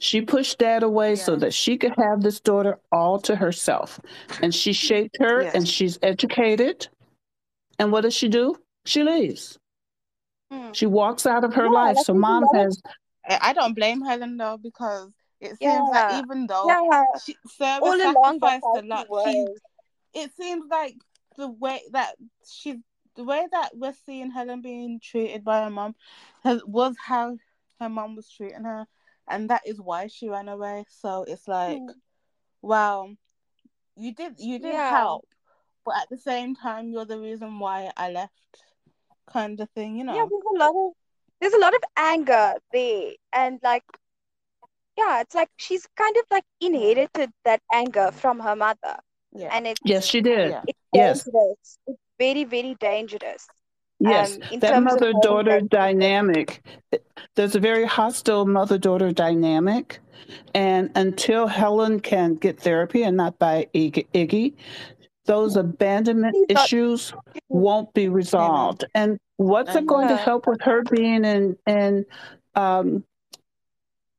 She pushed dad away so that she could have this daughter all to herself. And she shaped her Yes. and she's educated. And what does she do? She leaves. Hmm. She walks out of her Yeah, life. So mom lot has I I don't blame Helen though because it seems like Yeah. even though Yeah, she, Sarah all sacrificed a lot, she it seems like the way that she the way that we're seeing Helen being treated by her mom has was how her mom was treating her and that is why she ran away. So it's like Hmm. wow you did you did Yeah. help but at the same time you're the reason why I left kind of thing, you know. Yeah, there's a lot of there's a lot of anger there, and like, yeah, it's like she's kind of like inherited that anger from her mother, Yeah. and it's Yes, she did. It Yes. dangerous. It's very, very dangerous. Yes, Um, in that terms of mother daughter dynamic, there's a very hostile mother daughter dynamic. And until Helen can get therapy and not by Iggy, those abandonment She's not- issues won't be resolved. And what's it going to help with her being in, in, um,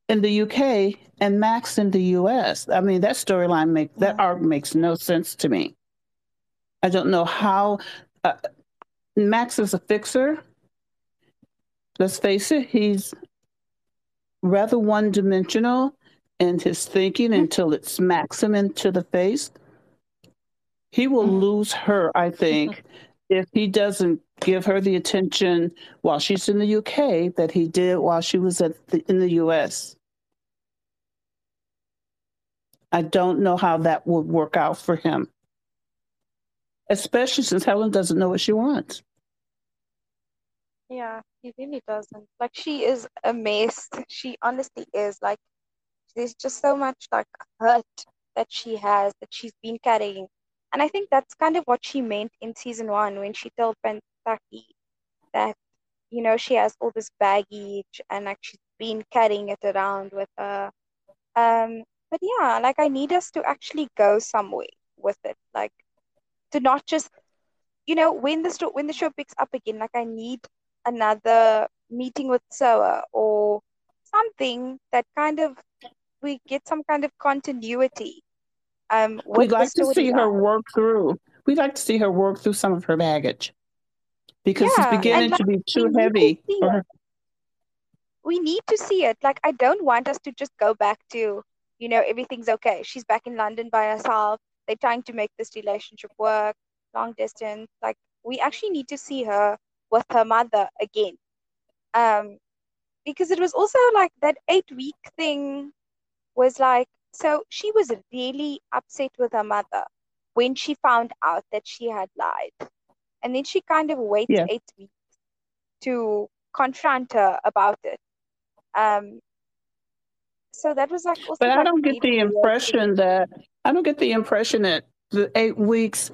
in the UK and Max in the US? I mean, that storyline make that arc makes no sense to me. I don't know how. Uh, Max is a fixer. Let's face it, he's rather one dimensional in his thinking until it smacks him into the face. He will Mhm. lose her, I think, if he doesn't give her the attention while she's in the UK that he did while she was at the, in the US. I don't know how that would work out for him, especially since Helen doesn't know what she wants. Yeah, he really doesn't. Like she is amazed. She honestly is. Like there's just so much like hurt that she has that she's been carrying. And I think that's kind of what she meant in season one when she told Pennsaki that, you know, she has all this baggage and like she's been carrying it around with her. Um, but yeah, like I need us to actually go somewhere with it. Like to not just you know, when the sto- when the show picks up again, like I need another meeting with Soa or something that kind of we get some kind of continuity. Um, We'd like to see her work through. We'd like to see her work through some of her baggage because Yeah, it's beginning like to be too heavy for her. We need to see it. Like I don't want us to just go back to, you know, everything's okay. She's back in London by herself. They're trying to make this relationship work, long distance. Like we actually need to see her with her mother again. Um, because it was also like that eight week thing was like so she was really upset with her mother when she found out that she had lied and then she kind of waits Yeah. eight weeks to confront her about it um so that was like also But I don't get the impression that I don't get the impression that the eight weeks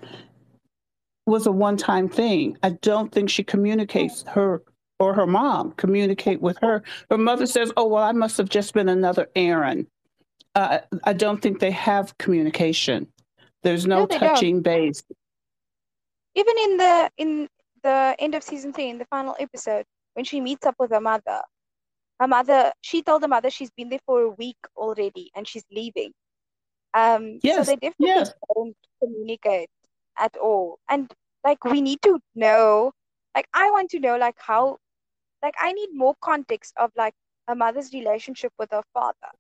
was a one-time thing. I don't think she communicates her or her mom communicate with her. Her mother says, "Oh well, I must have just been another errand." Uh, I don't think they have communication. There's no, No, they don't. touching base. even in the in the end of season three in the final episode when she meets up with her mother her mother she told her mother she's been there for a week already and she's leaving. Um so they definitely yes. don't communicate at all. And like we need to know like i want to know like how like i need more context of like her mother's relationship with her father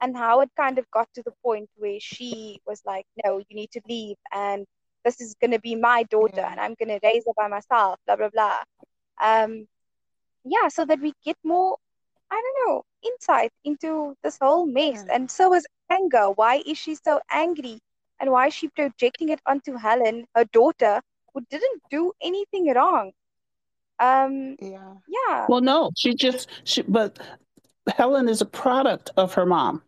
and how it kind of got to the point where she was like no you need to leave and this is going to be my daughter and i'm going to raise her by myself blah blah blah. Um yeah so that we get more i don't know insight into this whole mess Yeah. and so is anger why is she so angry and why is she projecting it onto helen her daughter who didn't do anything wrong um Yeah. yeah Well, no, she just she, but Helen is a product of her mom.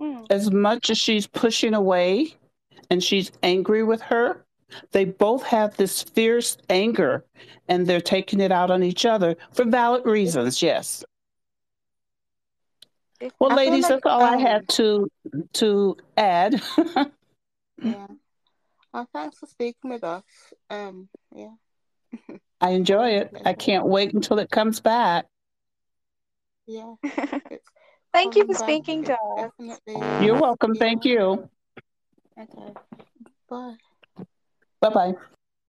Mm. As much as she's pushing away and she's angry with her, they both have this fierce anger and they're taking it out on each other for valid reasons, yes. Well, I ladies, like, that's all I um, had to to add. Yeah. Well, thanks for speaking with us. Um, yeah. I enjoy it. I can't wait until it comes back. Yeah. Thank you for speaking to us definitely. You're welcome. Thank you. Okay. Bye. Bye bye.